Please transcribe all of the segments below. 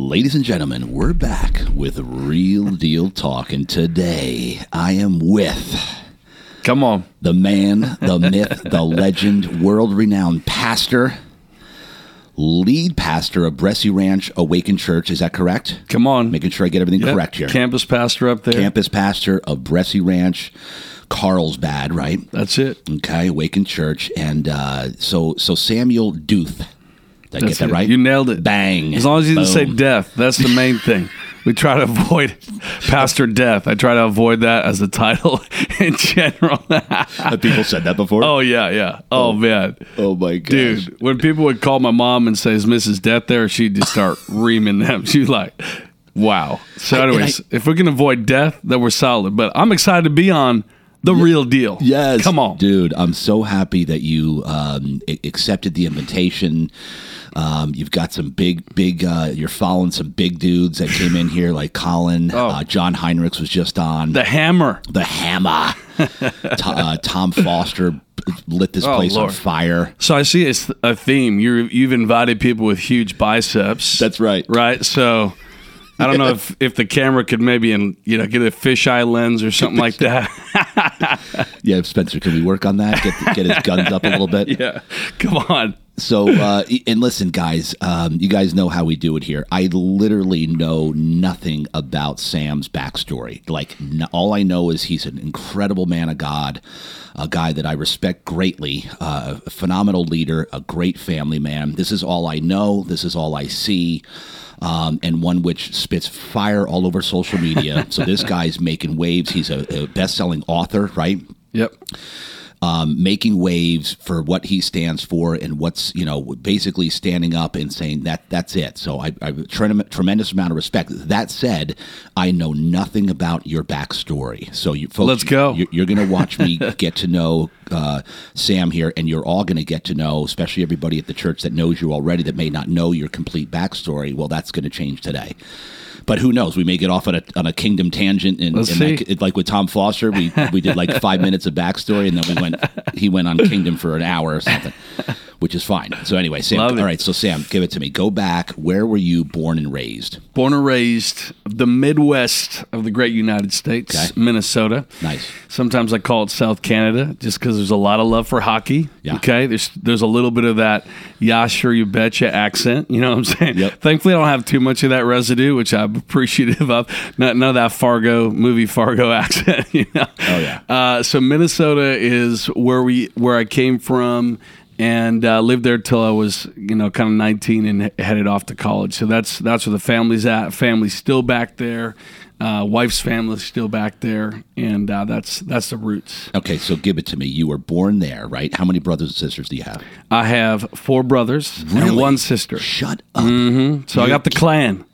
Ladies and gentlemen, we're back with Real Deal Talk, and today I am with Come on. the man, the myth, the legend, world renowned pastor, lead pastor of Bressi Ranch Awakened Church. Is that correct? Come on. Making sure I get everything Yep. correct here. Campus pastor up there. Campus pastor of Bressi Ranch, Carlsbad, right? That's it. Okay, Awakened Church, and uh, so so Samuel Deuth. Did I That's get that it. right? You nailed it. Bang. As long as you didn't say Boom. death, that's the main thing. We try to avoid Pastor Death. I try to avoid that as a title in general. Have people said that before? oh yeah, yeah. Oh, man. oh my god, Dude, when people would call my mom and say, "Is Mrs. Death there?" she'd just start reaming them. She's like, "Wow." So, and anyways, I- if we can avoid death, then we're solid. But I'm excited to be on the real deal. Yes. come on. Dude, I'm so happy that you um, a- accepted the invitation. Um, you've got some big, big, uh, you're following some big dudes that came in here, like Colin. Oh. Uh, John Heinrichs was just on. The hammer. The Hammer. Uh, Tom Foster lit this Oh, place on fire. So I see it's a theme. You're you've invited people with huge biceps. That's right. right. So I don't know if if the camera could maybe in you know get a fisheye lens or something like that. Yeah, Spencer, can we work on that? Get, get his guns up a little bit? yeah, come on. So, uh, and listen, guys, um, you guys know how we do it here. I literally know nothing about Sam's backstory. Like, n- all I know is he's an incredible man of God, a guy that I respect greatly, uh, a phenomenal leader, a great family man. This is all I know. This is all I see. Um, and one which spits fire all over social media. so this guy's making waves. He's a, a best-selling author, right? Yep. Um, making waves for what he stands for and what's you know basically standing up and saying that that's it. So I, I trem- tremendous amount of respect. That said, I know nothing about your backstory. So you folks, Let's go. You're, you're going to watch me get to know uh, Sam here, and you're all going to get to know, especially everybody at the church that knows you already that may not know your complete backstory. Well, that's going to change today. But who knows? We may get off on a, on a kingdom tangent, and, and like, like with Tom Foster, we we did like five minutes of backstory, and then we went. He went on Kingdom for an hour or something, which is fine. So anyway, Sam. Love it. All right, so Sam, give it to me. Go back. Where were you born and raised? Born and raised the Midwest of the great United States, Okay. Minnesota. Nice. Sometimes I call it South Canada just because there's a lot of love for hockey. Yeah. Okay. There's there's a little bit of that yeah, sure you betcha accent. You know what I'm saying? Yep. Thankfully I don't have too much of that residue, which I'm appreciative of. None, none of that Fargo movie Fargo accent. You know? Oh, yeah. Uh, so Minnesota is where we where I came from and uh, lived there till I was you know kind of 19 and headed off to college. So that's that's where the family's at. Family's still back there. Uh, wife's family's still back there, and uh, that's that's the roots. Okay, so give it to me. You were born there, right? How many brothers and sisters do you have? I have four brothers Really? and one sister. Shut up. So I got the clan.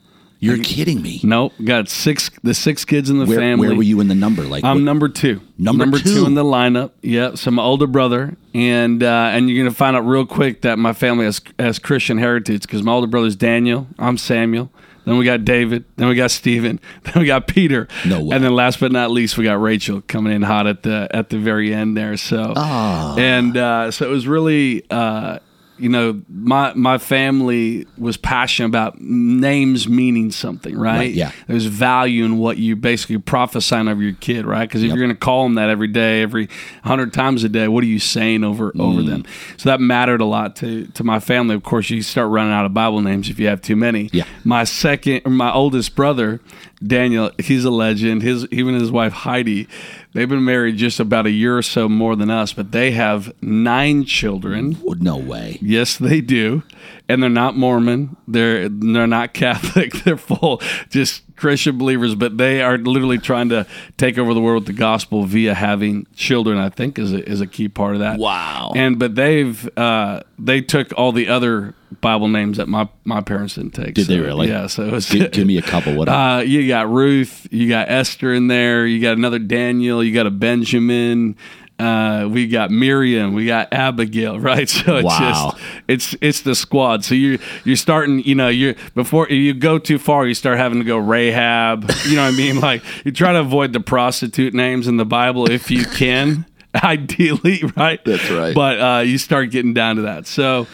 You're kidding me. Nope, got six the six kids in the Where, family. where were you in the number? Like, I'm what- number two. Number two? two in the lineup. Yeah, so my older brother, and uh, and you're gonna find out real quick that my family has has Christian heritage because my older brother's Daniel. I'm Samuel. Then we got David. Then we got Stephen. Then we got Peter. No way. And then last but not least, we got Rachel coming in hot at the at the very end there. So Ah. and uh, so it was really. Uh, you know, my my family was passionate about names meaning something, right? Right, yeah. There's value in what you basically prophesying over your kid, right? Because if you're going to call them that every day, every hundred times a day, what are you saying over over Mm. them? So that mattered a lot to to my family. Of course, you start running out of Bible names if you have too many. Yeah. My second, my oldest brother, Daniel, he's a legend. His even his wife Heidi, they've been married just about a year or so more than us, but they have nine children. no way. Yes, they do, and they're not Mormon. They're they're not Catholic. They're full just Christian believers, but they are literally trying to take over the world with the gospel via having children. I think is a, is a key part of that. Wow. And but they've uh, they took all the other Bible names that my my parents didn't take. Did they really? Yeah. So it was, Give, give me a couple. What? uh, you got Ruth, you got Esther in there, you got another Daniel, you got a Benjamin, uh, we got Miriam, we got Abigail, right? So it's Wow. just it's it's the squad. So you you're starting, you know, you're before you go too far, you start having to go Rahab. You know what I mean? Like you try to avoid the prostitute names in the Bible if you can. Ideally, right? That's right. But uh, you start getting down to that. So,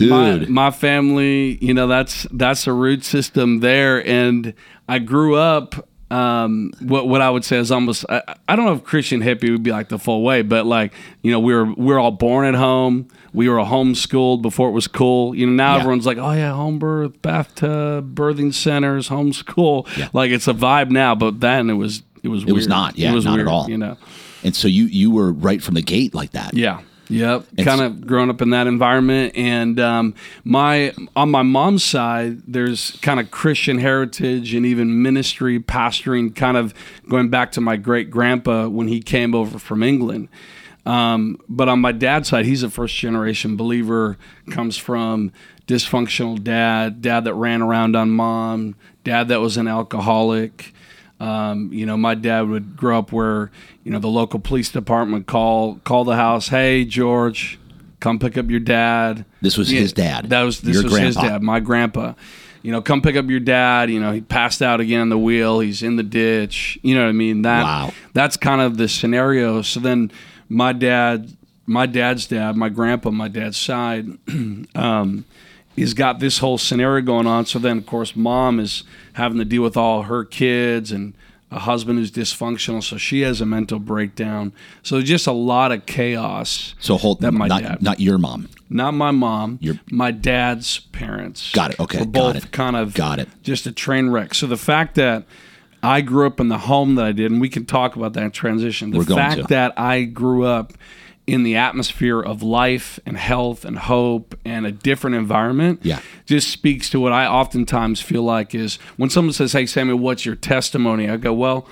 my, my family, you know, that's that's a root system there, and I grew up. Um, what what I would say is almost I, I don't know if Christian hippie would be like the full way, but like you know we were we were all born at home. We were homeschooled before it was cool. You know now Yeah. everyone's like, oh yeah, home birth, bathtub, birthing centers, homeschool. Like it's a vibe now, but then it was it was It was not. Yeah, it was not at all. You know. And so you you were right from the gate like that. Yeah. Yep. Kind of grown up in that environment, and um, my on my mom's side, there's kind of Christian heritage and even ministry, pastoring, kind of going back to my great grandpa when he came over from England. Um, but on my dad's side, he's a first generation believer. Comes from dysfunctional dad, dad that ran around on mom, dad that was an alcoholic. Um, you know, my dad would grow up where you know the local police department call call the house. Hey, George, come pick up your dad. This was Yeah, his dad. That was this Your was his grandpa. dad, my grandpa. You know, come pick up your dad. You know, he passed out again on the wheel. He's in the ditch. You know what I mean? That Wow. that's kind of the scenario. So then my dad, my dad's dad, my grandpa, my dad's side, um, he's got this whole scenario going on. So then, of course, mom is having to deal with all her kids and a husband who's dysfunctional. So she has a mental breakdown. So just a lot of chaos. So hold That my not dad. not your mom. Not my mom, Your- my dad's parents. Got it. Okay, Were got both it. kind of Got it. just a train wreck. So the fact that I grew up in the home that I did, and we can talk about that transition. The We're going fact that I grew up in the atmosphere of life and health and hope and a different environment Yeah. just speaks to what I oftentimes feel like is when someone says, Hey, Samuel, what's your testimony? I go, Well,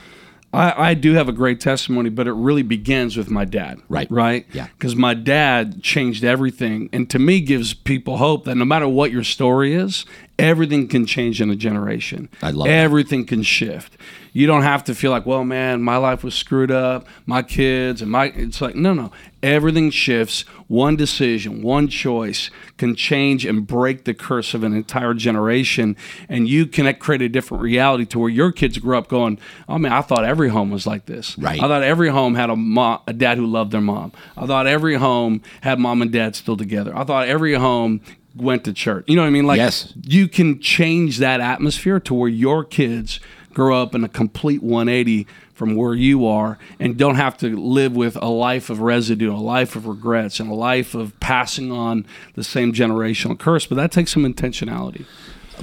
I, I do have a great testimony, but it really begins with my dad. Right. Right? Yeah. Because my dad changed everything. And to me, gives people hope that no matter what your story is, everything can change in a generation. I love that. Everything can shift. You don't have to feel like, well, man, my life was screwed up, my kids, and my. It's like, no, no. Everything shifts. One decision, one choice can change and break the curse of an entire generation. And you can create a different reality to where your kids grew up going, oh, man, I thought every home was like this. Right. I thought every home had a, mom, a dad who loved their mom. I thought every home had mom and dad still together. I thought every home went to church. You know what I mean? Like, Yes. you can change that atmosphere to where your kids grow up in a complete 180 from where you are and don't have to live with a life of residue, a life of regrets, and a life of passing on the same generational curse. But that takes some intentionality.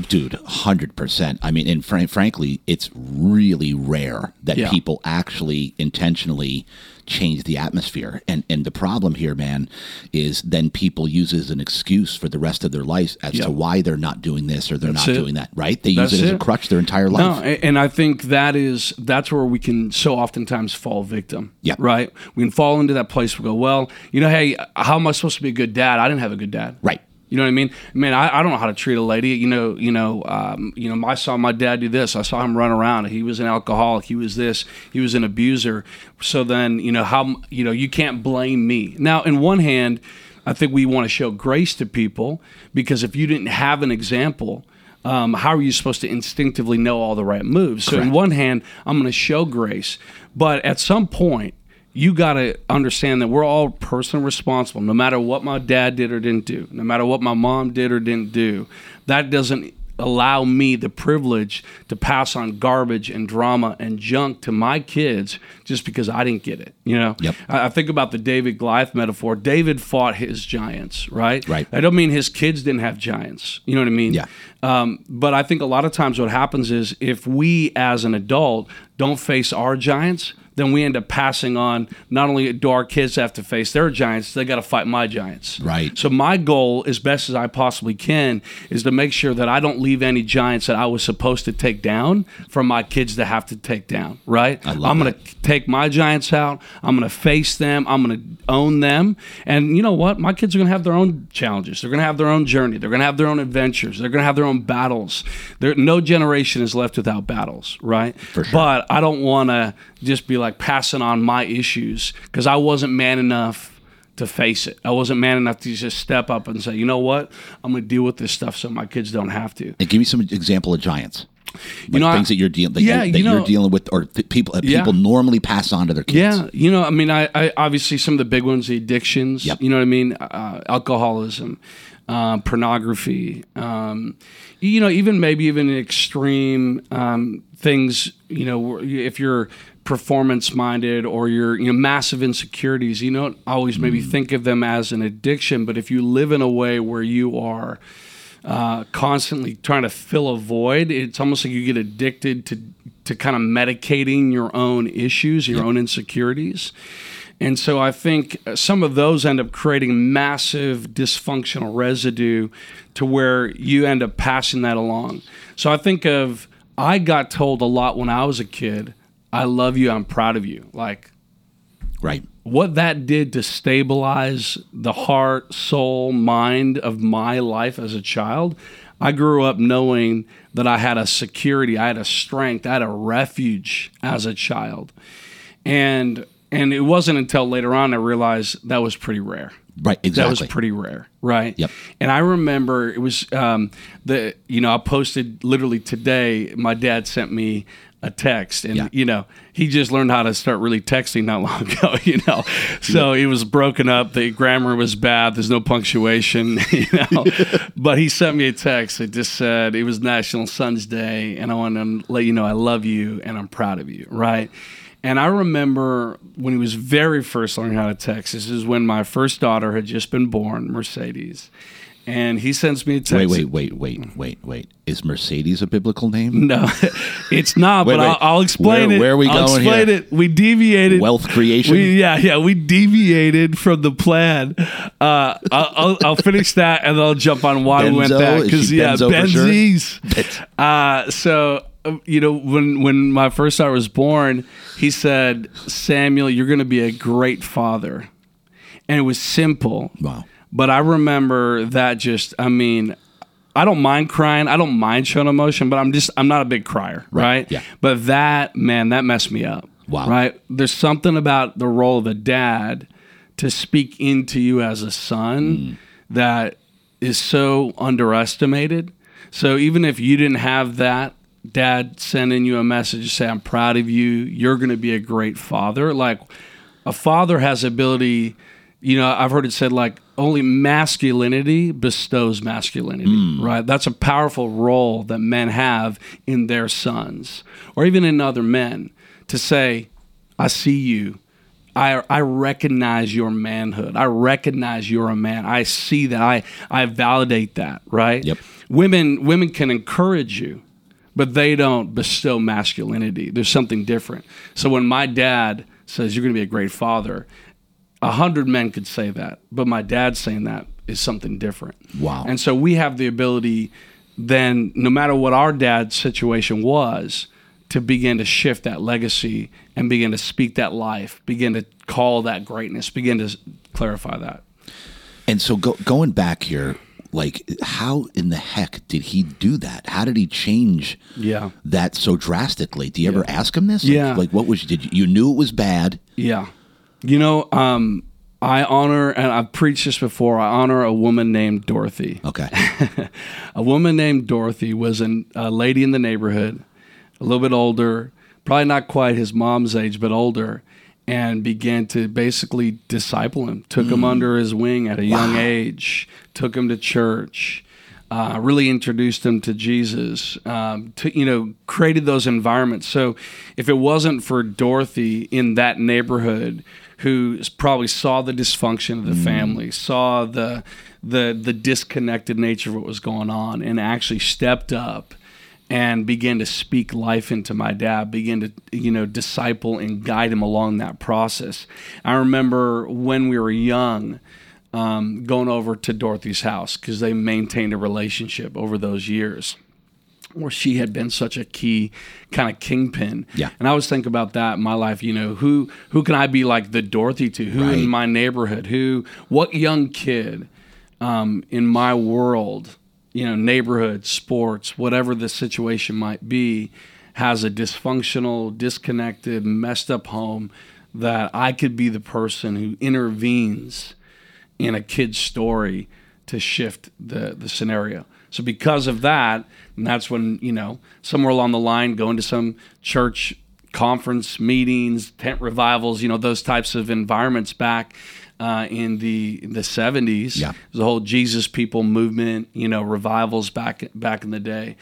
dude 100% i mean and fran- frankly it's really rare that Yeah. people actually intentionally change the atmosphere and and the problem here man is then people use it as an excuse for the rest of their life as Yeah. to why they're not doing this or they're That's not it. doing that right they That's use it as a crutch their entire life a- and I think that is that's where we can so oftentimes fall victim. Yeah. Right. We can fall into that place. We go, well, you know, hey, how am I supposed to be a good dad? I didn't have a good dad. Right. You know what I mean? Man, I, I don't know how to treat a lady. You know, you know, um, you know. I saw my dad do this. I saw him run around. He was an alcoholic. He was this. He was an abuser. So then, you know, how you know you can't blame me. Now, in one hand, I think we want to show grace to people because if you didn't have an example, um, how are you supposed to instinctively know all the right moves? So, in one hand, I'm going to show grace, but at some point, you got to understand that we're all personally responsible, no matter what my dad did or didn't do, no matter what my mom did or didn't do. That doesn't allow me the privilege to pass on garbage and drama and junk to my kids just because I didn't get it. You know, Yep. I, I think about the David Goliath metaphor. David fought his giants, right? Right. I don't mean his kids didn't have giants. You know what I mean? Yeah. Um, but I think a lot of times what happens is if we as an adult don't face our giants, then we end up passing on not only do our kids have to face their giants, they got to fight my giants. Right. So my goal, as best as I possibly can, is to make sure that I don't leave any giants that I was supposed to take down for my kids to have to take down. Right. I love I'm going to take my giants out. I'm going to face them. I'm going to own them. And you know what? My kids are going to have their own challenges. They're going to have their own journey. They're going to have their own adventures. They're going to have their own battles. There, no generation is left without battles, right? For sure. But I don't want to just be like passing on my issues because I wasn't man enough to face it. I wasn't man enough to just step up and say, you know what? I'm going to deal with this stuff so my kids don't have to. and give me some example of giants like know, I- things that you're dealing that, Yeah, you, that you know- are dealing with or th- people that Yeah. people normally pass on to their kids Yeah, you know, I mean, I, I obviously some of the big ones, the addictions. Yep. You know what I mean? Uh, alcoholism, uh, pornography, um, you know, even maybe even extreme um, things. You know, if you're performance minded or you're you know massive insecurities, you don't always maybe think of them as an addiction. But if you live in a way where you are uh, constantly trying to fill a void, it's almost like you get addicted to to kind of medicating your own issues, your own insecurities. And so I think some of those end up creating massive dysfunctional residue to where you end up passing that along. So I think of, I got told a lot when I was a kid, I love you, I'm proud of you. Like, Right. what that did to stabilize the heart, soul, mind of my life as a child, I grew up knowing that I had a security, I had a strength, I had a refuge as a child. And and it wasn't until later on I realized that was pretty rare. Right. Exactly. That was pretty rare, right? Yep. And I remember it was um, the you know I posted literally today. My dad sent me a text, and Yeah. you know he just learned how to start really texting not long ago. You know, so it was broken up. The grammar was bad. There's no punctuation. You know, but he sent me a text. It just said it was National Sons Day, and I want to let you know I love you and I'm proud of you. Right. And I remember when he was very first learning how to text. This is when my first daughter had just been born, Mercedes. And he sends me a text. Wait, wait, wait, wait, wait, wait. Is Mercedes a biblical name? No, it's not. Wait, but wait. I'll, I'll explain Where- it. where are we I'll going explain here? it. We deviated. Wealth creation? We, yeah, yeah. We deviated from the plan. Uh, I'll, I'll, I'll finish that and then I'll jump on why we went Benzo? Is because yeah, Benzo for sure? Uh, so uh, you know when when my first daughter was born, he said, "Samuel, you're going to be a great father," and it was simple. Wow. But I remember that just, I mean, I don't mind crying. I don't mind showing emotion, but I'm just, I'm not a big crier, right? yeah. But that, man, that messed me up. Wow. Right? There's something about the role of a dad to speak into you as a son Mm. that is so underestimated. So even if you didn't have that, dad sending you a message to say, I'm proud of you, you're going to be a great father. Like a father has ability, you know, I've heard it said like only masculinity bestows masculinity, hmm. right? That's a powerful role that men have in their sons or even in other men to say, I see you. I, I recognize your manhood. I recognize you're a man. I see that. I, I validate that, right? Yep. Women women can encourage you, but they don't bestow masculinity. There's something different. So when my dad says you're going to be a great father, a hundred men could say that, but my dad saying that is something different. Wow. And so we have the ability then, no matter what our dad's situation was, to begin to shift that legacy and begin to speak that life, begin to call that greatness, begin to clarify that. And so go, going back here, like how in the heck did he do that? How did he change Yeah. that so drastically? Do you ever ask him this? Like, Yeah. Like what was did you, you knew it was bad? Yeah. You know, um, I honor, and I've preached this before, I honor a woman named Dorothy. Okay. a woman named Dorothy was an, a lady in the neighborhood, a little bit older, probably not quite his mom's age, but older, and began to basically disciple him. Took him under his wing at a young age, took him to church. Uh, really introduced him to Jesus. Um, to, you know, created those environments. So, if it wasn't for Dorothy in that neighborhood, who probably saw the dysfunction of the family, saw the the the disconnected nature of what was going on, and actually stepped up and began to speak life into my dad, begin to you know disciple and guide him along that process. I remember when we were young, um, going over to Dorothy's house because they maintained a relationship over those years where she had been such a key kind of kingpin. Yeah. And I always think about that in my life, you know, who who can I be like the Dorothy to? Who Right. in my neighborhood? Who what young kid um, in my world, you know, neighborhood, sports, whatever the situation might be, has a dysfunctional, disconnected, messed up home that I could be the person who intervenes in a kid's story to shift the the scenario. So because of that, and that's when you know somewhere along the line, going to some church conference meetings, tent revivals, you know those types of environments back. uh, in the in the seventies. Yeah. the whole Jesus people movement, you know, revivals back back in the day,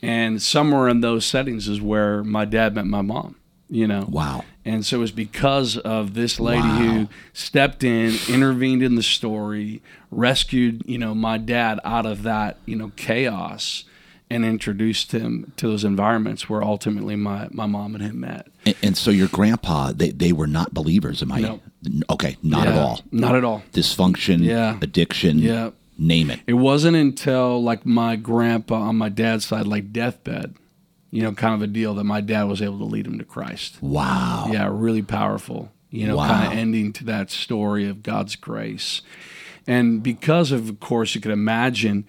and somewhere in those settings is where my dad met my mom. You know, Wow. And so it was because of this lady Wow. who stepped in, intervened in the story, rescued, you know, my dad out of that, you know, chaos and introduced him to those environments where ultimately my, my mom and him met. And, and so your grandpa, they, they were not believers, am I? No. Okay, not at all. Not at all. Dysfunction, Yeah. addiction, Yeah. name it. It wasn't until like my grandpa on my dad's side, like deathbed, you know, kind of a deal that my dad was able to lead him to Christ. Wow. Yeah, really powerful. You know, Wow. kind of ending to that story of God's grace. And because of, of course, you could imagine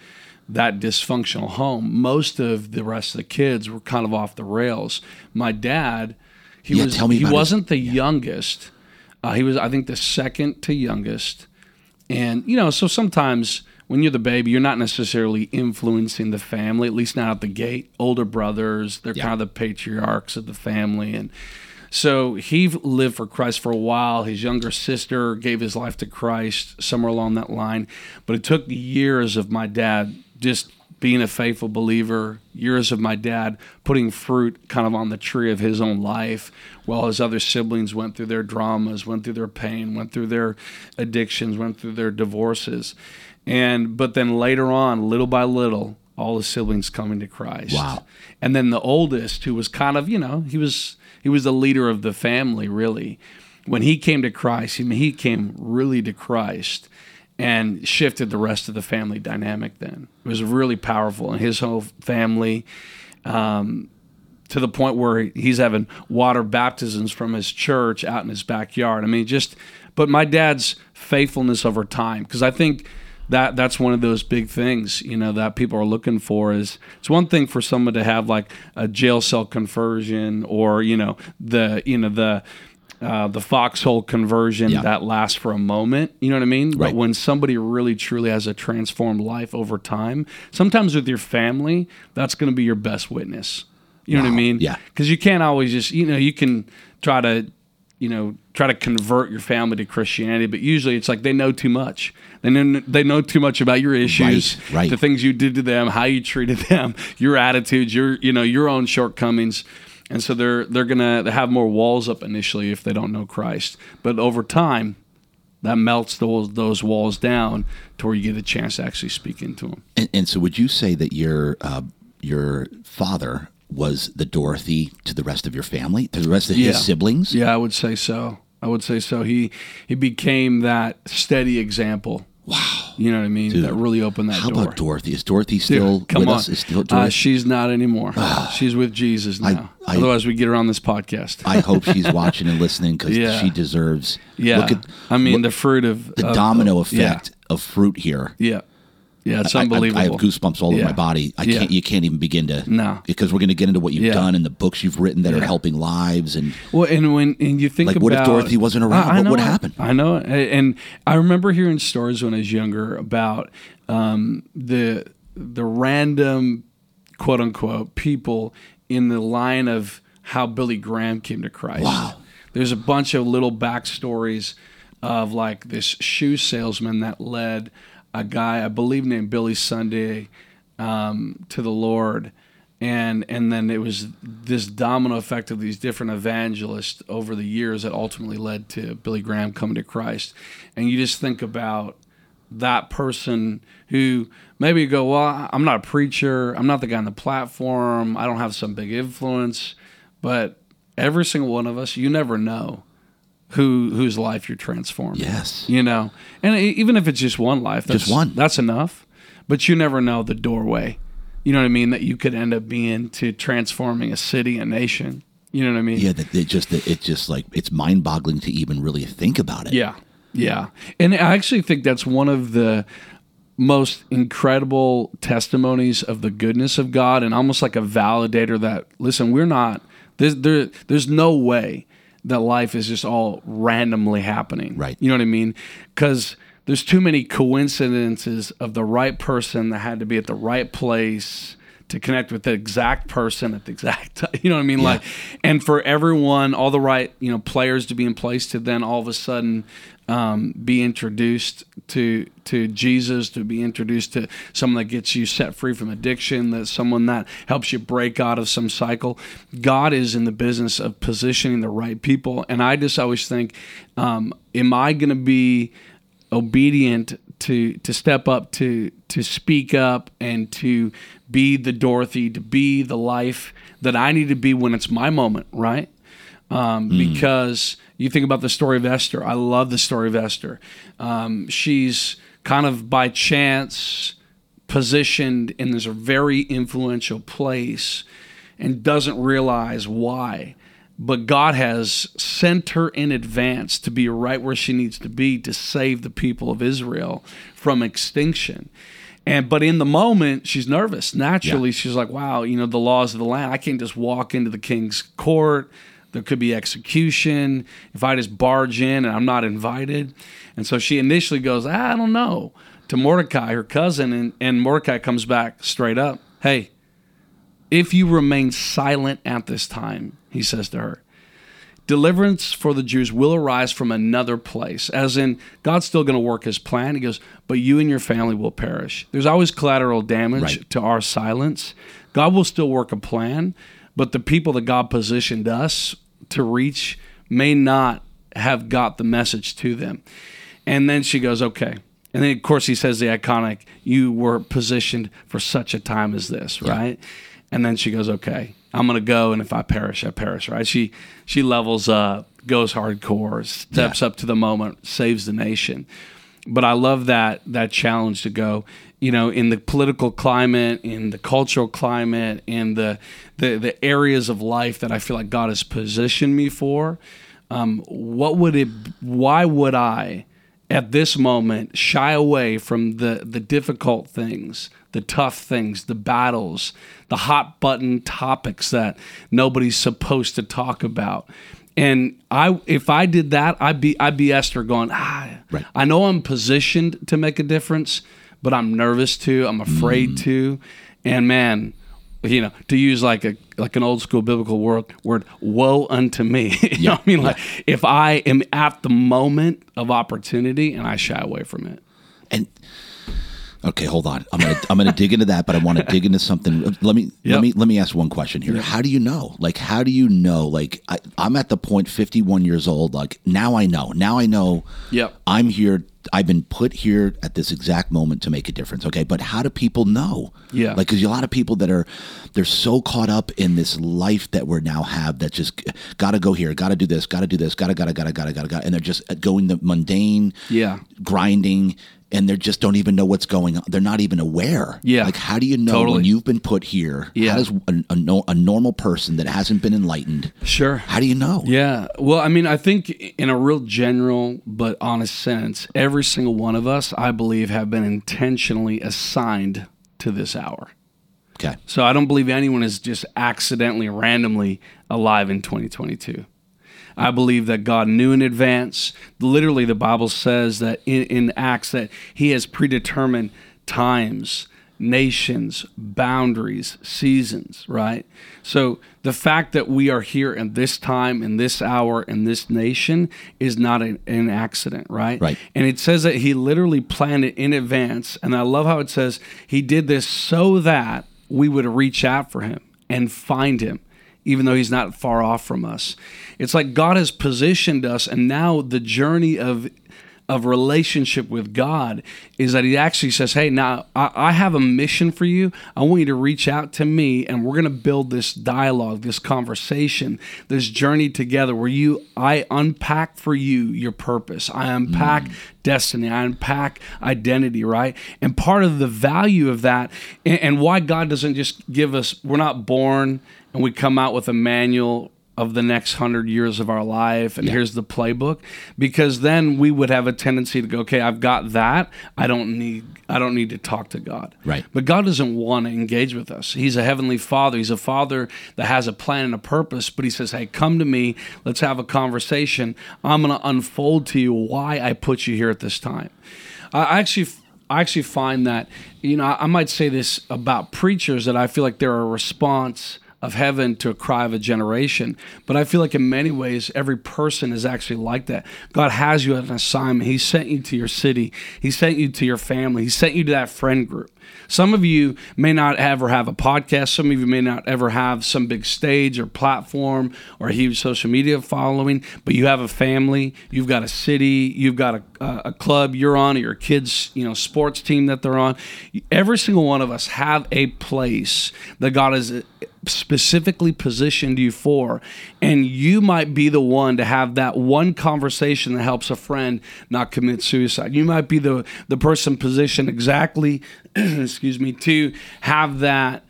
that dysfunctional home, most of the rest of the kids were kind of off the rails. My dad, he Yeah, was he wasn't the youngest. Uh, he was, I think, the second to youngest. And you know, so sometimes when you're the baby, you're not necessarily influencing the family, at least not at the gate. Older brothers, they're Yeah. kind of the patriarchs of the family, and so he lived for Christ for a while. His younger sister gave his life to Christ somewhere along that line, but it took years of my dad just being a faithful believer, years of my dad putting fruit kind of on the tree of his own life, while his other siblings went through their dramas, went through their pain, went through their addictions, went through their divorces. And but then later on, little by little, all the siblings coming to Christ. Wow. And then the oldest, who was kind of, you know, he was he was the leader of the family, really. When he came to Christ, I mean, he came really to Christ and shifted the rest of the family dynamic. Then it was really powerful, and his whole family, um, to the point where he's having water baptisms from his church out in his backyard. I mean, just. But my dad's faithfulness over time, because I think that that's one of those big things you know that people are looking for is it's one thing for someone to have like a jail cell conversion or you know the you know the uh, the foxhole conversion Yeah. that lasts for a moment you know what i mean Right. but when somebody really truly has a transformed life over time sometimes with your family that's going to be your best witness you know what i mean Yeah. because you can't always just you know you can try to you know try to convert your family to christianity but usually it's like they know too much. They know, they know too much about your issues Right, right. the things you did to them how you treated them your attitudes your you know your own shortcomings. And so they're they're gonna have more walls up initially if they don't know christ. But over time that melts those those walls down to where you get a chance to actually speak into them And, and so, would you say that your uh, your father was the Dorothy to the rest of your family, to the rest of Yeah. his siblings? Yeah, I would say so. I would say so. He he became that steady example. Wow. You know what I mean? That really opened that How door. about Dorothy? Is Dorothy Dude, still come with on. us? Is still Uh, Dorothy? she's not anymore. she's with Jesus now. I- Otherwise, we get her on this podcast. I hope she's watching and listening because Yeah. she deserves. yeah, Look at I mean look- the fruit of the of- domino of- effect of fruit here. Yeah, yeah, it's I- I- unbelievable. I, have goosebumps all over Yeah. my body. I Yeah. can't. You can't even begin to. No. Because we're going to get into what you've Yeah. done and the books you've written that are helping lives and Well, and when and you think Like, about what if Dorothy wasn't around? I- I What would happen? I know, and I remember hearing stories when I was younger about um, the the random quote unquote people in the line of how Billy Graham came to Christ. Wow. There's a bunch of little backstories of like this shoe salesman that led a guy I believe named Billy Sunday um, to the Lord, and and then it was this domino effect of these different evangelists over the years that ultimately led to Billy Graham coming to Christ. And you just think about that person who maybe go, well, I'm not a preacher, I'm not the guy on the platform, I don't have some big influence, but every single one of us, you never know who whose life you're transforming. Yes, you know? And even if it's just one life that's, Just one. that's enough. But you never know the doorway. You know what i mean? That you could end up being to transforming a city a nation. You know what i mean? Yeah. That it just it's just like it's mind boggling to even really think about it. yeah. Yeah. And i actually think that's one of the most incredible testimonies of the goodness of god and almost like a validator that listen we're not there's there, there's no way that life is just all randomly happening Right. you know what i mean because there's too many coincidences of the right person that had to be at the right place to connect with the exact person at the exact time. You know what I mean? Yeah. Like, and for everyone, all the right, you know, players to be in place to then all of a sudden um, be introduced to to Jesus, to be introduced to someone that gets you set free from addiction, that someone that helps you break out of some cycle. God is in the business of positioning the right people, and I just always think, um, am I going to be obedient to to step up to to speak up and to be the Dorothy, to be the life that I need to be when it's my moment, right? Um, mm. Because you think about the story of Esther. I love the story of Esther. Um, she's kind of by chance positioned in this very influential place and doesn't realize why. But God has sent her in advance to be right where she needs to be to save the people of Israel from extinction. And but in the moment, she's nervous. Naturally, yeah. she's like, "Wow, you know the laws of the land. I can't just walk into the king's court there could be execution if I just barge in and I'm not invited. And so she initially goes, ah, I don't know, to Mordecai, her cousin. And, and Mordecai comes back straight up. Hey, if you remain silent at this time, he says to her, deliverance for the Jews will arise from another place. As in, God's still going to work his plan. He goes, but you and your family will perish. There's always collateral damage right. to our silence. God will still work a plan, but the people that God positioned us to reach may not have got the message to them. And then she goes, okay. And then, of course, he says the iconic, you were positioned for such a time as this, right? Yeah. And then she goes, okay, I'm going to go. And if I perish, I perish, right? She, she levels up, goes hardcore, steps yeah. up to the moment, saves the nation. But I love that, that challenge to go, you know, in the political climate, in the cultural climate, in the the, the areas of life that I feel like God has positioned me for, um, what would it? Why would I, at this moment, shy away from the the difficult things, the tough things, the battles, the hot button topics that nobody's supposed to talk about? And I, if I did that, I'd be I'd be Esther going. Ah, right. I know I'm positioned to make a difference but I'm nervous to. I'm afraid mm. to. And man, you know, to use like a like an old school biblical word, word woe unto me. you yeah. know what I mean? Like yeah. if I am at the moment of opportunity and I shy away from it. And Okay, hold on. I'm gonna I'm gonna dig into that, but I want to dig into something. Let me yep. let me let me ask one question here. Yep. How do you know? Like, how do you know? Like, I, I'm at the point, 51 years old. Like now, I know. Now I know. Yep. I'm here. I've been put here at this exact moment to make a difference. Okay, but how do people know? Yeah. Like, because a lot of people that are they're so caught up in this life that we're now have that just got to go here, got to do this, got to do this, got to, got to, got to, got to, got to, and they're just going the mundane, yeah, grinding and they just don't even know what's going on. They're not even aware. Yeah. Like, how do you know totally. when you've been put here? Yeah. How does a, a, a, normal person that hasn't been enlightened? Sure. How do you know? Yeah. Well, I mean, I think in a real general but honest sense, every single one of us, I believe, have been intentionally assigned to this hour. Okay. So I don't believe anyone is just accidentally, randomly alive in 2022. I believe that God knew in advance. Literally, the Bible says that in, in Acts that He has predetermined times, nations, boundaries, seasons, right? So the fact that we are here in this time, in this hour, in this nation is not an, an, accident, right? Right. And it says that he literally planned it in advance. And I love how it says he did this so that we would reach out for him and find him even though he's not far off from us. It's like God has positioned us, and now the journey of of relationship with God is that He actually says, "Hey, now I, I have a mission for you. I want you to reach out to me, and we're going to build this dialogue, this conversation, this journey together, where you, I unpack for you your purpose. I unpack mm. destiny. I unpack identity. Right, and part of the value of that, and, and why God doesn't just give us, we're not born." And we come out with a manual of the next hundred years of our life and yeah. here's the playbook. Because then we would have a tendency to go okay i've got that. I don't need i don't need to talk to god. Right. But god doesn't want to engage with us. He's a heavenly father. He's a father that has a plan and a purpose but he says hey come to me. Let's have a conversation. I'm going to unfold to you why i put you here at this time. I actually I actually find that you know I, I might say this about preachers that I feel like they're a response of heaven to a cry of a generation. But I feel like in many ways, every person is actually like that. God has you an assignment. He sent you to your city. He sent you to your family. He sent you to that friend group. Some of you may not ever have a podcast. Some of you may not ever have some big stage or platform or a huge social media following, but you have a family, you've got a city, you've got a, a club you're on, or your kids' you know sports team that they're on. Every single one of us have a place that God has specifically positioned you for. And you might be the one to have that one conversation that helps a friend not commit suicide. You might be the, the person positioned exactly, excuse me, to have that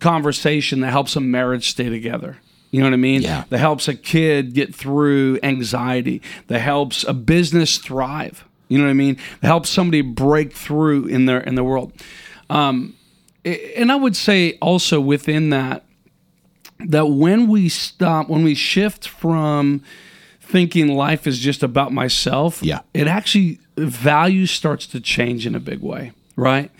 conversation that helps a marriage stay together. You know what I mean? Yeah. That helps a kid get through anxiety, that helps a business thrive. You know what I mean? That helps somebody break through in their in the world. Um, and I would say also within that, that when we stop, when we shift from thinking life is just about myself, Yeah. it actually value starts to change in a big way, right?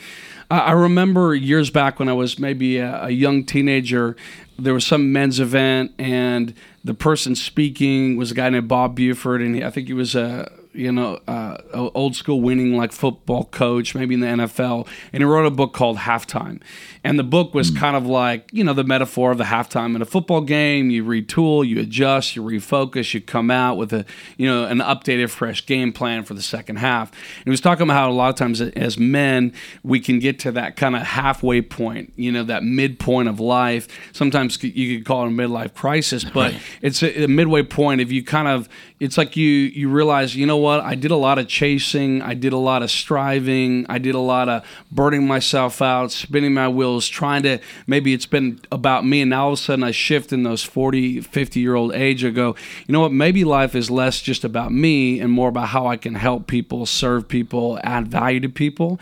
I I remember years back when I was maybe a, a young teenager, there was some men's event, and the person speaking was a guy named Bob Buford, and he, I think he was a you know uh, old school winning like football coach, maybe in the NFL, and he wrote a book called Halftime, and the book was kind of like you know the metaphor of the halftime in a football game. You retool, you adjust, you refocus, you come out with a you know an updated, fresh game plan for the second half. And he was talking about how a lot of times as men we can get to that kind of halfway point, you know, that midpoint of life. Sometimes you could call it a midlife crisis, but it's a, a midway point. If you kind of, it's like you you realize, you know what, I did a lot of chasing, I did a lot of striving, I did a lot of burning myself out, spinning my wheels, trying to. Maybe it's been about me, and now all of a sudden I shift in those 40, 50 year old age. I go, you know what, maybe life is less just about me and more about how I can help people, serve people, add value to people.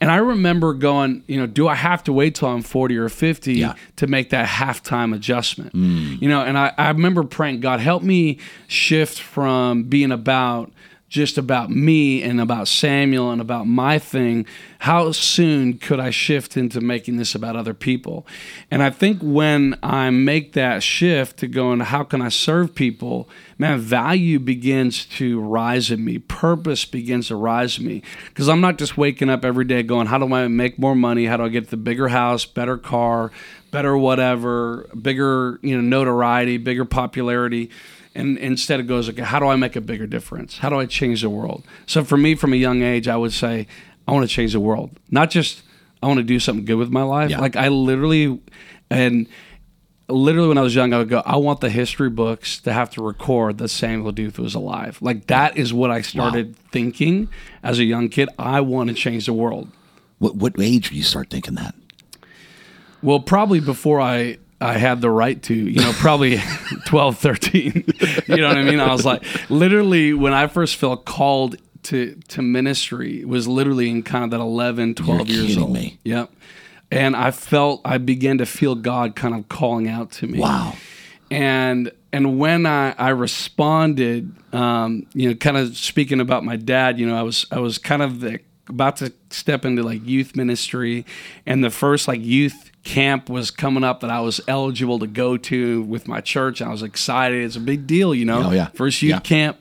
And I remember going, you know, do I have to wait till I'm 40 or 50 Yeah. to make that halftime adjustment? Mm. You know, and I, I remember praying, God, help me shift from being about just about me and about Samuel and about my thing. How soon could I shift into making this about other people? And I think when I make that shift to going, how can I serve people? Man, value begins to rise in me. Purpose begins to rise in me. Because I'm not just waking up every day going, how do I make more money? How do I get the bigger house, better car, better whatever, bigger, you know, notoriety, bigger popularity and instead it goes okay how do i make a bigger difference? How do i change the world? So for me from a young age i would say i want to change the world. Not just i want to do something good with my life. Yeah. like i literally and literally when i was young i would go i want the history books to have to record that samuel Deuth was alive. Like that is what i started thinking as a young kid. I want to change the world. What what age do you start thinking that? Well, probably before I I had the right to, you know, probably 12, 13. you know what I mean? I was like literally when I first felt called to to ministry it was literally in kind of that 11, 12 You're years old. me. Yep. And I felt I began to feel God kind of calling out to me Wow. and and when I, I responded, um, you know, kind of speaking about my dad, you know, I was I was kind of the, about to step into like youth ministry, and the first like youth camp was coming up that I was eligible to go to with my church. And I was excited. It's a big deal, you know. Oh, yeah. First youth Yeah. camp,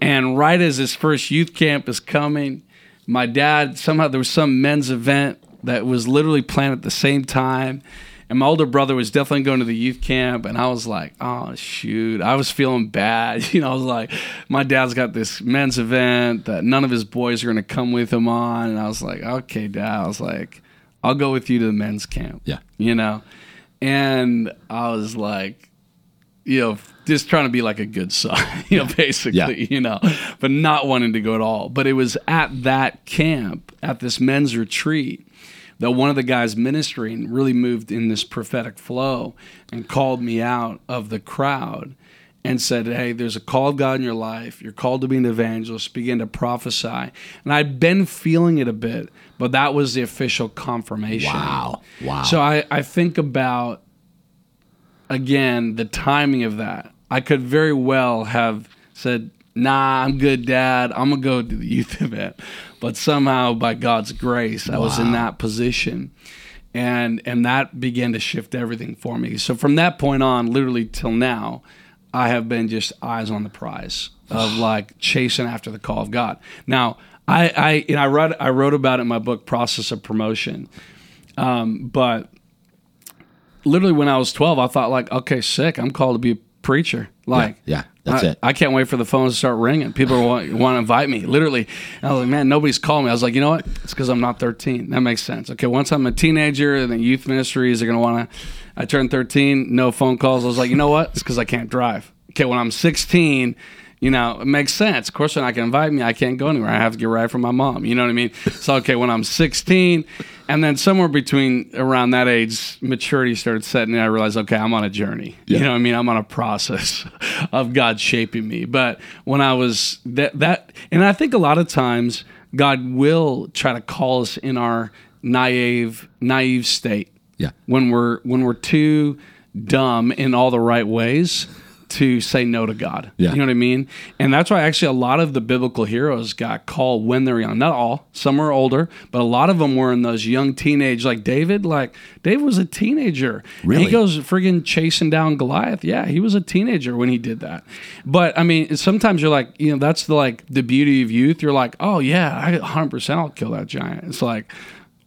and right as this first youth camp is coming, my dad somehow there was some men's event that was literally planned at the same time. And my older brother was definitely going to the youth camp, and I was like, "Oh shoot!" I was feeling bad. You know, I was like, "My dad's got this men's event that none of his boys are going to come with him on," and I was like, "Okay, Dad." I was like, "I'll go with you to the men's camp." Yeah. you know, and I was like, you know, just trying to be like a good son, you know, basically, Yeah. you know, but not wanting to go at all. But it was at that camp, at this men's retreat, that one of the guys ministering really moved in this prophetic flow and called me out of the crowd and said, Hey, there's a call of God in your life. You're called to be an evangelist. Begin to prophesy. And I'd been feeling it a bit, but that was the official confirmation. Wow. Wow. So I, I think about again the timing of that. I could very well have said, nah, I'm good, dad. I'm going to go to the youth event. But somehow, by God's grace, I was in that position. And, and that began to shift everything for me. So from that point on, literally till now, I have been just eyes on the prize of like chasing after the call of God. Now, I I and I wrote I wrote about it in my book Process of Promotion. Um, but literally when I was 12, I thought like, okay, sick, I'm called to be a preacher. Like, yeah, that's I, it. I can't wait for the phones to start ringing. People want, want to invite me, literally. And I was like, man, nobody's calling me. I was like, you know what? It's because I'm not 13. That makes sense. Okay, once I'm a teenager, and the youth ministries are going to want to. I turned 13, no phone calls. I was like, you know what? It's because I can't drive. Okay, when I'm 16, you know, it makes sense. Of course, they're not going to invite me. I can't go anywhere. I have to get right from my mom. You know what I mean? So, okay, when I'm 16, and then somewhere between around that age, maturity started setting in. I realized, okay, I'm on a journey. You know what I mean? I'm on a process of God shaping me. But when I was that, that, and I think a lot of times God will try to call us in our naive, naive state. Yeah. When we're when we're too dumb in all the right ways to say no to God. Yeah. You know what I mean? And that's why actually a lot of the biblical heroes got called when they're young. Not all, some are older, but a lot of them were in those young teenage, like David. Like David was a teenager. Really? he goes friggin' chasing down Goliath. Yeah, he was a teenager when he did that. But I mean, sometimes you're like, you know, that's the like the beauty of youth. You're like, oh yeah, I 100 percent I'll kill that giant. It's like.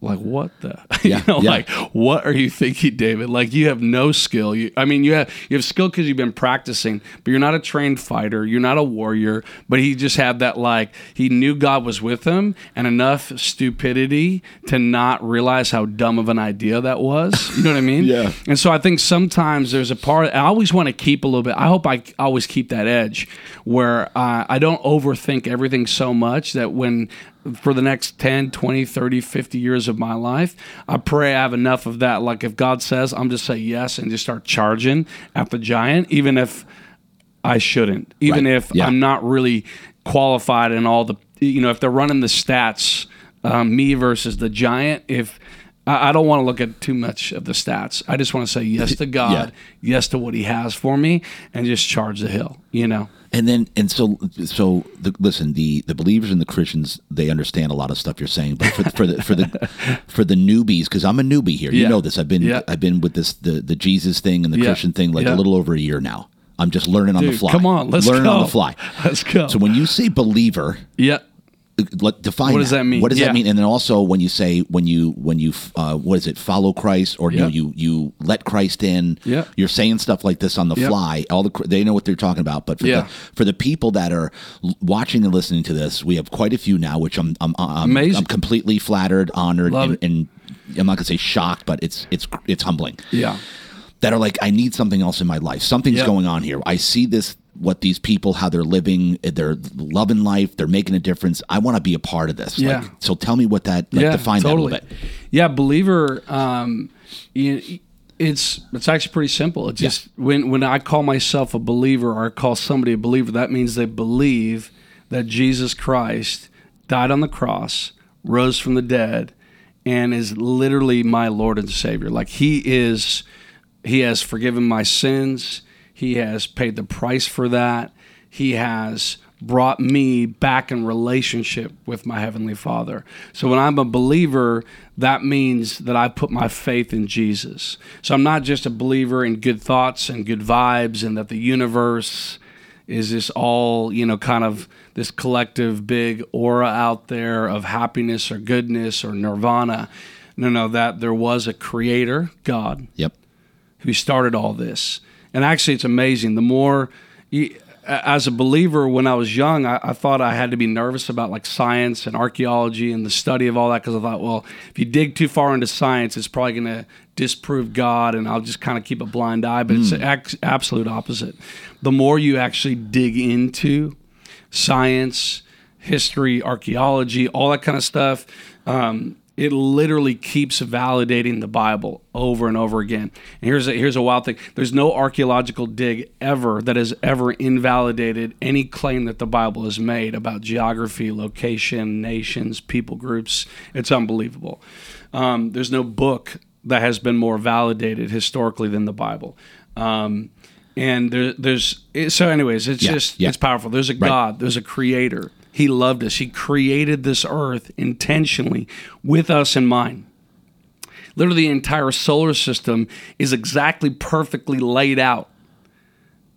Like what the? Yeah, you know, yeah. like what are you thinking, David? Like you have no skill. You, I mean, you have you have skill because you've been practicing, but you're not a trained fighter. You're not a warrior. But he just had that like he knew God was with him, and enough stupidity to not realize how dumb of an idea that was. You know what I mean? Yeah. And so I think sometimes there's a part. I always want to keep a little bit. I hope I always keep that edge where uh, I don't overthink everything so much that when for the next 10 20 30 50 years of my life i pray i have enough of that like if god says i'm just say yes and just start charging at the giant even if i shouldn't even Right. if Yeah. i'm not really qualified in all the you know if they're running the stats um, me versus the giant if I I don't want to look at too much of the stats. I just want to say yes to God, yes to what He has for me, and just charge the hill. You know, And then, and so, so the, listen, the the believers and the Christians, they understand a lot of stuff you're saying, but for the, for the for the for the newbies, because I'm a newbie here, you know this. I've been Yeah. I've been with this the the Jesus thing and the Yeah. Christian thing like Yeah. a little over a year now. I'm just learning on the fly. come on, let's learn on the fly. Let's go. So when you say believer, yeah, let, define What does that mean? What does Yeah. that mean? And then also when you say when you when you uh, what is it? Follow Christ or Yeah. you, you you let Christ in. Yeah. You're saying stuff like this on the Yeah. fly. All the they know what they're talking about. But for the for the people that are watching and listening to this, we have quite a few now, which I'm I'm I'm. I'm completely flattered, honored, and, and I'm not gonna say shocked, but it's it's it's humbling yeah, that are like, I need something else in my life. Something's Yeah. going on here. I see this, what these people, how they're living, they're loving life, they're making a difference. I want to be a part of this. Yeah. Like, so tell me what that, like, define that a little bit. Yeah, believer. Um, you, it's it's actually pretty simple. It's just when when I call myself a believer or I call somebody a believer, that means they believe that Jesus Christ died on the cross, rose from the dead, and is literally my Lord and Savior. Like He is, He has forgiven my sins. He has paid the price for that. He has brought me back in relationship with my heavenly Father. So when I'm a believer, that means that I put my faith in Jesus. So I'm not just a believer in good thoughts and good vibes and that the universe is this all, you know, kind of this collective big aura out there of happiness or goodness or nirvana. No, no, that there was a creator, God, Yep. who started all this. And actually, it's amazing. The more, you, as a believer, when I was young, I, I thought I had to be nervous about like science and archaeology and the study of all that because I thought, well, if you dig too far into science, it's probably going to disprove God, and I'll just kind of keep a blind eye. But it's the ex- absolute opposite. The more you actually dig into science, history, archaeology, all that kind of stuff. Um, it literally keeps validating the Bible over and over again. And here's a, here's a wild thing: there's no archaeological dig ever that has ever invalidated any claim that the Bible has made about geography, location, nations, people groups. It's unbelievable. Um, there's no book that has been more validated historically than the Bible. Um, And there, there's so, anyways, it's Yeah, just yeah. it's powerful. There's a God. There's a Creator. He loved us. He created this earth intentionally with us in mind. Literally, the entire solar system is exactly perfectly laid out.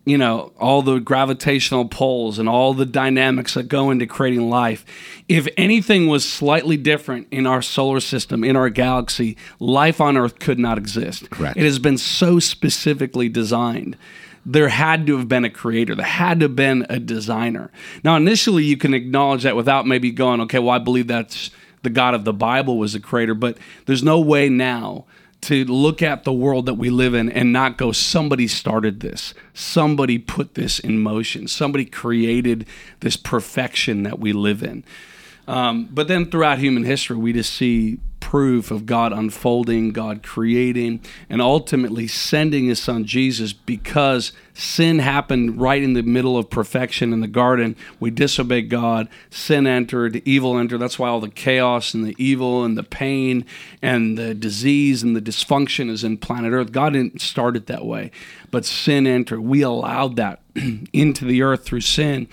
You know, all the gravitational pulls and all the dynamics that go into creating life. If anything was slightly different in our solar system, in our galaxy, life on Earth could not exist. Correct. It has been so specifically designed. There had to have been a creator. There had to have been a designer. Now, initially, you can acknowledge that without maybe going, okay, well, I believe that's the God of the Bible was the creator, but there's no way now to look at the world that we live in and not go, somebody started this. Somebody put this in motion. Somebody created this perfection that we live in. Um, but then throughout human history, we just see proof of God unfolding, God creating, and ultimately sending his son Jesus because sin happened right in the middle of perfection in the garden. We disobeyed God, sin entered, evil entered. That's why all the chaos and the evil and the pain and the disease and the dysfunction is in planet Earth. God didn't start it that way, but sin entered. We allowed that into the earth through sin.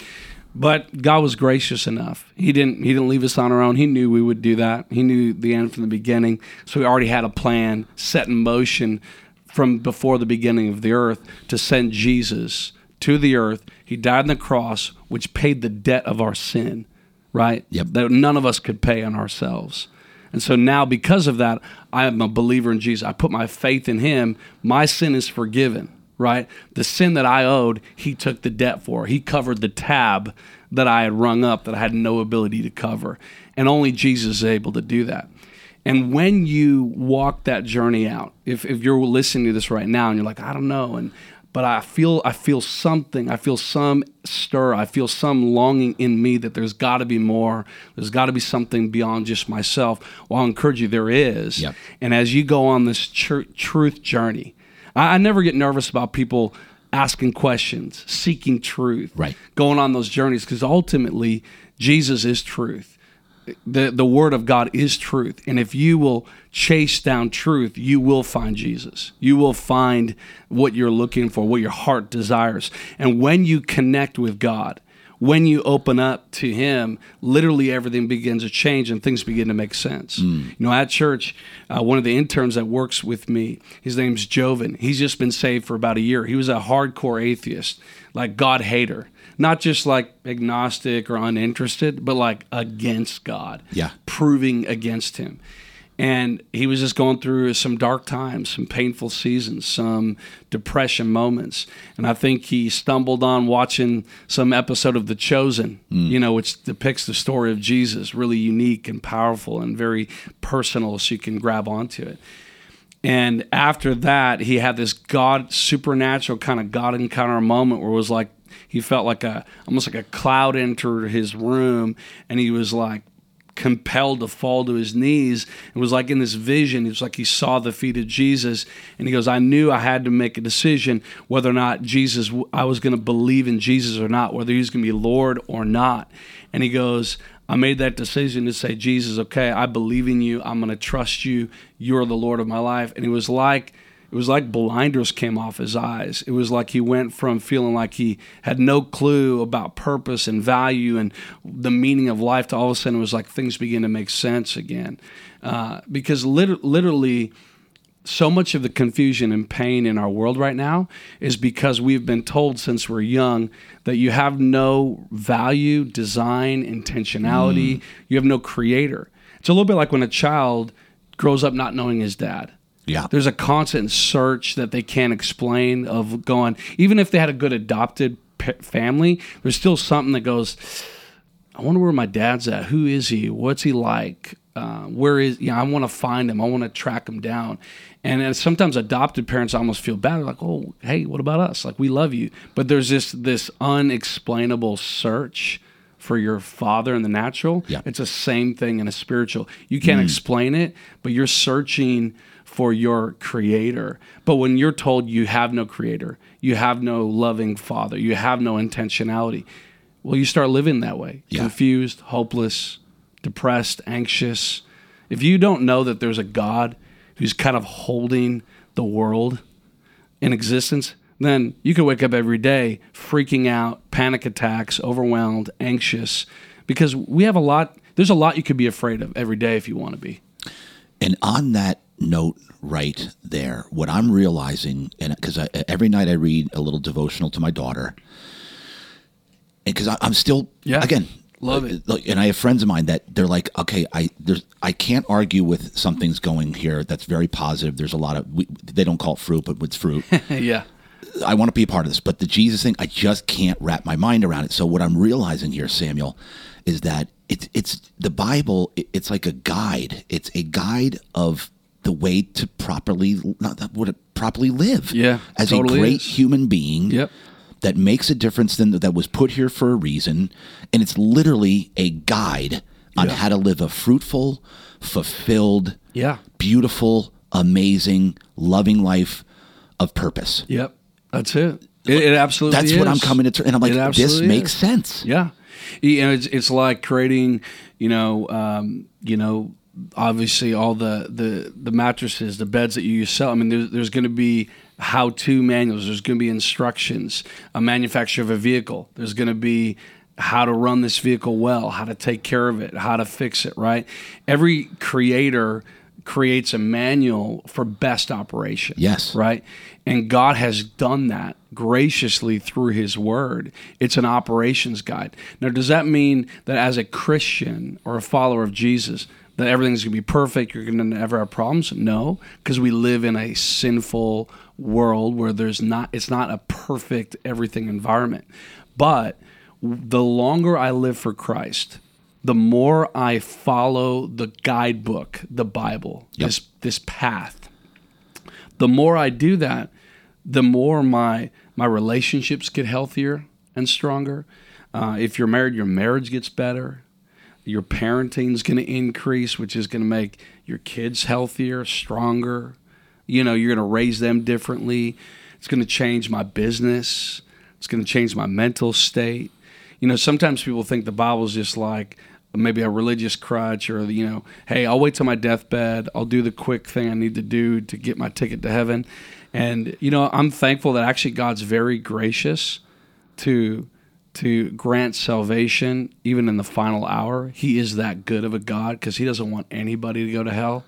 But God was gracious enough. He didn't he didn't leave us on our own. He knew we would do that. He knew the end from the beginning. So he already had a plan set in motion from before the beginning of the earth to send Jesus to the earth. He died on the cross, which paid the debt of our sin, right? Yep. That none of us could pay on ourselves. And so now, because of that, I am a believer in Jesus. I put my faith in Him. My sin is forgiven, right? The sin that I owed, He took the debt for. He covered the tab that I had rung up that I had no ability to cover. And only Jesus is able to do that. And when you walk that journey out, if, if you're listening to this right now and you're like, I don't know, and but I feel I feel something. I feel some stir. I feel some longing in me that there's got to be more. There's got to be something beyond just myself. Well, I'll encourage you. There is. Yep. And as you go on this tr- truth journey, I, I never get nervous about people asking questions, seeking truth, Right. Going on those journeys because ultimately Jesus is truth the the word of God is truth, and if you will chase down truth, you will find Jesus. You will find what you're looking for, what your heart desires, and when you connect with God, when you open up to Him, literally everything begins to change and things begin to make sense. You know, at church, uh, one of the interns that works with me, his name's Joven. He's just been saved for about a year. He was a hardcore atheist, like God hater not just like agnostic or uninterested, but like against God. Yeah. Proving against him. And he was just going through some dark times, some painful seasons, some depression moments. And I think he stumbled on watching some episode of The Chosen, hmm. you know, which depicts the story of Jesus, really unique and powerful and very personal, so you can grab onto it. And after that, he had this God supernatural kind of God encounter moment where it was like he felt like a almost like a cloud entered his room, and he was like compelled to fall to his knees. It was like in this vision, it was like he saw the feet of Jesus, and he goes, "I knew I had to make a decision whether or not Jesus, I was going to believe in Jesus or not, whether he was going to be Lord or not." And he goes. I made that decision to say, Jesus, okay, I believe in you. I'm going to trust you. You're the Lord of my life. And it was like, it was like blinders came off his eyes. It was like he went from feeling like he had no clue about purpose and value and the meaning of life to all of a sudden it was like things began to make sense again. Uh, because lit- literally, so much of the confusion and pain in our world right now is because we've been told since we're young that you have no value, design, intentionality, you have no creator. It's a little bit like when a child grows up not knowing his dad. Yeah. There's a constant search that they can't explain of going, even if they had a good adopted p- family, there's still something that goes, I wonder where my dad's at. Who is he? What's he like? Uh, where is, you know, I want to find him. I want to track him down. And sometimes adopted parents almost feel bad. They're like, oh, hey, what about us? Like, we love you. But there's this, this unexplainable search for your father in the natural. Yeah. It's the same thing in a spiritual. You can't explain it, but you're searching for your creator. But when you're told you have no creator, you have no loving father, you have no intentionality, well, you start living that way Yeah. confused, hopeless, depressed, anxious. If you don't know that there's a God who's kind of holding the world in existence, then you could wake up every day freaking out, panic attacks, overwhelmed, anxious, because we have a lot. There's a lot you could be afraid of every day if you want to be. And on that note, right there, what I'm realizing, and because every night I read a little devotional to my daughter, and because I'm still, Yeah. again, Love it. like, And I have friends of mine that they're like, okay, I there's I can't argue with something's going here that's very positive. There's a lot of we, they don't call it fruit, but it's fruit. yeah. I want to be a part of this, but the Jesus thing, I just can't wrap my mind around it. So what I'm realizing here, Samuel, is that it's it's the Bible. It's like a guide. It's a guide of the way to properly not that what properly live. Yeah, as totally a great is. human being. Yep. That makes a difference. Than that was put here for a reason, and it's literally a guide on Yeah. how to live a fruitful, fulfilled, Yeah. beautiful, amazing, loving life of purpose. Yep. That's it. It, it absolutely That's what I'm coming to, ter- and I'm like, this makes is. sense. Yeah, you know, it's it's like creating, you know, um, you know, obviously all the the the mattresses, the beds that you sell. I mean, there's there's going to be how-to manuals. There's going to be instructions. A manufacturer of a vehicle. There's going to be how to run this vehicle well, how to take care of it, how to fix it. Right. Every creator creates a manual for best operation Yes. right? And God has done that graciously through His Word. It's an operations guide. Now, does that mean that as a Christian or a follower of Jesus, that everything's going to be perfect? You're going to never have problems? No, because we live in a sinful world where there's not. It's not a perfect everything environment, but the longer I live for Christ, the more I follow the guidebook, the Bible, Yep. this this path, the more I do that, the more my my relationships get healthier and stronger. Uh, if you're married, your marriage gets better. Your parenting is going to increase, which is going to make your kids healthier, stronger. You know, you're going to raise them differently. It's going to change my business. It's going to change my mental state. You know, sometimes people think the Bible's just like maybe a religious crutch or, you know, hey, I'll wait till my deathbed. I'll do the quick thing I need to do to get my ticket to heaven. And, you know, I'm thankful that actually God's very gracious to to grant salvation even in the final hour. He is that good of a God because he doesn't want anybody to go to hell.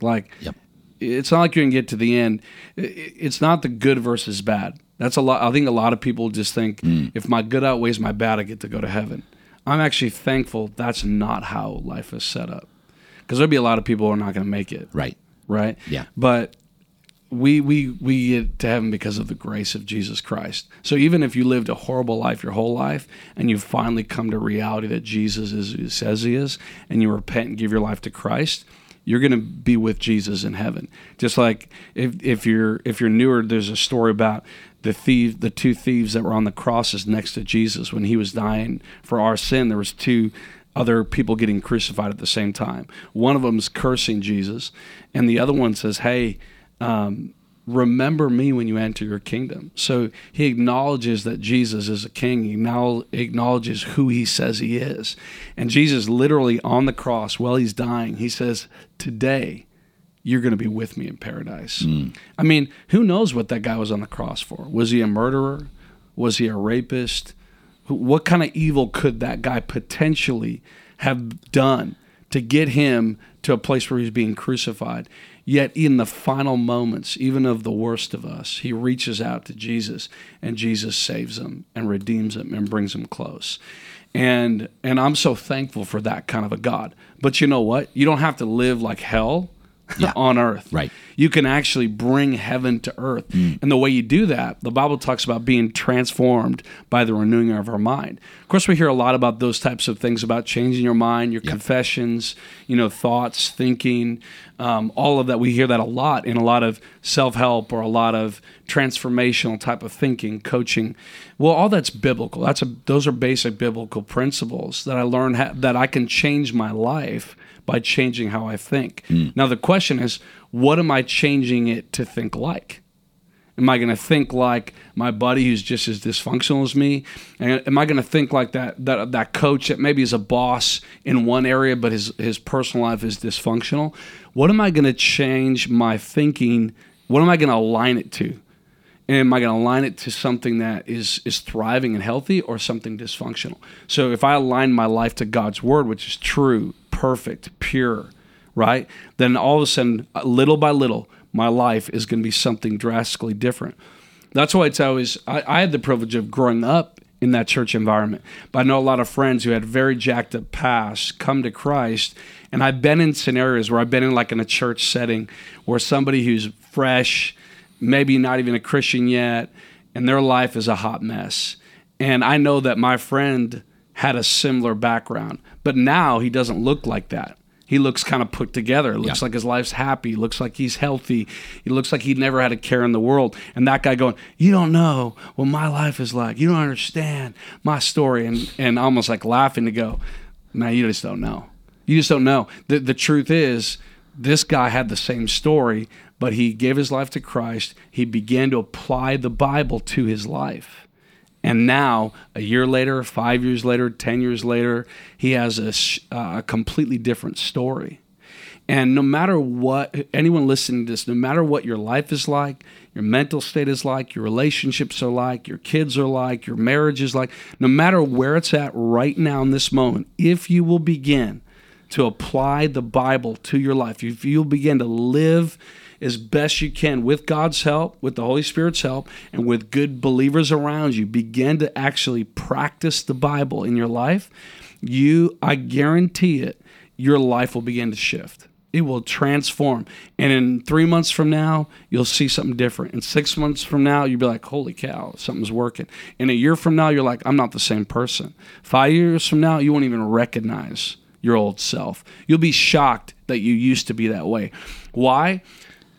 Like Yep. it's not like you can get to the end. It's not the good versus bad. That's a lot. I think a lot of people just think mm. if my good outweighs my bad, I get to go to heaven. I'm actually thankful that's not how life is set up. Because there'll be a lot of people who are not going to make it Right. right? Yeah. But we we we get to heaven because of the grace of Jesus Christ. So even if you lived a horrible life your whole life and you finally come to reality that Jesus is who says he is and you repent and give your life to Christ, you're going to be with Jesus in heaven. Just like if if you're if you're newer there's a story about the thief the two thieves that were on the crosses next to Jesus when he was dying for our sin there was two other people getting crucified at the same time. One of them is cursing Jesus, and the other one says, "Hey, um, remember me when you enter your kingdom." So he acknowledges that Jesus is a king. He now acknowledges who he says he is, and Jesus literally on the cross while he's dying, he says, "Today." You're going to be with me in paradise. I mean, who knows what that guy was on the cross for? Was he a murderer? Was he a rapist? what kind of evil could that guy potentially have done to get him to a place where he's being crucified? Yet, in the final moments, even of the worst of us, he reaches out to Jesus, and Jesus saves him and redeems him and brings him close. And and I'm so thankful for that kind of a God. But you know what? You don't have to live like hell Yeah. on earth. Right. You can actually bring heaven to earth. Mm. And the way you do that, the Bible talks about being transformed by the renewing of our mind. Of course, we hear a lot about those types of things about changing your mind, your confessions, you know, thoughts, thinking, um, all of that. We hear that a lot in a lot of self help or a lot of transformational type of thinking, coaching. Well, all that's biblical. That's a, those are basic biblical principles that I learned ha- that I can change my life by changing how I think. Now, the question is, what am I changing it to think like? Am I going to think like my buddy who's just as dysfunctional as me? And am I going to think like that, that that coach that maybe is a boss in one area, but his his personal life is dysfunctional? What am I going to change my thinking? What am I going to align it to? and am I going to align it to something that is is thriving and healthy or something dysfunctional? So if I align my life to God's word, which is true, perfect, pure, right? Then all of a sudden, uh, little by little, my life is going to be something drastically different. That's why it's always I, I had the privilege of growing up in that church environment. But I know a lot of friends who had very jacked up past come to Christ. And I've been in scenarios where I've been in like in a church setting where somebody who's fresh, maybe not even a Christian yet, and their life is a hot mess. And I know that my friend had a similar background, but now he doesn't look like that. He looks kind of put together. It looks yeah. like his life's happy. It looks like he's healthy. He looks like he never had a care in the world. And that guy going, You don't know what my life is like. You don't understand my story. And, and almost like laughing to go, Man, you just don't know. You just don't know. The, the truth is, this guy had the same story, but he gave his life to Christ. He began to apply the Bible to his life. And now, a year later, five years later, 10 years later, he has a, uh, a completely different story. And no matter what, anyone listening to this, no matter what your life is like, your mental state is like, your relationships are like, your kids are like, your marriage is like, no matter where it's at right now in this moment, if you will begin to apply the Bible to your life, if you'll begin to live as best you can with God's help, with the Holy Spirit's help, and with good believers around you, begin to actually practice the Bible in your life, you, I guarantee it, your life will begin to shift. It will transform. And in three months from now, you'll see something different. In six months from now, you'll be like, holy cow, something's working. In a year from now, you're like, I'm not the same person. Five years from now, you won't even recognize your old self. You'll be shocked that you used to be that way. Why?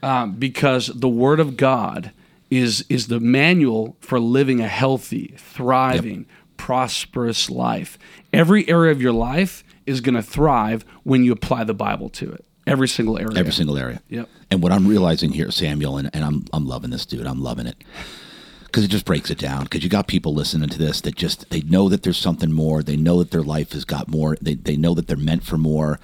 Um, because the Word of God is is the manual for living a healthy, thriving, yep. prosperous life. Every area of your life is going to thrive when you apply the Bible to it. Every single area. Every single area. Yep. And what I'm realizing here, Samuel, and, and I'm I'm loving this, dude. I'm loving it because it just breaks it down. Because you got people listening to this that just they know that there's something more. They know that their life has got more. They they know that they're meant for more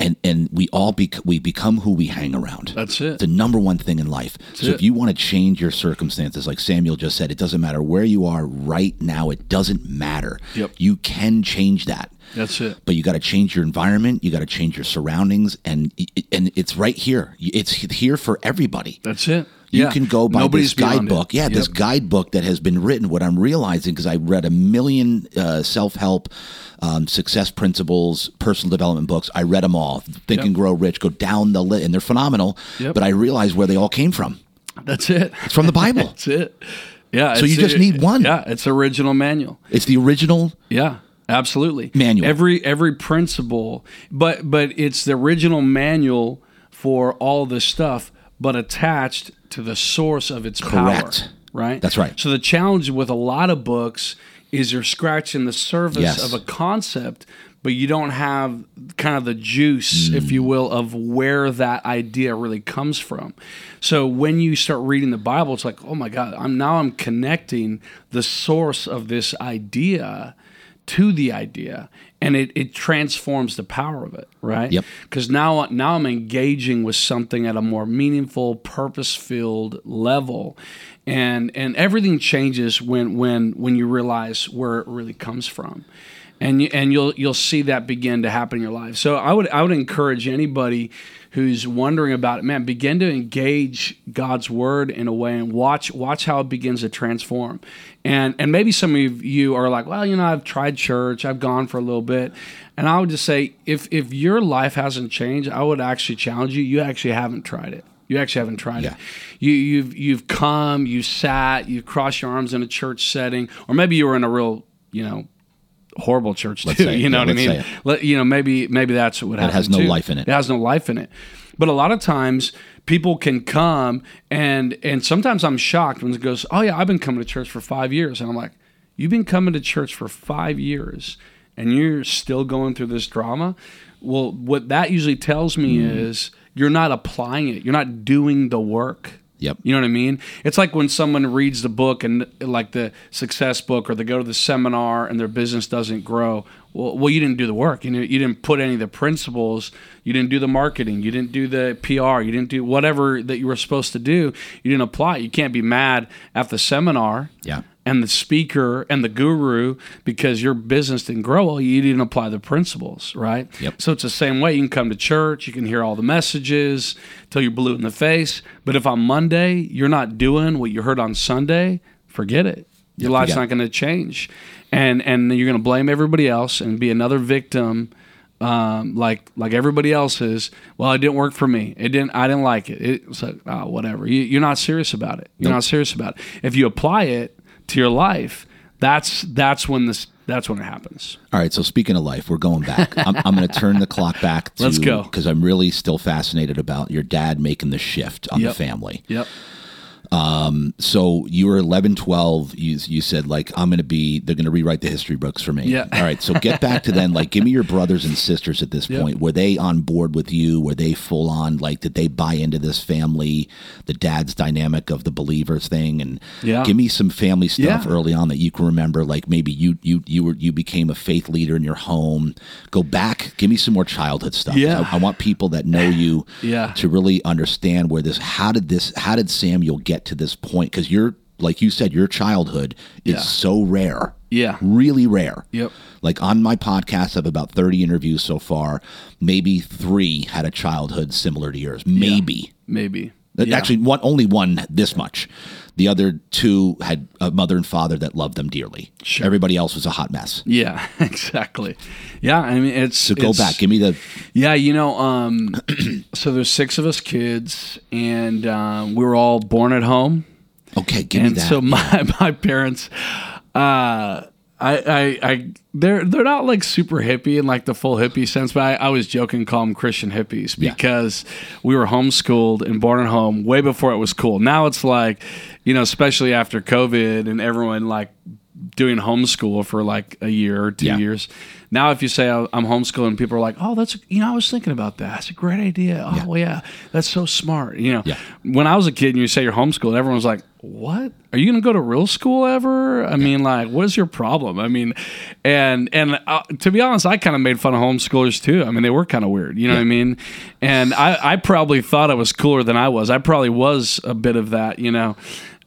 and and we all bec- we become who we hang around. That's it. The number one thing in life. That's so it. if you want to change your circumstances, like Samuel just said, it doesn't matter where you are right now. It doesn't matter. Yep. You can change that. That's it. But you got to change your environment. You got to change your surroundings, and and it's right here. It's here for everybody. That's it. You yeah. can go by Nobody's this guidebook. Yeah, yep. this guidebook that has been written. What I'm realizing because I read a million uh, self help, um, success principles, personal development books. I read them all. Think yep. and Grow Rich. Go down the list, and they're phenomenal. Yep. But I realized where they all came from. That's it. It's from the Bible. That's it. Yeah. So you just need one. Yeah, it's original manual. It's the original. Yeah. Absolutely. Manual. Every every principle, but but it's the original manual for all this stuff, but attached to the source of its Correct. power. Right? That's right. So the challenge with a lot of books is you're scratching the surface Yes. of a concept, but you don't have kind of the juice, if mm. you will, of where that idea really comes from. So when you start reading the Bible, it's like, oh my God, I'm now I'm connecting the source of this idea to the idea and it, it transforms the power of it right? Yep. because now now i'm engaging with something at a more meaningful purpose filled level. And and everything changes when when when you realize where it really comes from. And you, and you'll you'll see that begin to happen in your life. So i would i would encourage anybody who's wondering about it man begin to engage god's word in a way and watch watch how it begins to transform and and maybe some of you are like well you know i've tried church i've gone for a little bit and i would just say if if your life hasn't changed i would actually challenge you you actually haven't tried it you actually haven't tried Yeah. it. You, you've you've come, you sat, you crossed your arms in a church setting, or maybe you were in a real, you know, horrible church Let's too. You know Yeah, what I mean? Let, you know, maybe maybe that's what That happened. has no too. life in it. It has no life in it. But a lot of times people can come and and sometimes I'm shocked when it goes, Oh yeah, I've been coming to church for five years. And I'm like, You've been coming to church for five years and you're still going through this drama? Well, what that usually tells me Hmm. is you're not applying it. You're not doing the work. Yep. You know what I mean? It's like when someone reads the book and like the success book, or they go to the seminar and their business doesn't grow. Well, well, you didn't do the work. You know, you didn't put any of the principles. You didn't do the marketing. You didn't do the PR. You didn't do whatever that you were supposed to do. You didn't apply. You can't be mad at the seminar Yeah. And the speaker and the guru because your business didn't grow well you didn't apply the principles right Yep. so it's the same way you can come to church you can hear all the messages till you're blue in the face but if on monday you're not doing what you heard on sunday forget it your Yeah, life's not going to change and and you're going to blame everybody else and be another victim um, like like everybody else is. Well, it didn't work for me. It didn't. I didn't like it. It was like oh, whatever. You, you're not serious about it. You're Nope. not serious about it. If you apply it to your life, that's that's when this that's when it happens. All right. So speaking of life, we're going back. I'm, I'm going to turn the clock back. To, Let's go. because I'm really still fascinated about your dad making the shift on Yep. the family. Yep. Um, so you were 11, 12. You, you said like I'm going to be. They're going to rewrite the history books for me. Yeah. All right. So get back to then. Like, give me your brothers and sisters at this Yep. point. Were they on board with you? Were they full on? Like, did they buy into this family, the dad's dynamic of the believers thing? And Yeah. give me some family stuff Yeah. early on that you can remember. Like maybe you you you were you became a faith leader in your home. Go back. Give me some more childhood stuff. Yeah. I, I want people that know you Yeah. to really understand where this. How did this? How did Samuel get to this point? Because you're like you said, your childhood is Yeah. so rare. Yeah. Really rare. Yep. Like on my podcast, I have about 30 interviews so far. Maybe three had a childhood similar to yours. Maybe. Maybe. Uh, Yeah. Actually, one only one this much. The other two had a mother and father that loved them dearly. Sure. Everybody else was a hot mess. Yeah. Exactly. Yeah. I mean, it's So go it's- back. Give me the. Yeah, you know, um, so there's six of us kids, and um, we were all born at home. Okay, give me and that. so my my parents uh I, I, I, they're they're not like super hippie in like the full hippie sense, but I, I was joking, call them Christian hippies Yeah. because we were homeschooled and born at home way before it was cool. Now it's like, you know, especially after COVID and everyone like doing homeschool for like a year or two Yeah. years. Now, if you say "Oh, I'm homeschooling, people are like, "Oh, that's you know, I was thinking about that. That's a great idea. Oh, Yeah. well, yeah, that's so smart." You know, Yeah. when I was a kid and you say you're homeschooling, everyone's like, "What? Are you going to go to real school ever?" I mean, like, what is your problem? I mean, and and uh, to be honest, I kind of made fun of homeschoolers too. I mean, they were kind of weird. You know what I mean? And I I probably thought I was cooler than I was. I probably was a bit of that. You know.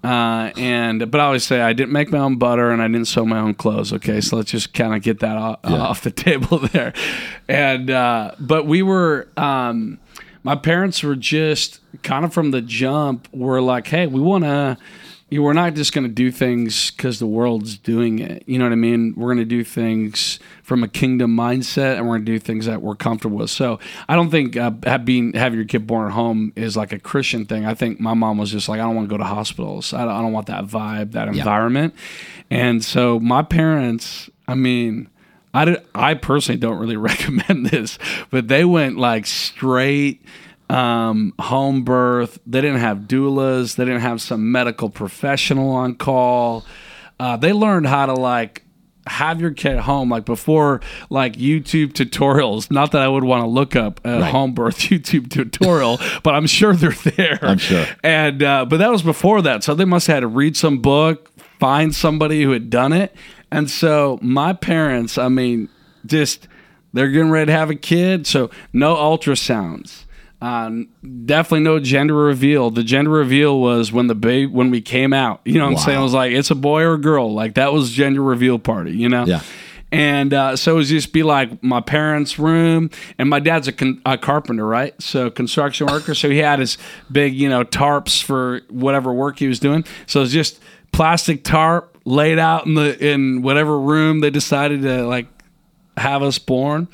Uh, and but I always say I didn't make my own butter and I didn't sew my own clothes. Okay, so let's just kind of get that off, off the table there. And uh, but we were, um, my parents were just kind of from the jump. Were like, hey, we want to. You we're not just going to do things because the world's doing it. You know what I mean? We're going to do things from a kingdom mindset, and we're going to do things that we're comfortable with. So I don't think uh, have being having your kid born at home is like a Christian thing. I think my mom was just like, I don't want to go to hospitals. I don't, I don't want that vibe, that environment. And so my parents, I mean. I, did, I personally don't really recommend this, but they went like straight um, home birth. They didn't have doulas. They didn't have some medical professional on call. Uh, they learned how to like have your kid home like before like YouTube tutorials. Not that I would want to look up a Right. home birth YouTube tutorial, but I'm sure they're there. I'm sure. And uh, but that was before that, so they must have had to read some book, find somebody who had done it. And so my parents, I mean, just they're getting ready to have a kid, so no ultrasounds. Uh, definitely no gender reveal. The gender reveal was when the baby when we came out. You know what I'm saying? I was like, it's a boy or a girl. Like that was gender reveal party. You know? Yeah. And uh, so it was just be like my parents' room, and my dad's a, con- a carpenter, right? So construction worker. so he had his big, you know, tarps for whatever work he was doing. So it was just plastic tarp laid out in the in whatever room they decided to like have us born.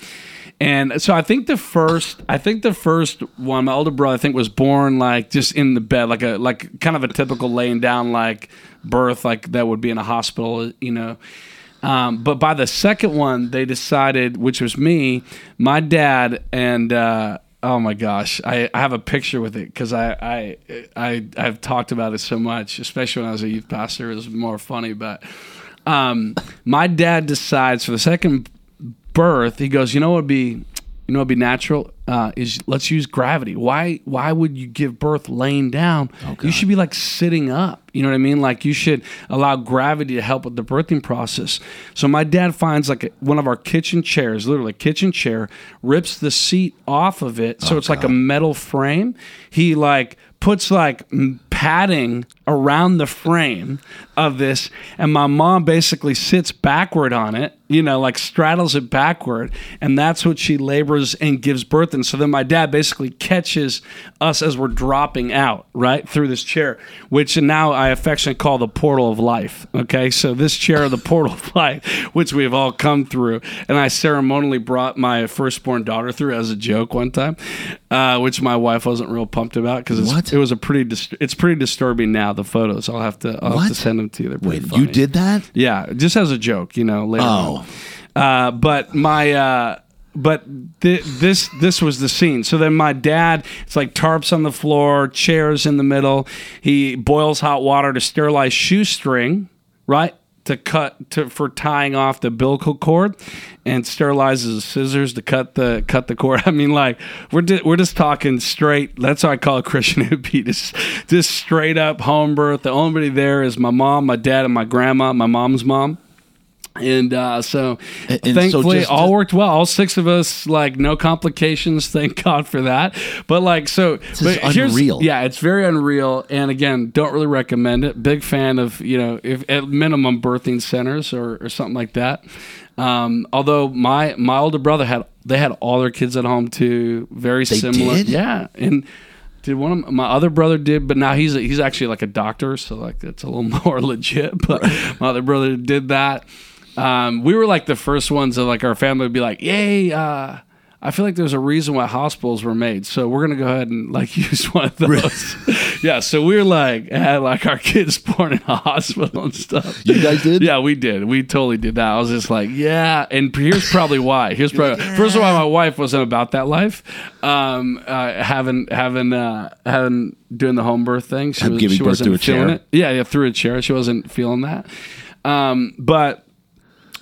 And so I think the first, I think the first one, my older brother, I think was born like just in the bed, like a like kind of a typical laying down like birth, like that would be in a hospital, you know. Um, but by the second one, they decided, which was me, my dad, and uh, oh my gosh, I, I have a picture with it because I, I I I've talked about it so much, especially when I was a youth pastor. It was more funny, but um, my dad decides for the second birth, he goes, you know what would be, you know, what would be natural. uh, is let's use gravity. Why why would you give birth laying down? Oh, you should be like sitting up. You know what I mean? Like you should allow gravity to help with the birthing process. So my dad finds like a, one of our kitchen chairs, literally a kitchen chair, rips the seat off of it, so it's like a metal frame. He like puts like padding around the frame of this and my mom basically sits backward on it you know like straddles it backward and that's what she labors and gives birth and so then my dad basically catches us as we're dropping out right through this chair which now i affectionately call the portal of life okay? So this chair the portal of life which we've all come through. And i ceremonially brought my firstborn daughter through as a joke one time uh, which my wife wasn't real pumped about because it was a pretty dis- it's pretty disturbing now the photos. I'll have to i'll have to send them to you. Wait, funny. you did that? yeah just as a joke you know later Oh. uh, but my uh, but th- this this was the scene. So then my dad it's like tarps on the floor chairs in the middle. He boils hot water to sterilize shoestring right to cut to for tying off the umbilical cord and sterilizes the scissors to cut the cut the cord. I mean, like we're di- we're just talking straight. That's how I call it Christian hippie. Just just straight up home birth. The only there is my mom, my dad, and my grandma. My mom's mom. And uh, so, And- and so thankfully, just- all worked well. All six of us, like, no complications. Thank God for that. But like, so, but here's- unreal. Yeah, it's very unreal. And again, don't really recommend it. Big fan of you know, if at minimum birthing centers or, or something like that. Um, although my my older brother had they had all their kids at home too. Very similar. did? Yeah, and. Did one of my other brother did, but now he's he's actually like a doctor, so like it's a little more legit. But my other brother did that. Um, we were like the first ones of like our family would be like, "Yay!" Uh, I feel like there's a reason why hospitals were made, so we're gonna go ahead and like use one of those. yeah, so we were like had like our kids born in a hospital and stuff. You guys did? Yeah, we did. We totally did that. I was just like, yeah. And here's probably why. Here's probably first of all, my wife wasn't about that life. Um, uh, having having uh, having doing the home birth thing. She, was, giving she birth wasn't through a feeling chair? it. Yeah, yeah, through a chair. She wasn't feeling that. Um, but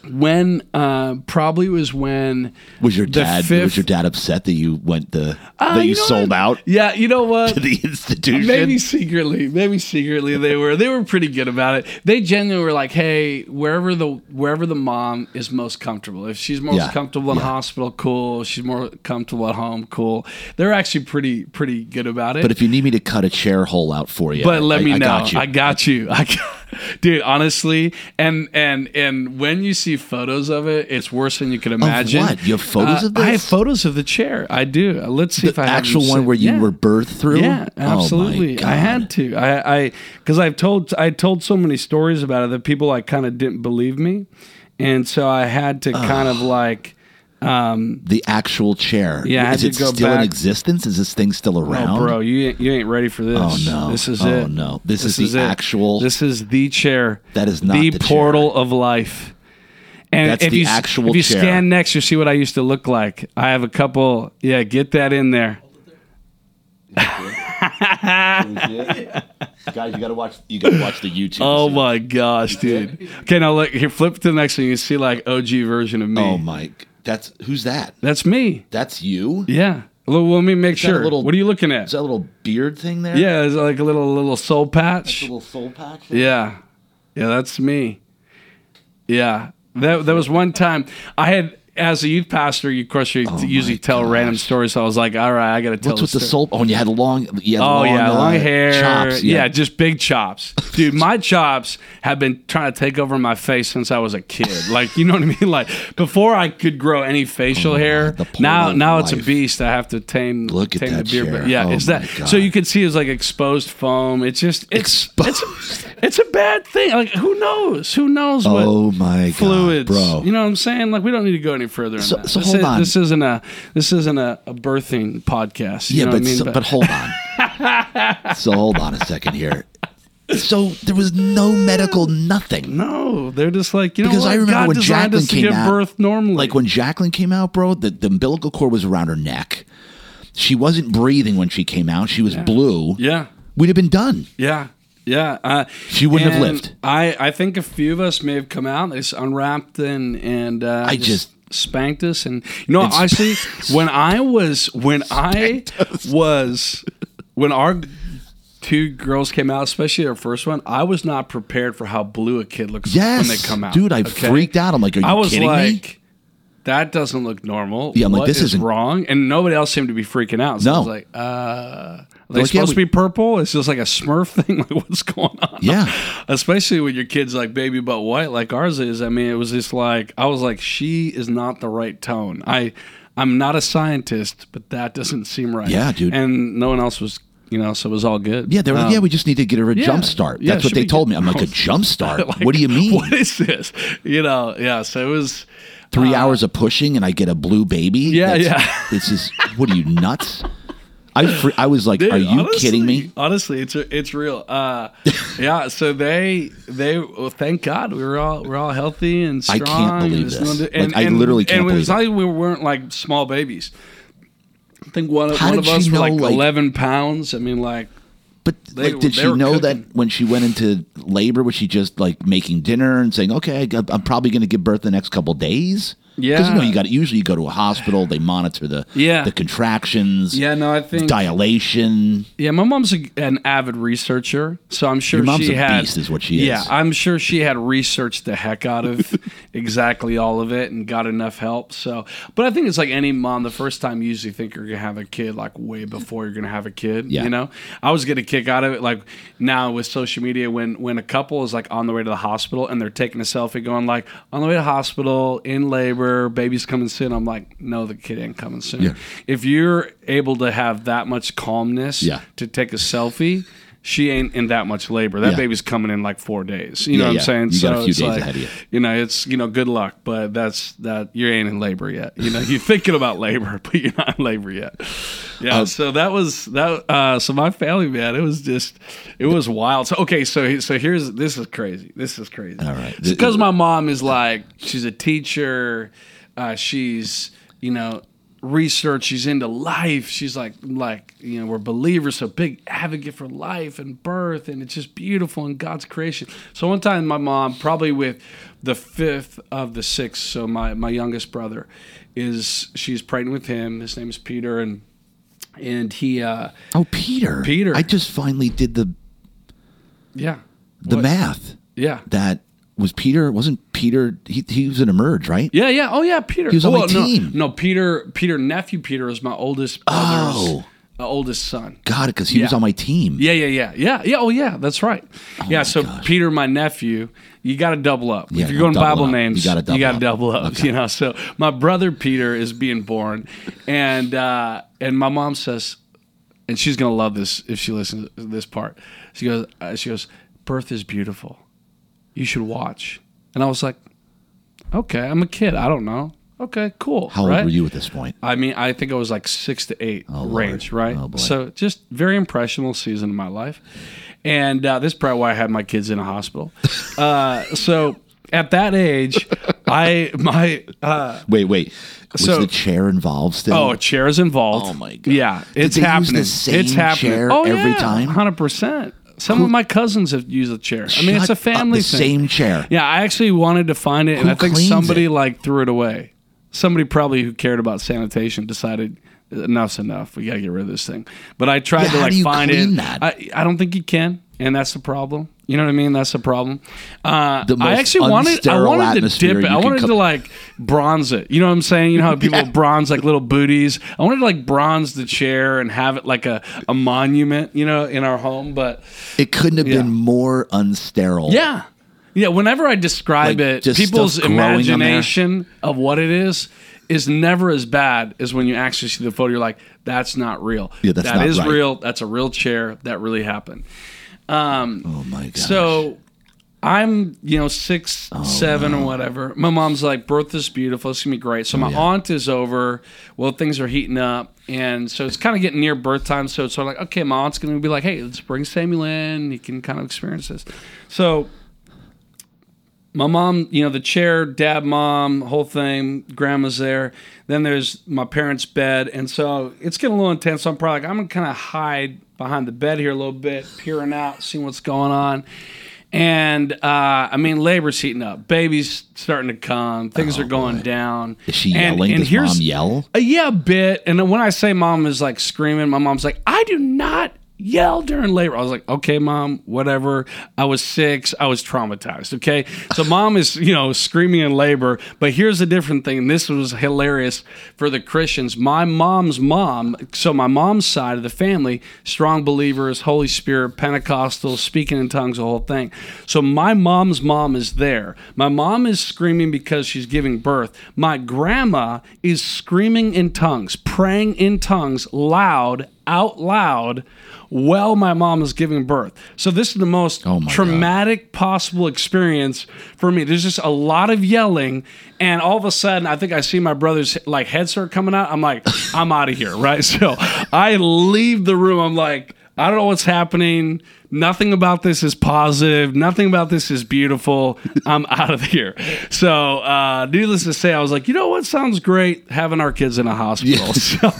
when uh, probably was when Was your dad fifth- was your dad upset that you went the Uh, that you, know sold what? out Yeah, you know what? to the institution? Maybe secretly, maybe secretly they were they were pretty good about it. They genuinely were like, "Hey, wherever the wherever the mom is most comfortable. If she's most Yeah, comfortable in yeah. hospital, cool. She's more comfortable at home, cool." They're actually pretty pretty good about it. But if you need me to cut a chair hole out for you, but let I- me I know. got you. I got you. I got, dude, honestly, and and and when you see photos of it, it's worse than you could imagine. what? You have photos Uh, of this? I have photos of the chair. I do. Uh, Let's see if the I have actual one where you Yeah. were birthed through. Yeah, Oh, absolutely. I had to. I, I, because I've told, I told so many stories about it that people like kind of didn't believe me, and so I had to kind of like, um, the actual chair. Yeah, is it still in existence? Is this thing still around? oh, bro, you ain't, you ain't ready for this. Oh, no. this is Oh, it. no. This is the it. actual- This is the chair. That is not the, the chair. portal of life. And That's if the you, actual If you chair. scan next, you'll see what I used to look like. I have a couple. Yeah, get that in there. Guys, you gotta watch. You gotta watch the YouTube. Oh my gosh, dude. Okay, now look here. Flip to the next one. You see like OG version of me. Oh my! That's who's that? That's me. That's you. Yeah. Well, let me make that a sure. little- what are you looking at? Is that a little beard thing there? Yeah, it's like a little little soul patch. A little soul patch. Yeah, yeah, that's me. Yeah, that that was one time. I had as a youth pastor. You, of course, you usually Oh my tell random stories. So I was like, all right, I got to tell. What's with a the story. soul? Oh, and you had long. You had Oh long, yeah, long uh, hair. chops. Yeah. just big chops, dude. My chops have been trying to take over my face since I was a kid. Like you know what I mean? Like before I could grow any facial hair. Oh, portal Now, now it's a beast. I have to tame. Look at tame that the beard. chair. Yeah, Oh it's that. God. So you can see it's like exposed foam. It's just it's Exposed. it's it's a bad thing. Like who knows? Who knows what? Oh my Fluids, god, bro! You know what I'm saying? Like we don't need to go any further. In So- that. so this hold is, on. This isn't a this isn't a, a birthing podcast. You yeah, know but I mean? so, but hold on. so hold on a second here. So there was no medical nothing. No, they're just like you know Because what? I remember God when Jacqueline came give out, birth normally. Like when Jacqueline came out, bro, the, the umbilical cord was around her neck. She wasn't breathing when she came out. She was blue. yeah, We'd have been done. yeah, yeah. Uh, She wouldn't have lived. I I think a few of us may have come out. They unwrapped and and uh, I just spanked us, and you know, I see when I was when I was when our two girls came out, especially our first one, I was not prepared for how blue a kid looks Yes, when they come out. dude, I okay? freaked out. I'm like, are you I was kidding like, me? that doesn't look normal. Yeah, I'm like, this is isn't- wrong, and nobody else seemed to be freaking out. So I No. was like, uh, are they like, yeah, supposed we- to be purple? It's just like a Smurf thing. Like, what's going on? Yeah. especially when your kid's like baby but white, like ours is. I mean, it was just like I was like, she is not the right tone. I, I'm not a scientist, but that doesn't seem right. Yeah, dude. And no one else was, you know, so it was all good. Yeah, they were like, Um, yeah, we just need to get her a yeah. jump start. Yeah, That's what they told me. I'm like, a jump start? like, what do you mean? What is this? You know, yeah. So it was. Three hours of pushing and I get a blue baby? Uh, Yeah, That's- yeah. This is, what are you, nuts? I, fr- I was like, Dude, are you honestly- kidding me? Honestly, it's it's real. Uh, yeah. So they they well, thank God we were all we're all healthy and strong. I can't believe and this. no- Like, and, I literally can't and it's believe not like we weren't like small babies. I think one, How one of us were like, like- eleven pounds. I mean, like But They- like, did she know cooking. that when she went into labor, was she just like making dinner and saying, "Okay, I- I'm probably going to give birth the next couple days"? Because you know you got usually you go to a hospital, they monitor the Yeah. the contractions, yeah, no, I think dilation. Yeah, my mom's a, an avid researcher, so I'm sure Your mom's she a had. beast is what she Yeah, is. I'm sure she had researched the heck out of exactly all of it and got enough help. So, but I think it's like any mom. The first time you usually think you're gonna have a kid, like way before you're gonna have a kid. Yeah. You know, I was getting a kick out of it. Like now with social media, when when a couple is like on the way to the hospital and they're taking a selfie, going like on the way to hospital in labor, baby's coming soon. I'm like, no, the kid ain't coming soon. Yeah. If you're able to have that much calmness Yeah. to take a selfie, she ain't in that much labor. That Yeah. baby's coming in like four days. You know what yeah. I'm saying? You got a few it's days like, ahead of you. You know, it's you know, good luck, but that's that you ain't in labor yet. You know, you're thinking about labor, but you're not in labor yet. Yeah. Um, so that was that. Uh, so my family, man, it was just, it was wild. So okay, so so here's this is crazy. This is crazy. All right. because my mom is like she's a teacher. Uh, she's you know research she's into life she's like like you know we're believers so big advocate for life and birth and it's just beautiful in god's creation so one time my mom probably with the fifth of the six so my my youngest brother is she's pregnant with him his name is peter and and he uh Oh, Peter. Peter. I just finally did the yeah the What? math. yeah That was Peter. Wasn't Peter? He he was an emerge, right? Yeah, yeah. Oh, yeah. Peter. He was on oh, my no, team. No, Peter. Peter nephew. Peter is my oldest brother's Oh. uh, oldest son. Got it, because he was on my team. Yeah, yeah, yeah, yeah, yeah. Oh, yeah. That's right. yeah. So gosh. Peter, my nephew, you got to double up. Yeah, if you're going Bible up. names, You gotta double gotta up. double up. You know. So my brother Peter is being born, and uh, and my mom says, and she's gonna love this if she listens to this part. She goes, uh, she goes, birth is beautiful. You should watch. And I was like, okay, I'm a kid. I don't know. Okay, cool. How right? old were you at this point? I mean, I think I was like six to eight Lord. range, right? Oh, so just very impressionable season of my life, and uh, this is probably why I had my kids in a hospital. uh, so at that age, I my uh, Wait, wait. Was So- the chair involved still? oh a chair is involved. Oh, my God. Yeah, it's happening. it's happening. chair oh, every yeah, time? Hundred percent. Some of my cousins have used the chair. I mean, it's Shut a up, family the thing. same chair. Yeah, I actually wanted to find it, and Who I think cleans somebody it? like threw it away. Somebody probably who cared about sanitation decided enough's enough. We got to get rid of this thing. But I tried Yeah, to how like do you find it. that? I, I don't think you can, and that's the problem. You know what I mean? That's the problem. Uh, The I actually wanted, I wanted to dip it. I wanted co- to like bronze it. You know what I'm saying? You know how people bronze like little booties. I wanted to like bronze the chair and have it like a, a monument, you know, in our home. But It couldn't have Yeah. been more unsterile. yeah. Yeah, whenever I describe Like, it, people's stuff growing on there. imagination of what it is is never as bad as when you actually see the photo. You're like, that's not real. Yeah, that's That not is right. real. That's a real chair. That really happened. Um, Oh my god. so I'm, you know, six, Oh, seven, or whatever. My mom's like, birth is beautiful. It's gonna be great. So my Oh, yeah. aunt is over. Well, things are heating up, and so it's kind of getting near birth time. So it's sort of like, okay, my aunt's gonna be like, hey, let's bring Samuel in. He can kind of experience this. So my mom, you know, the chair, dad, mom, whole thing, grandma's there. Then there's my parents' bed. And so it's getting a little intense. So I'm probably like, I'm going to kind of hide behind the bed here a little bit, peering out, seeing what's going on. And uh, I mean, labor's heating up. Baby's starting to come. Things are going down. Oh, Is she And- yelling? and Does mom yell? uh, yeah, a bit. And when I say mom is like screaming, my mom's like, I do not yell during labor. I was like, okay, mom, whatever. I was six. I was traumatized. Okay. So mom is, you know, screaming in labor. But here's a different thing. And this was hilarious for the Christians. My mom's mom, so my mom's side of the family, strong believers, Holy Spirit, Pentecostal, speaking in tongues, the whole thing. So my mom's mom is there. My mom is screaming because she's giving birth. My grandma is screaming in tongues, praying in tongues, loud, out loud, while my mom is giving birth. So this is the most Oh traumatic possible experience for me. There's just a lot of yelling, and all of a sudden, I think I see my brother's like head start coming out. I'm like, I'm out of here, right? So I leave the room. I'm like, I don't know what's happening. Nothing about this is positive. Nothing about this is beautiful. I'm out of here. So, uh, needless to say, I was like, you know what sounds great? Having our kids in a hospital. So,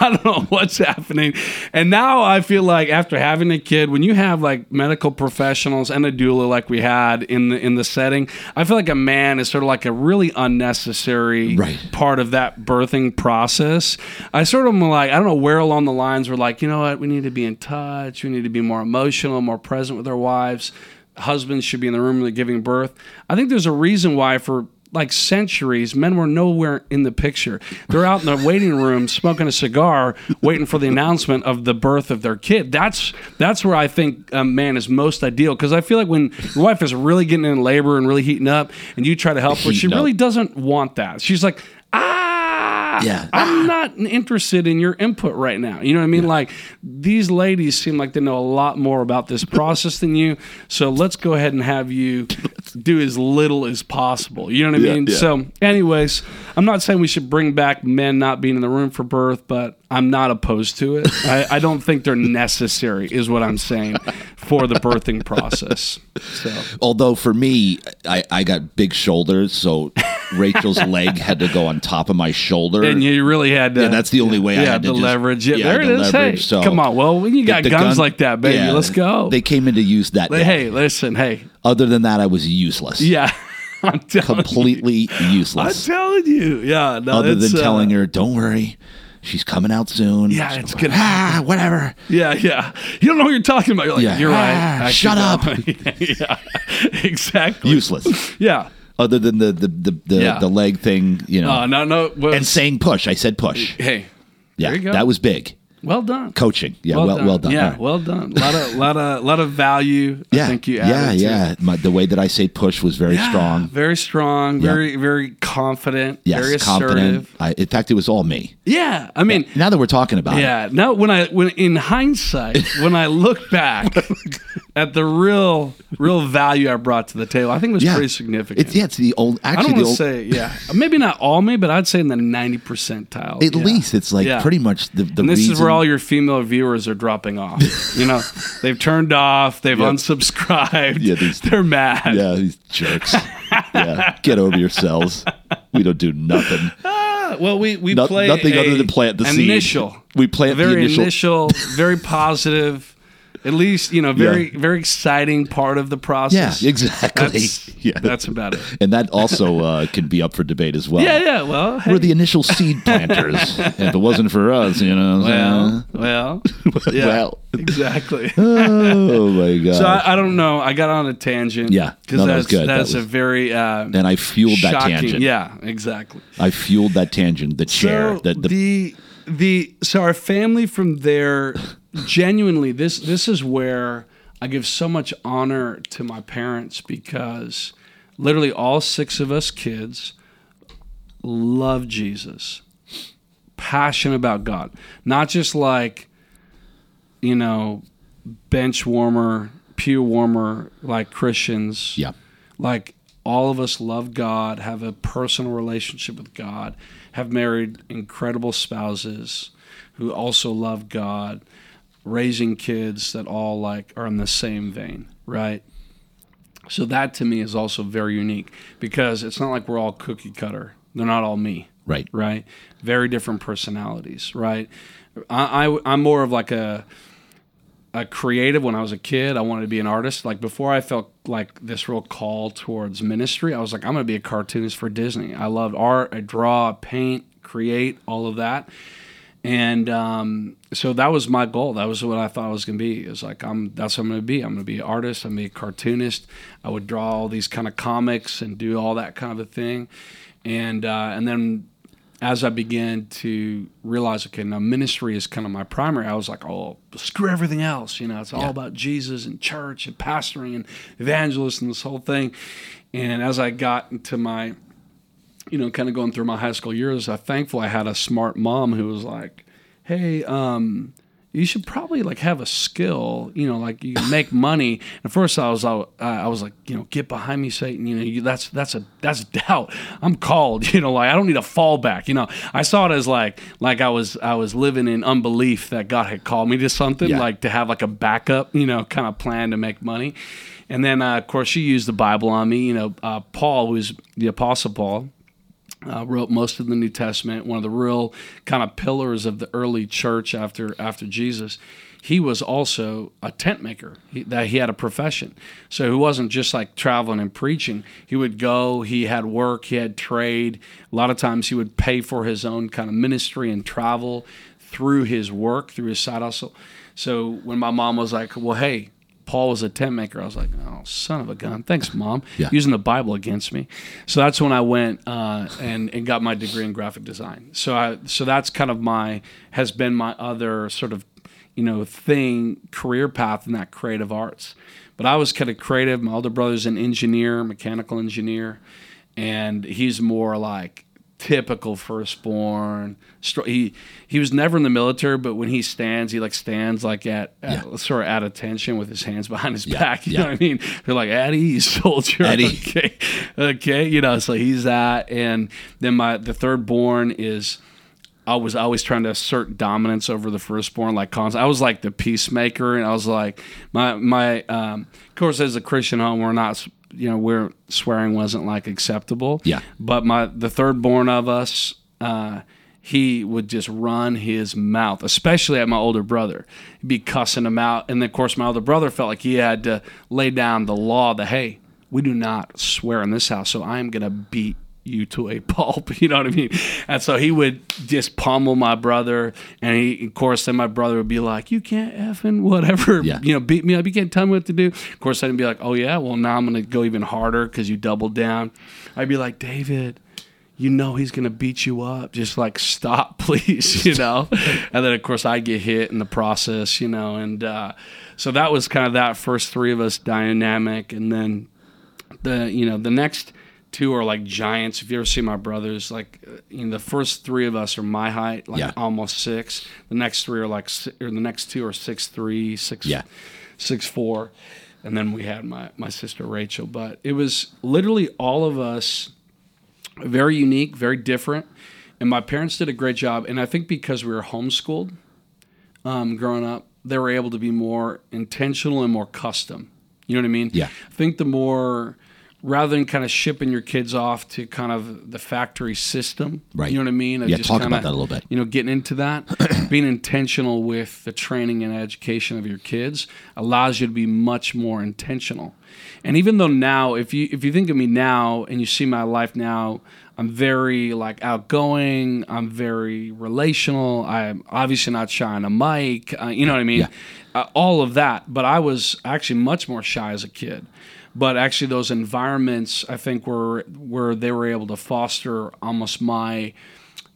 I don't know what's happening. And now I feel like after having a kid, when you have like medical professionals and a doula like we had in the in the setting, I feel like a man is sort of like a really unnecessary Right. part of that birthing process. I sort of am like, I don't know where along the lines we're like, you know what, we need to be in touch, we need to be more emotional, more present with our wives. Husbands should be in the room when they're giving birth. I think there's a reason why for like centuries, men were nowhere in the picture. They're out in the waiting room smoking a cigar, waiting for the announcement of the birth of their kid. That's that's where I think a man is most ideal because I feel like when your wife is really getting in labor and really heating up, and you try to help her, she really doesn't want that. She's like, ah. Yeah. I'm not interested in your input right now. You know what I mean? Like these ladies seem like they know a lot more about this process than you. So let's go ahead and have you do as little as possible. You know what I Yeah, mean? yeah. So, anyways, I'm not saying we should bring back men not being in the room for birth, but I'm not opposed to it. I, I don't think they're necessary, is what I'm saying, for the birthing process. So, Although for me, I, I got big shoulders, so Rachel's leg had to go on top of my shoulder. and you really had to. Yeah, that's the only way I yeah, had to just- leverage. Yeah, yeah, there it leverage, hey, so- come on. Well, when you got guns gun- like that, baby, yeah, let's go. They came into use that day. hey, listen, hey, Other than that, I was useless. yeah, I'm telling you. Completely useless. I'm telling you, yeah. No, Other than uh, telling her, don't worry, she's coming out soon. Yeah, it's gonna Ah, whatever. Yeah, yeah. You don't know what you're talking about. You're like, Yeah. you're right. Ah, Actually, shut up. yeah, exactly. Useless. Yeah. Other than the the the, the, Yeah. the leg thing, you know. Uh, no, no. Well, and saying push. I said push. hey, Yeah, there you go. that was big. Well done. Coaching. Yeah, well, well done. Yeah, All right. well done. A lot of, lot of, lot of value. yeah, I think you yeah, added to yeah. My, the way that I say push was very Yeah, strong. Very strong. Yeah. Very, very confident. Yes, very confident. assertive. I, in fact, it was all me. Yeah. I mean, Now that we're talking about it, Yeah. Now, when I when in hindsight, when I look back at the real real value I brought to the table, I think it was yeah, pretty significant. It's yeah, it's the old. I Actually, don't the want to old. say yeah, maybe not all me, but I'd say in the ninety percentile. At yeah. least it's like Yeah. pretty much the the And this reason. is where all your female viewers are dropping off. you know, they've turned off, they've unsubscribed. Yeah, these- they're mad. yeah, these jerks. yeah, get over yourselves. We don't do nothing. Well, we we No- play nothing a other than plant the seed. initial. We plant the very initial- very positive. At least you know, very very exciting part of the process. Yeah, exactly. That's, Yeah. that's about it. And that also uh, can be up for debate as well. Yeah, yeah. Well, hey. We're the initial seed planters. if it wasn't for us, you know. well, well, yeah, Well. exactly. oh my god. So I, I don't know. I got on a tangent. Yeah. because No, that that's was good. That that's a very uh, and I fueled that tangent. Yeah, exactly. I fueled that tangent. The chair. So the, the, the the so our family from there genuinely this this is where I give so much honor to my parents because literally all six of us kids love Jesus. Passionate about God. Not just like you know bench warmer, pew warmer like Christians yeah. like all of us love God, have a personal relationship with God, have married incredible spouses who also love God, raising kids that all like are in the same vein, right? So that to me is also very unique because it's not like we're all cookie cutter. They're not all me Right. right? Very different personalities, right? I, I I'm more of like a a creative when I was a kid. I wanted to be an artist. Like before I felt like this real call towards ministry, I was like, I'm going to be a cartoonist for Disney. I loved art. I draw, paint, create, all of that. And um, so that was my goal. That was what I thought I was going to be. It was like, I'm, that's what I'm going to be. I'm going to be an artist. I'm going to be a cartoonist. I would draw all these kind of comics and do all that kind of a thing. And, uh, and then as I began to realize, okay, now ministry is kind of my primary, I was like, oh, screw everything else. You know, it's all Yeah. about Jesus and church and pastoring and evangelist and this whole thing. And as I got into my, you know, kind of going through my high school years, I'm thankful I had a smart mom who was like, hey, um, you should probably like have a skill, you know, like you can make money. And first I was, I, I was like, you know, get behind me, Satan. You know, you, that's that's a that's doubt. I'm called. You know, like I don't need a fallback. You know, I saw it as like like I was I was living in unbelief that God had called me to something, Yeah. like to have like a backup, you know, kind of plan to make money. And then uh, of course she used the Bible on me. You know, uh, Paul, who's the Apostle Paul uh, wrote most of the New Testament, one of the real kind of pillars of the early church after after Jesus. He was also a tent maker. He, that he had a profession, so he wasn't just like traveling and preaching. He would go. He had work. He had trade. A lot of times he would pay for his own kind of ministry and travel through his work, through his side hustle. So when my mom was like, "Well, hey." Paul was a tent maker. I was like, oh, son of a gun. Thanks, mom. Yeah. Using the Bible against me. So that's when I went uh, and, and got my degree in graphic design. So I, so that's kind of my, has been my other sort of, you know, thing, career path in that creative arts. But I was kind of creative. My older brother's an engineer, mechanical engineer. And he's more like typical firstborn. He he was never in the military, but when he stands, he like stands like at, at sort of at attention with his hands behind his back. You yeah. know what I mean? They're like at ease, soldier. At. Okay, okay. You know, so he's that, and then my the third born is. I was always trying to assert dominance over the firstborn, like cons. I was like the peacemaker, and I was like my my. Um, of course, as a Christian home, we're not, you know, where swearing wasn't like acceptable. Yeah. But my the third born of us, uh, he would just run his mouth, especially at my older brother. He'd be cussing him out, and then of course my older brother felt like he had to lay down the law that hey, we do not swear in this house, so I am gonna beat you to a pulp. You know what I mean? And so he would just pummel my brother, and he, of course, then my brother would be like, "You can't effing whatever, Yeah. you know, beat me up. You can't tell me what to do." Of course, I'd be like, "Oh yeah, well now I'm gonna go even harder because you doubled down." I'd be like, "David." You know he's gonna beat you up. Just like stop, please. You know, and then of course I get hit in the process. You know, and uh, so that was kind of that first three of us dynamic, and then the you know the next two are like giants. If you ever see my brothers, like uh, you know the first three of us are my height, like Yeah. almost six. The next three are like or the next two are six three, six Yeah. six four, and then we had my my sister Rachel. But it was literally all of us, very unique, very different. And my parents did a great job. And I think because we were homeschooled um, growing up, they were able to be more intentional and more custom. You know what I mean? Yeah. I think the more, rather than kind of shipping your kids off to kind of the factory system, Right. You know what I mean? Of Yeah, just talk kinda, about that a little bit. You know, getting into that, being intentional with the training and education of your kids allows you to be much more intentional. And even though now, if you if you think of me now and you see my life now, I'm very like outgoing. I'm very relational. I'm obviously not shy on a mic. Uh, you know what I mean? Yeah. Uh, all of that. But I was actually much more shy as a kid. But actually, those environments, I think, were where they were able to foster almost my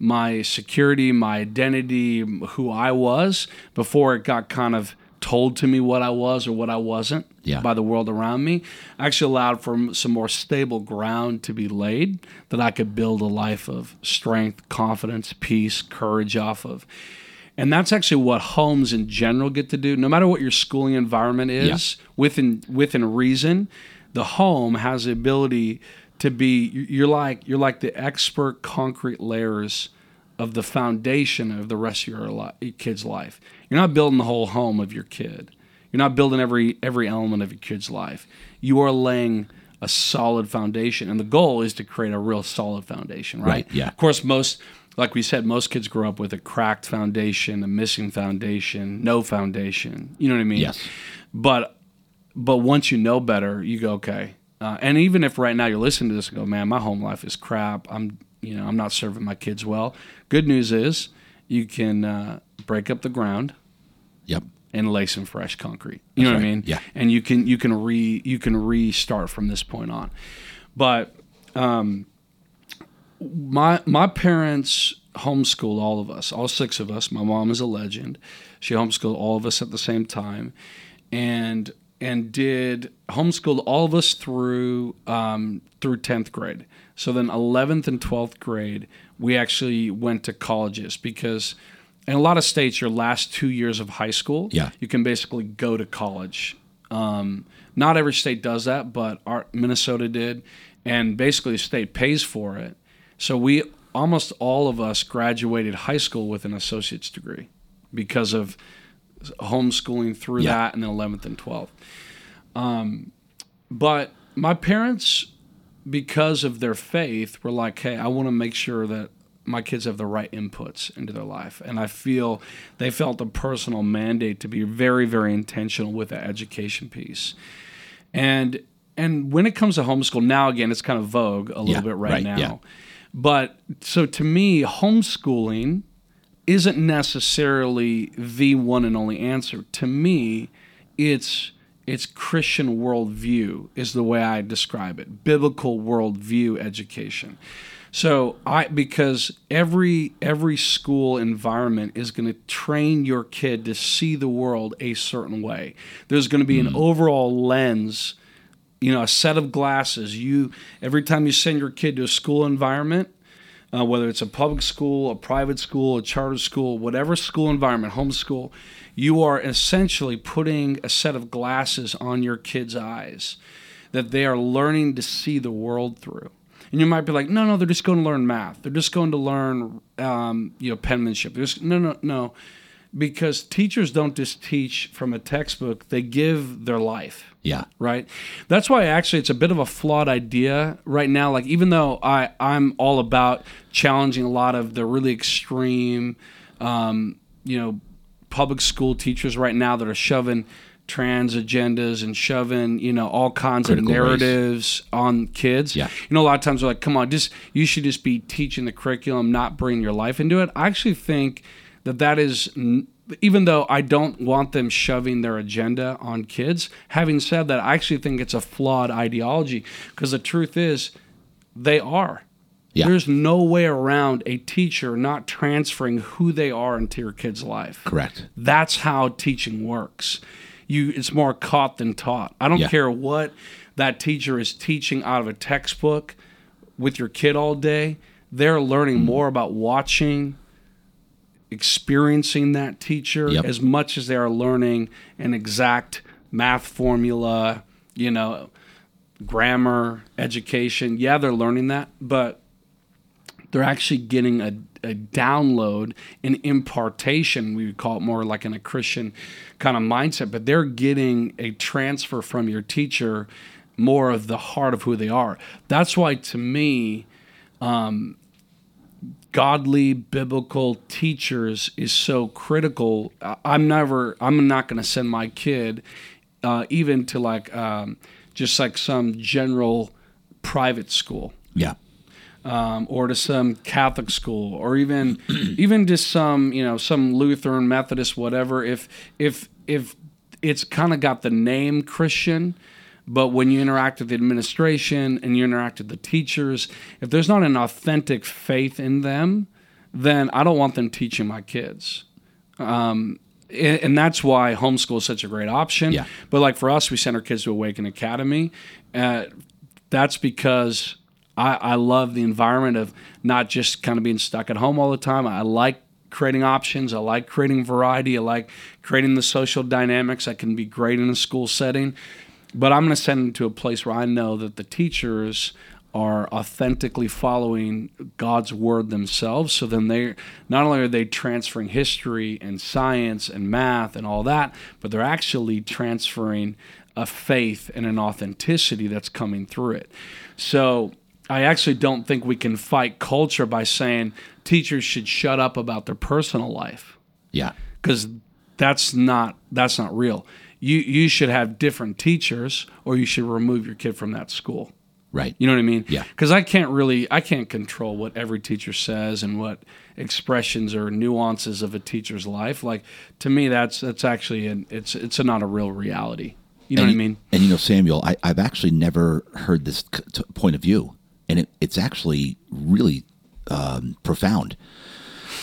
my security, my identity, who I was before it got kind of told to me what I was or what I wasn't Yeah. by the world around me. Actually allowed for some more stable ground to be laid that I could build a life of strength, confidence, peace, courage off of. And that's actually what homes in general get to do. No matter what your schooling environment is, within within reason, the home has the ability to be you're like you're like the expert concrete layers of the foundation of the rest of your, li- your kid's life. You're not building the whole home of your kid. You're not building every every element of your kid's life. You are laying a solid foundation, and the goal is to create a real solid foundation, right? Right, yeah. Of course, most like we said, most kids grow up with a cracked foundation, a missing foundation, no foundation. You know what I mean? Yes. But but once you know better, you go okay. Uh, and even if right now you're listening to this and go, man, my home life is crap. I'm you know I'm not serving my kids well. Good news is you can uh, break up the ground Yep. and lay some fresh concrete. You know That's what I mean? Yeah. And you can you can re you can restart from this point on. But um, my my parents homeschooled all of us, all six of us. My mom is a legend. She homeschooled all of us at the same time, and and did homeschooled all of us through um, through tenth grade. So then eleventh and twelfth grade, we actually went to colleges because in a lot of states, your last two years of high school, Yeah. you can basically go to college. Um, not every state does that, but our Minnesota did, and basically the state pays for it. So we almost all of us graduated high school with an associate's degree because of homeschooling through Yeah. that in the 11th and 12th. Um, but my parents, because of their faith, were like, hey, I want to make sure that my kids have the right inputs into their life. And I feel they felt a personal mandate to be very, very intentional with the education piece. And and when it comes to homeschool, now again, it's kind of vogue a little Yeah, bit right, right, now. yeah. But so to me, homeschooling isn't necessarily the one and only answer. To me, it's it's Christian worldview is the way I describe it. Biblical worldview education. So I because every every school environment is going to train your kid to see the world a certain way. There's going to be an hmm. overall lens, you know, a set of glasses. You every time you send your kid to a school environment, uh, whether it's a public school, a private school, a charter school, whatever school environment, homeschool, you are essentially putting a set of glasses on your kids' eyes that they are learning to see the world through. And you might be like, no, no, they're just going to learn math. They're just going to learn, um, you know, penmanship. Just, no, no, no, because teachers don't just teach from a textbook; they give their life Yeah. right that's why actually it's a bit of a flawed idea right now like even though i i'm all about challenging a lot of the really extreme um, you know public school teachers right now that are shoving trans agendas and shoving you know all kinds Critical of race. narratives on kids Yeah. you know a lot of times they're like come on just you should just be teaching the curriculum not bringing your life into it i actually think that that is n- even though I don't want them shoving their agenda on kids, having said that, I actually think it's a flawed ideology because the truth is they are. Yeah. There's no way around a teacher not transferring who they are into your kid's life. Correct. That's how teaching works. You it's more caught than taught. I don't Yeah. care what that teacher is teaching out of a textbook with your kid all day. They're learning Mm-hmm. more about watching, experiencing that teacher Yep. as much as they are learning an exact math formula, you know, grammar, education. Yeah, they're learning that, but they're actually getting a, a download, an impartation. We would call it more like in a Christian kind of mindset, but they're getting a transfer from your teacher more of the heart of who they are. That's why, to me, um, godly biblical teachers is so critical. I'm never, I'm not going to send my kid uh, even to like um, just like some general private school Yeah. um, or to some Catholic school, or even even just some you know some Lutheran, Methodist, whatever. If if if it's kind of got the name Christian, but when you interact with the administration and you interact with the teachers, if there's not an authentic faith in them, then I don't want them teaching my kids. Um, and and that's why homeschool is such a great option. Yeah. But like for us, we send our kids to Awaken Academy. Uh, that's because I, I love the environment of not just kind of being stuck at home all the time. I like creating options. I like creating variety. I like creating the social dynamics that can be great in a school setting. But I'm going to send them to a place where I know that the teachers are authentically following God's word themselves. So then they not only are they transferring history and science and math and all that, but they're actually transferring a faith and an authenticity that's coming through it. So I actually don't think we can fight culture by saying teachers should shut up about their personal life Yeah. because that's not that's not real. You you should have different teachers, or you should remove your kid from that school. Right. You know what I mean? Yeah. Because I can't really, I can't control what every teacher says and what expressions or nuances of a teacher's life. Like to me, that's that's actually an it's it's not a real reality. You know and what I mean? And you know, Samuel, I, I've actually never heard this c- t- point of view, and it, it's actually really um, profound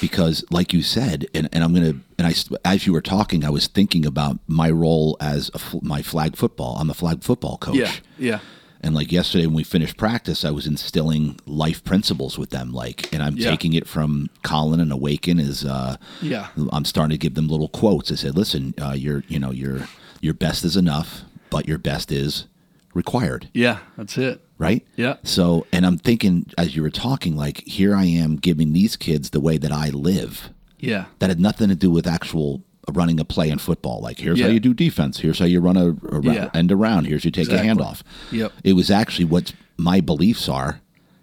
because, like you said, and, and I'm gonna, and i as you were talking, I was thinking about my role as a, fl- my flag football. I'm a flag football coach. Yeah, yeah, And like yesterday when we finished practice, I was instilling life principles with them. Like, and I'm Yeah. taking it from Colin and Awaken is, uh, yeah, I'm starting to give them little quotes. I said, listen, uh, your, you know, your, your best is enough, but your best is required. yeah. That's it. Right. Yeah. So, and I'm thinking as you were talking, like here I am giving these kids the way that I live Yeah, that had nothing to do with actual running a play in football. Like here's how you do defense. Here's how you run a, a Yeah. end around. Here's you take Exactly. a handoff. Yep. It was actually what my beliefs are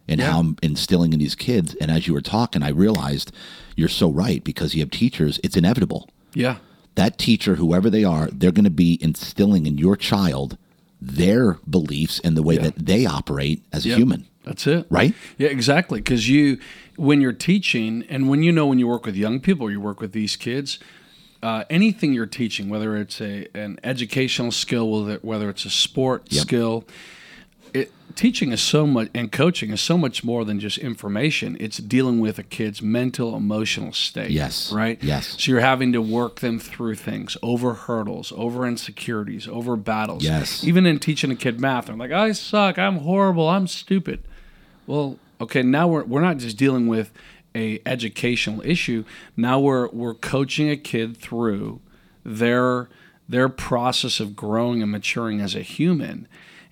and Yeah. how I'm instilling in these kids. And as you were talking, I realized you're so right because you have teachers. It's inevitable. yeah, That teacher, whoever they are, they're going to be instilling in your child their beliefs and the way Yeah. that they operate as a human. That's it. Right? Yeah, exactly. Because you, when you're teaching, and when you know when you work with young people, or you work with these kids, uh, anything you're teaching, whether it's a an educational skill, whether whether it's a sport Yep. skill, teaching is so much, and coaching is so much more than just information. It's dealing with a kid's mental, emotional state. Yes. Right. Yes. So you're having to work them through things, over hurdles, over insecurities, over battles. Yes. Even in teaching a kid math, they're like, I suck, I'm horrible, I'm stupid. Well, okay, now we're we're not just dealing with a educational issue. Now we're we're coaching a kid through their their process of growing and maturing as a human.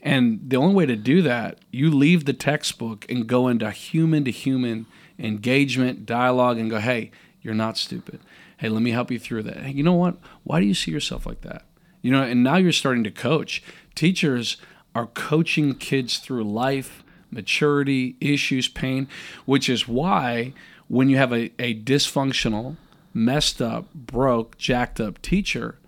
And the only way to do that, you leave the textbook and go into human to human engagement, dialogue, and go, hey, you're not stupid. Hey, let me help you through that. Hey, you know what? Why do you see yourself like that? You know, and now you're starting to coach. Teachers are coaching kids through life, maturity, issues, pain, which is why when you have a, a dysfunctional, messed up, broke, jacked up teacher,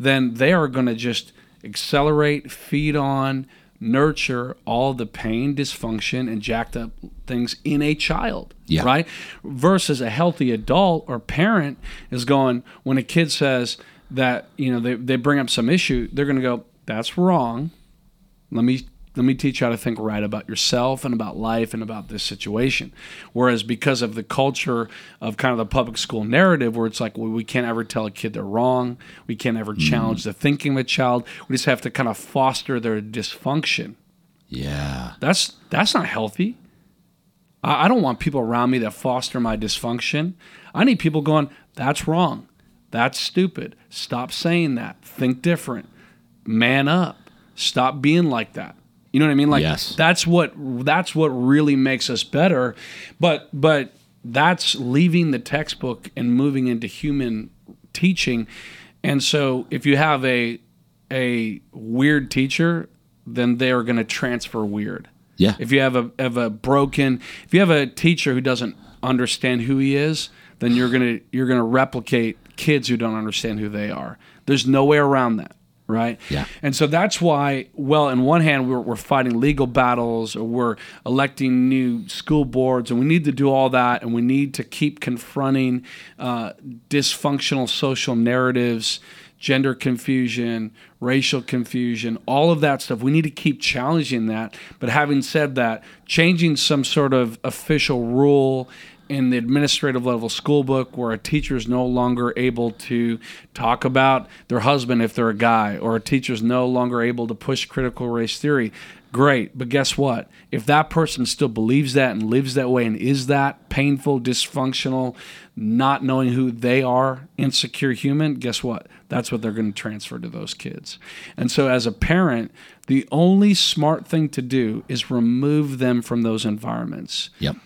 then they are going to just accelerate, feed on, nurture all the pain, dysfunction, and jacked up things in a child. Yeah. Right? Versus a healthy adult or parent is going, when a kid says that, you know, they, they bring up some issue, they're going to go, that's wrong. Let me let me teach you how to think right about yourself and about life and about this situation. Whereas because of the culture of kind of the public school narrative, where it's like, well, we can't ever tell a kid they're wrong, we can't ever mm-hmm. challenge the thinking of a child. We just have to kind of foster their dysfunction. Yeah. That's that's not healthy. I, I don't want people around me that foster my dysfunction. I need people going, that's wrong. That's stupid. Stop saying that. Think different. Man up. Stop being like that. You know what I mean? Like Yes. that's what that's what really makes us better. But but that's leaving the textbook and moving into human teaching. And so if you have a a weird teacher, then they are going to transfer weird. Yeah. If you have a have a broken, if you have a teacher who doesn't understand who he is, then you're gonna you're gonna replicate kids who don't understand who they are. There's no way around that, right? Yeah. And so that's why, well, in one hand, we're, we're fighting legal battles or we're electing new school boards, and we need to do all that, and we need to keep confronting uh, dysfunctional social narratives, gender confusion, racial confusion, all of that stuff. We need to keep challenging that. But having said that, changing some sort of official rule in the administrative level school book where a teacher is no longer able to talk about their husband if they're a guy, or a teacher is no longer able to push critical race theory. Great, but guess what? If that person still believes that and lives that way and is that painful, dysfunctional, not knowing who they are, insecure human, guess what? That's what they're going to transfer to those kids. And so, as a parent, the only smart thing to do is remove them from those environments Yep.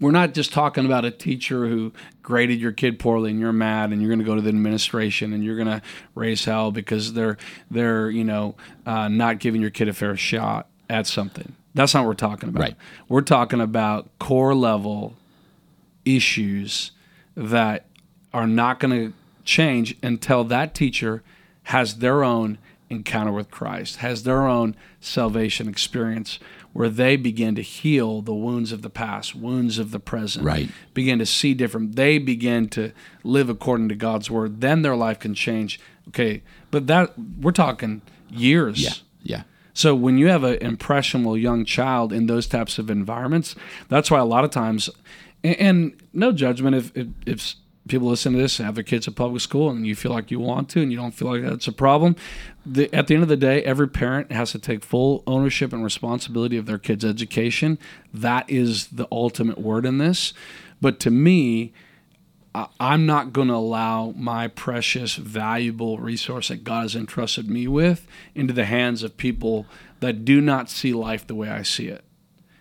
We're not just talking about a teacher who graded your kid poorly and you're mad and you're going to go to the administration and you're going to raise hell because they're they're you know uh, not giving your kid a fair shot at something. That's not what we're talking about. Right. We're talking about core level issues that are not going to change until that teacher has their own encounter with Christ, has their own salvation experience where they begin to heal the wounds of the past, wounds of the present, Right. begin to see different. They begin to live according to God's word. Then their life can change. Okay, but that we're talking years. Yeah. Yeah. So when you have an impressionable young child in those types of environments, that's why a lot of times, and, and no judgment if, if if people listen to this and have their kids at public school and you feel like you want to and you don't feel like that's a problem. The, at the end of the day, every parent has to take full ownership and responsibility of their kid's education. That is the ultimate word in this. But to me, I- I'm not going to allow my precious, valuable resource that God has entrusted me with into the hands of people that do not see life the way I see it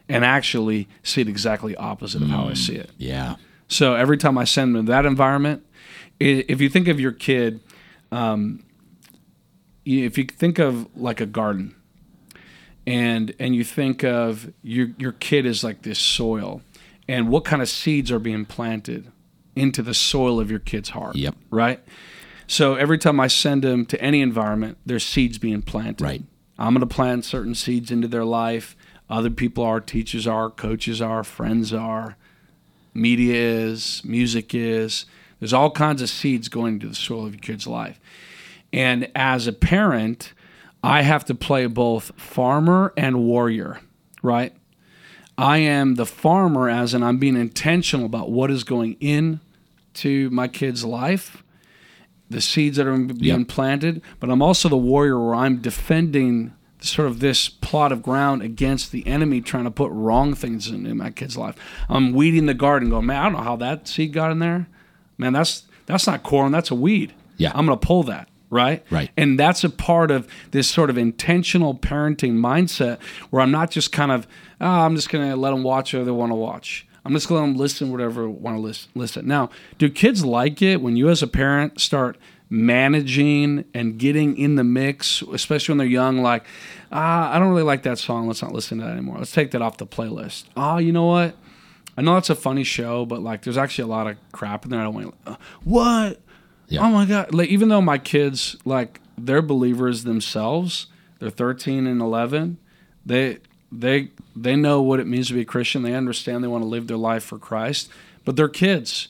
and actually see it exactly opposite of how I mm, see it. Yeah. So every time I send them to that environment, if you think of your kid, um, if you think of like a garden, and and you think of your your kid is like this soil, and what kind of seeds are being planted into the soil of your kid's heart. Yep. Right. So every time I send them to any environment, there's seeds being planted. Right. I'm going to plant certain seeds into their life. Other people are, teachers are, coaches are, friends are, media is, music is. There's all kinds of seeds going into the soil of your kid's life. And as a parent, I have to play both farmer and warrior, right? I am the farmer as in I'm being intentional about what is going in to my kid's life, the seeds that are being Yep. planted, but I'm also the warrior where I'm defending sort of this plot of ground against the enemy trying to put wrong things in, in my kid's life. I'm weeding the garden, going, man, I don't know how that seed got in there. Man, that's that's not corn, that's a weed. Yeah. I'm gonna pull that. Right? Right. And that's a part of this sort of intentional parenting mindset where I'm not just kind of, oh, I'm just going to let them watch whatever they want to watch. I'm just going to let them listen whatever they want to listen. listen. Now, do kids like it when you as a parent start managing and getting in the mix, especially when they're young, like, ah, I don't really like that song. Let's not listen to that anymore. Let's take that off the playlist. Oh, you know what? I know it's a funny show, but like, there's actually a lot of crap in there. I don't want to. Uh, what? Yeah. Oh my god! Like even though my kids like they're believers themselves, they're 13 and 11. They they they know what it means to be a Christian. They understand they want to live their life for Christ, but they're kids.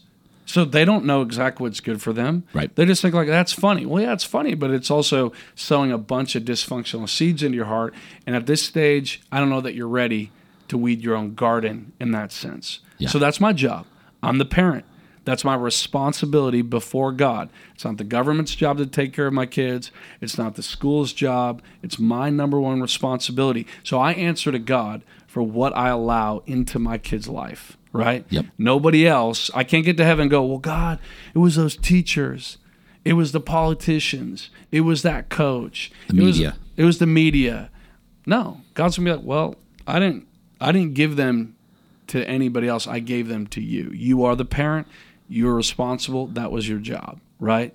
So they don't know exactly what's good for them. Right. They just think like that's funny. Well, yeah, it's funny, but it's also sowing a bunch of dysfunctional seeds into your heart. And at this stage, I don't know that you're ready to weed your own garden in that sense. Yeah. So that's my job. I'm the parent. That's my responsibility before God. It's not the government's job to take care of my kids. It's not the school's job. It's my number one responsibility. So I answer to God for what I allow into my kid's life, right? Yep. Nobody else. I can't get to heaven and go, well, God, it was those teachers. It was the politicians. It was that coach. The it was- media. it was the media. No, God's gonna be like, well, I didn't, I didn't give them to anybody else. I gave them to you. You are the parent. You're responsible. That was your job, right?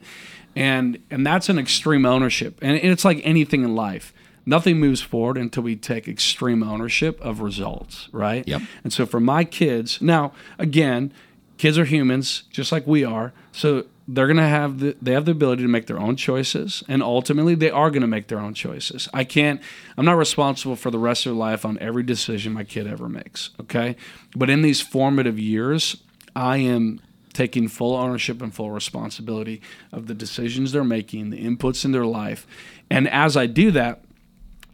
And and that's an extreme ownership. And it's like anything in life. Nothing moves forward until we take extreme ownership of results, right? Yep. And so for my kids, now again, kids are humans just like we are. So they're going to have the they have the ability to make their own choices and ultimately they are going to make their own choices. I can't I'm not responsible for the rest of their life on every decision my kid ever makes, okay? But in these formative years, I am taking full ownership and full responsibility of the decisions they're making, the inputs in their life. And as I do that,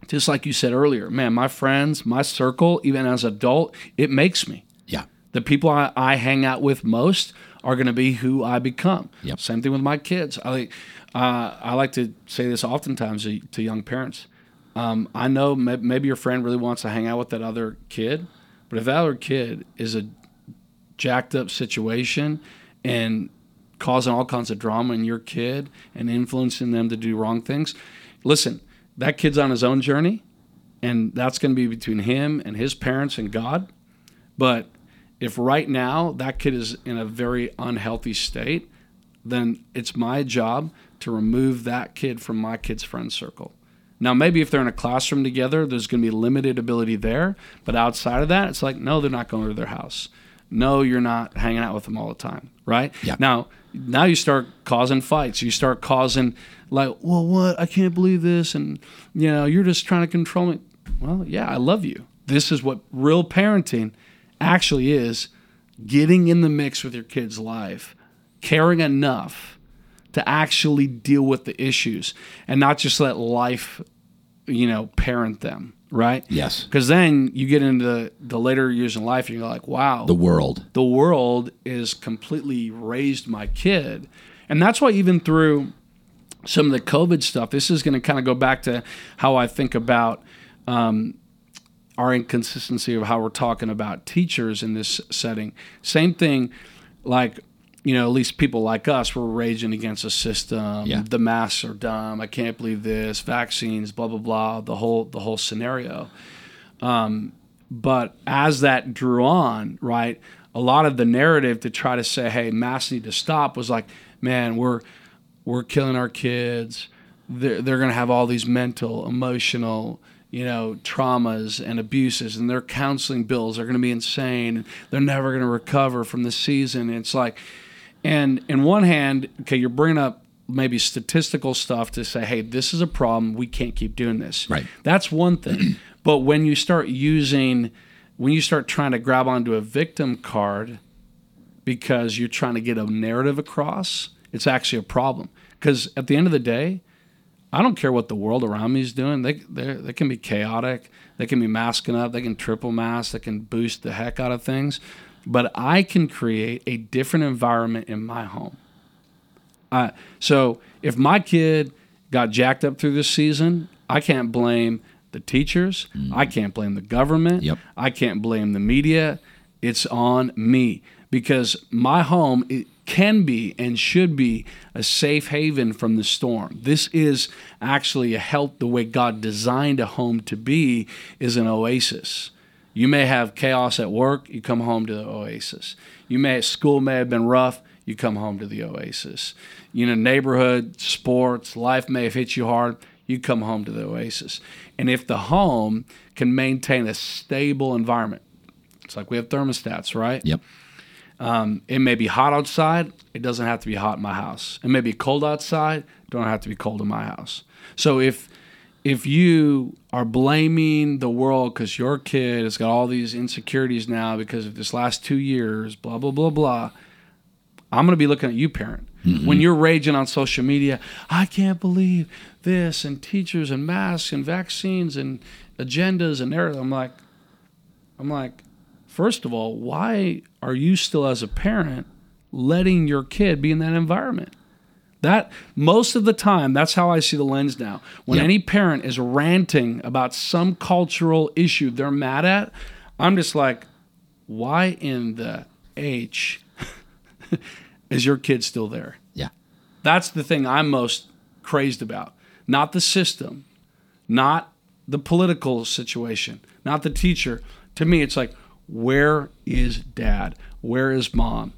just like you said earlier, man, my friends, my circle, even as adult, it makes me. Yeah. The people I, I hang out with most are going to be who I become. Yep. Same thing with my kids. I like, uh, I like to say this oftentimes to, to young parents. Um, I know may, maybe your friend really wants to hang out with that other kid, but if that other kid is a jacked up situation and causing all kinds of drama in your kid and influencing them to do wrong things, listen, that kid's on his own journey, and that's going to be between him and his parents and God. But if right now that kid is in a very unhealthy state, then it's my job to remove that kid from my kid's friend circle. Now, maybe if they're in a classroom together, there's going to be limited ability there. But outside of that, it's like, no, they're not going to their house. No, you're not hanging out with them all the time, right? Yeah. Now, now you start causing fights. You start causing like, well, what? I can't believe this, and you know, you're just trying to control me. Well, yeah, I love you. This is what real parenting actually is: getting in the mix with your kid's life, caring enough to actually deal with the issues, and not just let life, you know, parent them. Right? Yes. Because then you get into the, the later years in life, and you're like, wow, The world. the world is completely raised my kid. And that's why even through some of the COVID stuff, this is going to kind of go back to how I think about um, our inconsistency of how we're talking about teachers in this setting. Same thing, like, you know, at least people like us were raging against the system. Yeah. The masks are dumb. I can't believe this. Vaccines, blah blah blah. The whole the whole scenario. Um, but as that drew on, right, a lot of the narrative to try to say, "Hey, masks need to stop," was like, "Man, we're we're killing our kids. They're they're going to have all these mental, emotional." You know, traumas and abuses, and their counseling bills are going to be insane. They're never going to recover from the season. It's like, and in one hand, okay, you're bringing up maybe statistical stuff to say, hey, this is a problem. We can't keep doing this. Right. That's one thing. but when you start using, when you start trying to grab onto a victim card because you're trying to get a narrative across, it's actually a problem. Because at the end of the day, I don't care what the world around me is doing. They they they can be chaotic. They can be masking up. They can triple mask. They can boost the heck out of things. But I can create a different environment in my home. Uh, so if my kid got jacked up through this season, I can't blame the teachers. I can't blame the government. Yep. I can't blame the media. It's on me because my home it can be and should be a safe haven from the storm. This is actually a help the way God designed a home to be is an oasis. You may have chaos at work, you come home to the oasis. You may school may have been rough, you come home to the oasis. You know, neighborhood, sports, life may have hit you hard, you come home to the oasis. And if the home can maintain a stable environment, it's like we have thermostats, right? Yep. Um, it may be hot outside. It doesn't have to be hot in my house. It may be cold outside. Don't have to be cold in my house. So if if you are blaming the world because your kid has got all these insecurities now because of this last two years, blah blah blah blah, I'm going to be looking at you, parent. Mm-hmm. When you're raging on social media, I can't believe this and teachers and masks and vaccines and agendas and everything. I'm like, I'm like, first of all, why are you still as a parent letting your kid be in that environment? That most of the time, that's how I see the lens now. When Yep. any parent is ranting about some cultural issue they're mad at, I'm just like, why in the H is your kid still there? Yeah. That's the thing I'm most crazed about. Not the system, not the political situation, not the teacher. To me, it's like, where is dad? Where is mom?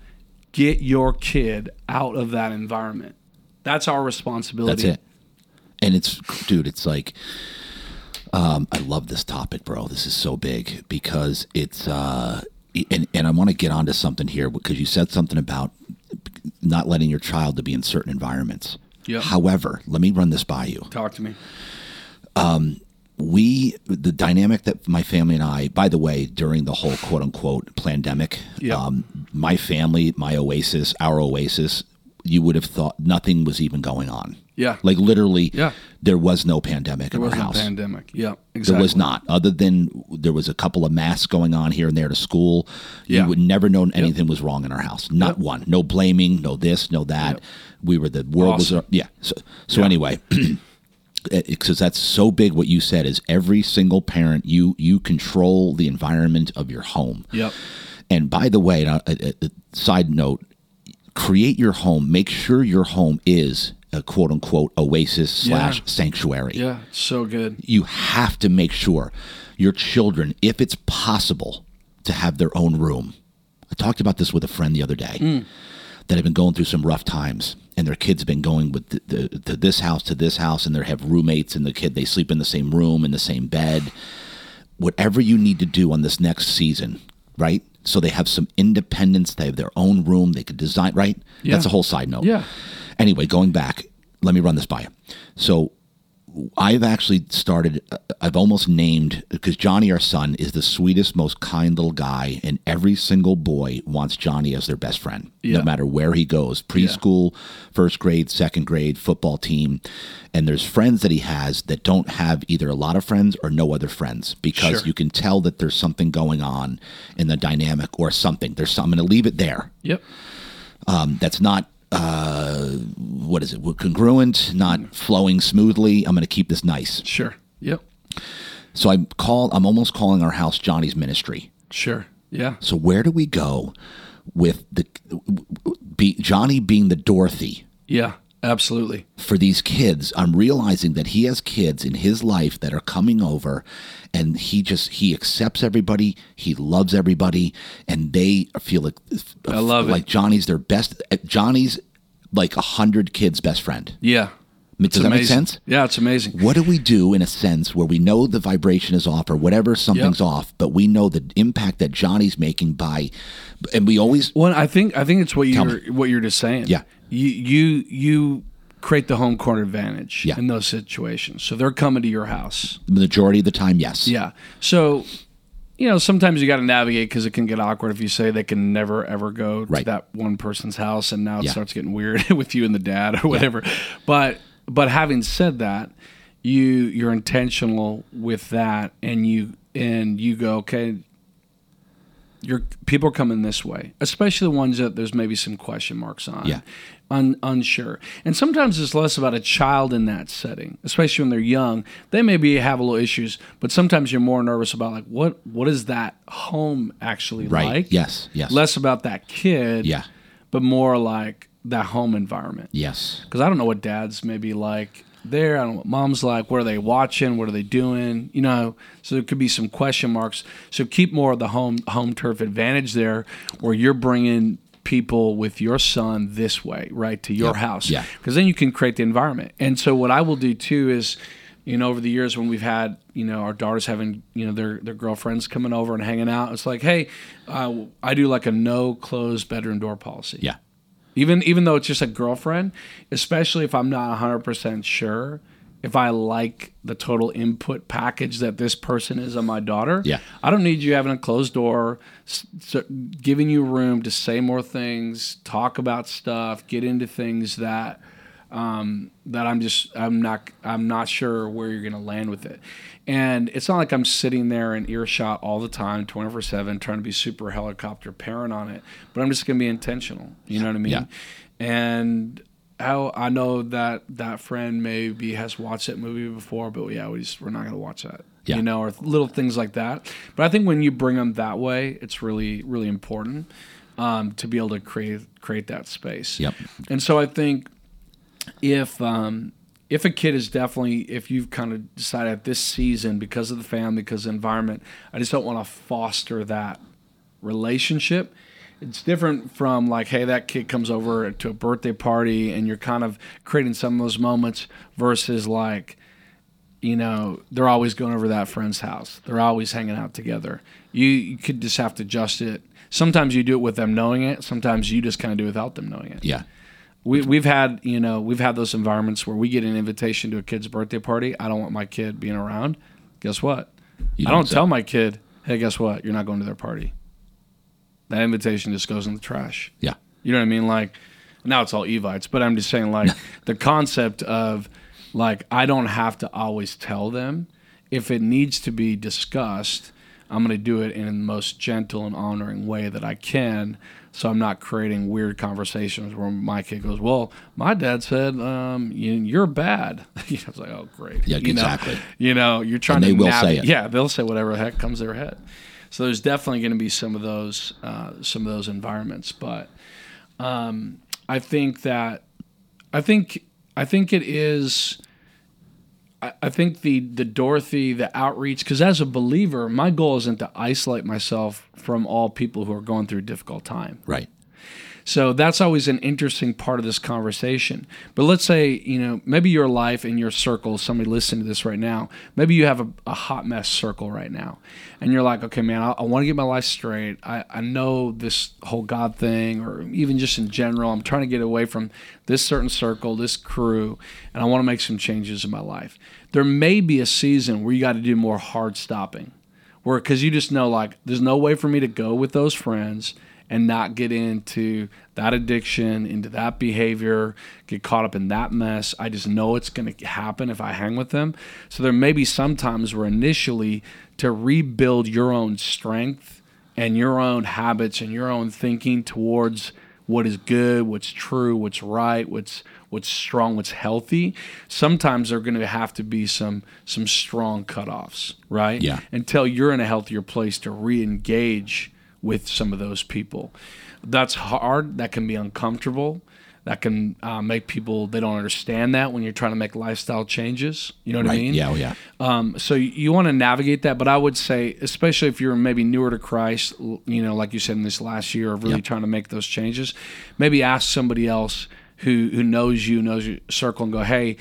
Get your kid out of that environment. That's our responsibility. That's it. And it's, dude, it's like, um, I love this topic, bro. This is so big because it's, uh, and, and I want to get onto something here because you said something about not letting your child to be in certain environments. Yep. However, let me run this by you. Talk to me. Um, we the dynamic that my family and I, by the way, during the whole quote unquote pandemic, Yep. um, my family, my oasis, our oasis, you would have thought nothing was even going on. Yeah. Like literally, Yeah. there was no pandemic There in was our no house. pandemic. Yeah, exactly. There was not, other than there was a couple of masks going on here and there to school. Yeah. You would never know anything was wrong in our house. Not Yep. one. No blaming. No this. No that. Yep. We were the world Awesome. was yeah. So so anyway, because that's so big. What you said is every single parent you you control the environment of your home. Yep. And by the way, a, a, a side note: create your home. Make sure your home is a quote unquote oasis slash Yeah. sanctuary Yeah, so good. you have to make sure your children, if it's possible, to have their own room. I talked about this with a friend the other day. Mm. that have been going through some rough times and their kids have been going with the, the, to this house to this house and they have roommates and the kid they sleep in the same room in the same bed whatever you need to do on this next season right so they have some independence. They have their own room. They could design right? Yeah. that's a whole side note. Yeah. anyway going back let me run this by you. So I've actually started. I've almost named because Johnny, our son, is the sweetest, most kind little guy, and every single boy wants Johnny as their best friend, Yeah. no matter where he goes. Preschool, first grade, second grade, football team, and there's friends that he has that don't have either a lot of friends or no other friends because Sure. you can tell that there's something going on in the dynamic or something. There's some. I'm going to leave it there Yep. um, that's not uh, what is it congruent not flowing smoothly i'm going to keep this nice Sure. Yep. so i'm call i'm almost calling our house johnny's ministry Sure. Yeah. so where do we go with the be, johnny being the dorothy Yeah. Absolutely. for these kids i'm realizing that he has kids in his life that are coming over and he just he accepts everybody he loves everybody and they feel like I love it. like johnny's their best eh, johnny's like a hundred kids best friend Yeah. does that make sense Yeah, it's amazing. what do we do in a sense where we know the vibration is off or whatever something's Yep. off but we know the impact that johnny's making by and we always Well, I think I think it's what you're what you're just saying. Yeah. You you you create the home court advantage Yeah. in those situations. So they're coming to your house. the majority of the time yes Yeah. So you know, sometimes you got to navigate because it can get awkward if you say they can never ever go to that one person's house, and now it Yeah. starts getting weird with you and the dad or whatever. But but having said that, you you're intentional with that, and you and you go okay. Your people are coming this way, especially the ones that there's maybe some question marks on, Yeah. un, unsure. And sometimes it's less about a child in that setting, especially when they're young. They maybe have a little issues, but sometimes you're more nervous about like what what is that home actually right like? yes yes Less about that kid, yeah but more like that home environment. yes Because I don't know what dad's maybe like there. I don't know what mom's like. What are they watching? What are they doing? You know, so there could be some question marks. So keep more of the home home turf advantage there, where you're bringing people with your son this way, right, to your Yep. house. Yeah. Because then you can create the environment. And so what I will do too is. You know, over the years when we've had, you know, our daughters having, you know, their their girlfriends coming over and hanging out, it's like, hey, uh, I do like a no closed bedroom door policy yeah even even though it's just a girlfriend especially if i'm not 100% sure if i like the total input package that this person is on my daughter Yeah. i don't need you having a closed door giving you room to say more things talk about stuff get into things that um, that I'm just I'm not I'm not sure where you're going to land with it. And it's not like I'm sitting there in earshot all the time, 24 seven, trying to be super helicopter parent on it. But I'm just going to be intentional. You know what I mean? Yeah. And how I know that that friend maybe has watched that movie before, but yeah, we just we're not going to watch that. Yeah. You know, or little things like that. But I think when you bring them that way, it's really really important um, to be able to create create that space. Yep. And so I think if um, if a kid is definitely if you've kind of decided this season because of the family because of the environment, I just don't want to foster that relationship. It's different from like, hey, that kid comes over to a birthday party and you're kind of creating some of those moments versus like, you know, they're always going over that friend's house. They're always hanging out together. You, you could just have to adjust it. Sometimes you do it with them knowing it. Sometimes you just kind of do it without them knowing it. yeah We, we've had you know we've had those environments where we get an invitation to a kid's birthday party. I don't want my kid being around. Guess what? You I don't tell my kid, hey, guess what? You're not going to their party. That invitation just goes in the trash. yeah You know what I mean? Like now it's all Evites, but I'm just saying like the concept of like I don't have to always tell them if it needs to be discussed. I'm going to do it in the most gentle and honoring way that I can, so I'm not creating weird conversations where my kid goes, "Well, my dad said um, you, you're bad." I was like, "Oh, great." Yeah, you know? exactly. You know, you're trying And they to will nav- say it. Yeah, they'll say whatever the heck comes to their head. So there's definitely going to be some of those uh, some of those environments, but um, I think that I think I think it is. I, I think the the Dorothy the outreach because as a believer, my goal isn't to isolate myself from all people who are going through a difficult time. right So that's always an interesting part of this conversation. But let's say, you know, maybe your life and your circle, somebody listening to this right now, maybe you have a, a hot mess circle right now. And you're like, okay, man, I, I want to get my life straight. I, I know this whole God thing, or even just in general, I'm trying to get away from this certain circle, this crew, and I want to make some changes in my life. There may be a season where you got to do more hard stopping where because you just know like there's no way for me to go with those friends and not get into that addiction, into that behavior, get caught up in that mess. I just know it's going to happen if I hang with them. So there may be some times where initially to rebuild your own strength and your own habits and your own thinking towards what is good, what's true, what's right, what's what's strong, what's healthy. Sometimes there are going to have to be some some strong cutoffs, right? Yeah. Until you're in a healthier place to re-engage with some of those people. That's hard. That can be uncomfortable. That can uh, make people they don't understand that when you're trying to make lifestyle changes. You know what I mean? Yeah. Oh, yeah. Um, so you, you want to navigate that, but I would say, especially if you're maybe newer to Christ, you know, like you said in this last year of really Yep. trying to make those changes, maybe ask somebody else who who knows you, knows your circle, and go, hey,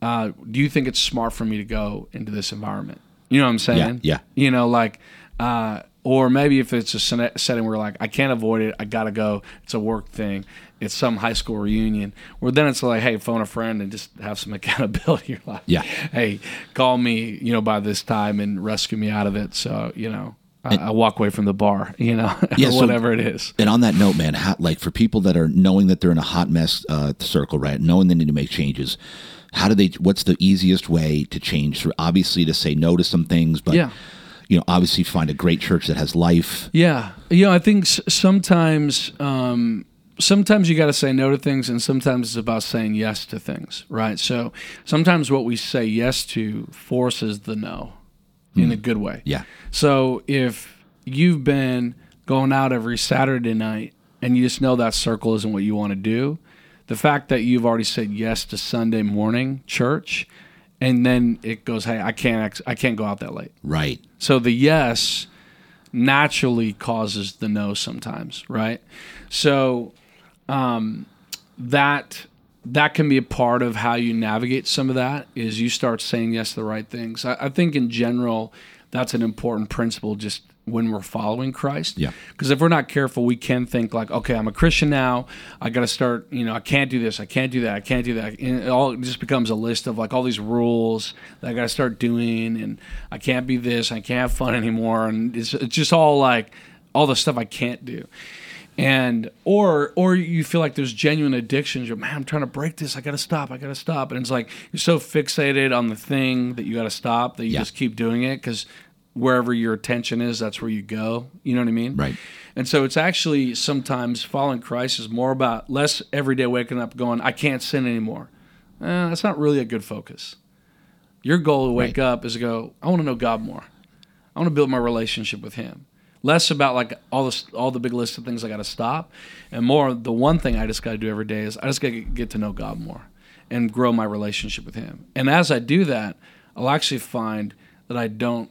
uh, do you think it's smart for me to go into this environment? You know what I'm saying? yeah. You know, like, uh, or maybe if it's a setting where like I can't avoid it, I gotta go. It's a work thing. It's some high school reunion. Where then it's like, hey, phone a friend and just have some accountability. You're like, Yeah. hey, call me, you know, by this time and rescue me out of it. So you know, I, I walk away from the bar, you know, Yeah, or so- whatever it is. And on that note, man, how, like for people that are knowing that they're in a hot mess uh, circle, right? Knowing they need to make changes, how do they? What's the easiest way to change? Through obviously to say no to some things, but Yeah. You know, obviously find a great church that has life. Yeah, you know, I think sometimes, um, sometimes you got to say no to things, and sometimes it's about saying yes to things, right? So sometimes what we say yes to forces the no in a good way. Yeah, So if you've been going out every Saturday night and you just know that circle isn't what you want to do, the fact that you've already said yes to Sunday morning church, and then it goes, hey, I can't, ex- I can't go out that late. right. So the yes naturally causes the no sometimes, right? So um, that that can be a part of how you navigate some of that is you start saying yes to the right things. I, I think in general that's an important principle just when we're following Christ. Yeah. Because if we're not careful, we can think like, okay, I'm a Christian now. I got to start. You know, I can't do this. I can't do that. I can't do that. And it all just becomes a list of like all these rules that I got to start doing, and I can't be this. I can't have fun anymore, and it's it's just all like all the stuff I can't do. And or or you feel like there's genuine addictions. You're man, I'm trying to break this. I got to stop. I got to stop. And it's like you're so fixated on the thing that you got to stop that you Yeah. just keep doing it because wherever your attention is, that's where you go. You know what I mean? Right. And so it's actually sometimes following Christ is more about less every day waking up going, I can't sin anymore. Eh, that's not really a good focus. Your goal to wake Right. up is to go, I want to know God more. I want to build my relationship with Him. Less about like all this, all the big list of things I got to stop, and more the one thing I just got to do every day is I just got to get to know God more and grow my relationship with Him. And as I do that, I'll actually find that I don't,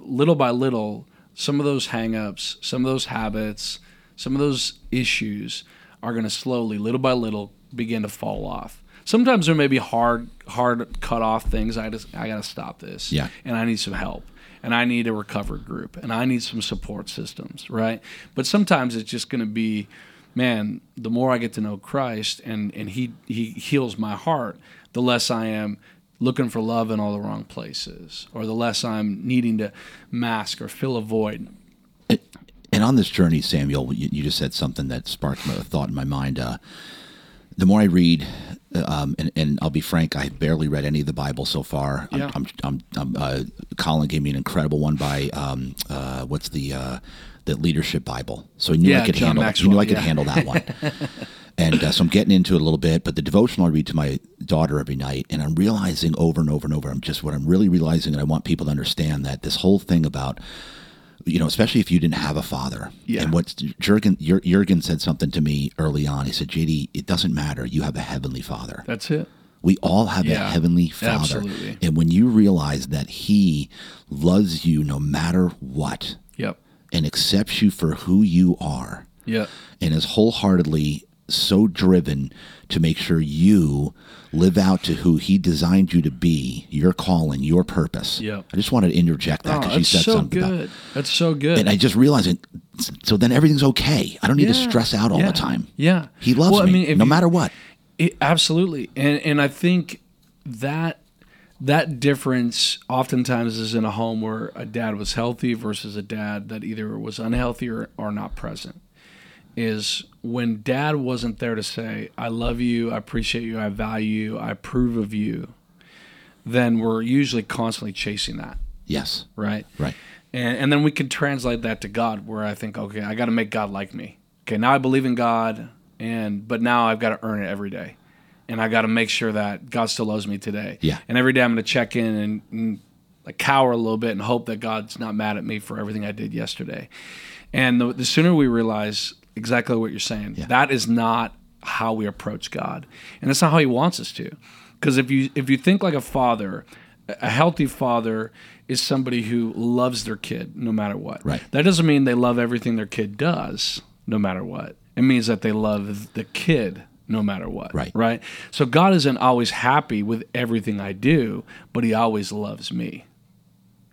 little by little, some of those hangups, some of those habits, some of those issues are going to slowly, little by little, begin to fall off. Sometimes there may be hard, hard cut off things. I just, I got to stop this. Yeah. And I need some help. And I need a recovery group. And I need some support systems, right? But sometimes it's just going to be, man, the more I get to know Christ and, and he, he heals my heart, the less I am looking for love in all the wrong places, or the less I'm needing to mask or fill a void. And on this journey, Samuel, you, you just said something that sparked a thought in my mind. Uh, the more I read, um, and, and I'll be frank, I barely read any of the Bible so far. I'm, Yeah. I'm, I'm, I'm, uh, Colin gave me an incredible one by um, uh, what's the uh, the leadership Bible. So he knew Yeah, I could John handle. Maxwell, he knew I could yeah. handle that one. and uh, so I'm getting into it a little bit. But the devotional I read to my daughter every night, and I'm realizing over and over and over. I'm just what I'm really realizing, and I want people to understand that this whole thing about you know, especially if you didn't have a father. Yeah. And what Jurgen, Jurgen said something to me early on. He said, JD, it doesn't matter. You have a heavenly father. That's it. We all have a heavenly father. absolutely. And when you realize that he loves you no matter what Yep. and accepts you for who you are, Yeah. and is wholeheartedly so driven to make sure you live out to who he designed you to be, your calling, your purpose. Yeah. I just wanted to interject that Oh, because you said so something about good. That's so good. and I just realized it. So then everything's okay. I don't need to stress out all Yeah. the time. Yeah. He loves Well, I me mean, no you- matter what. It, absolutely, and and I think that that difference oftentimes is in a home where a dad was healthy versus a dad that either was unhealthy or, or not present. Is when dad wasn't there to say, "I love you, I appreciate you, I value you, I approve of you," then we're usually constantly chasing that, Yes. right? Right. And, and then we can translate that to God, where I think, okay, I got to make God like me. Okay, now I believe in God, and but now I've got to earn it every day, and I got to make sure that God still loves me today. Yeah. And every day I'm going to check in and, and like cower a little bit and hope that God's not mad at me for everything I did yesterday. And the, the sooner we realize exactly what you're saying, Yeah. that is not how we approach God, and that's not how He wants us to. Because if you if you think like a father, a healthy father is somebody who loves their kid no matter what. Right. That doesn't mean they love everything their kid does no matter what. It means that they love the kid no matter what. Right. Right. So God isn't always happy with everything I do, but He always loves me.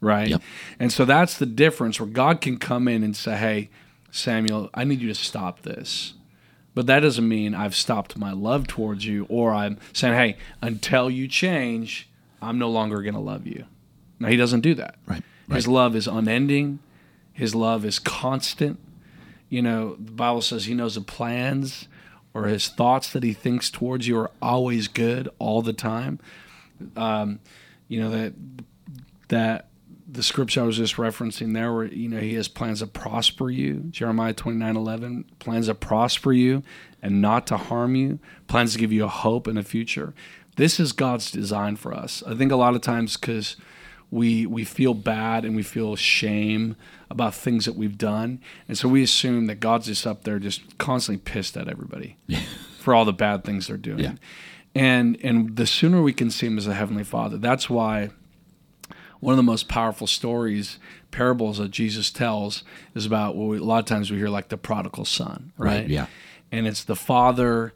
Right. Yep. And so that's the difference where God can come in and say, Hey, Samuel, I need you to stop this. But that doesn't mean I've stopped my love towards you or I'm saying, Hey, until you change, I'm no longer going to love you. Now, He doesn't do that. Right. His love is unending. His love is constant. You know, the Bible says he knows the plans or his thoughts that he thinks towards you are always good all the time. Um, you know that that the scripture I was just referencing there, where you know he has plans to prosper you, Jeremiah twenty nine eleven, plans to prosper you and not to harm you, plans to give you a hope and a future. This is God's design for us. I think a lot of times because we we feel bad and we feel shame about things that we've done, and so we assume that God's just up there just constantly pissed at everybody for all the bad things they're doing. Yeah. And and the sooner we can see him as a heavenly Father, that's why one of the most powerful stories, parables that Jesus tells, is about what we, a lot of times we hear like the prodigal son, right? Right, yeah. And it's the father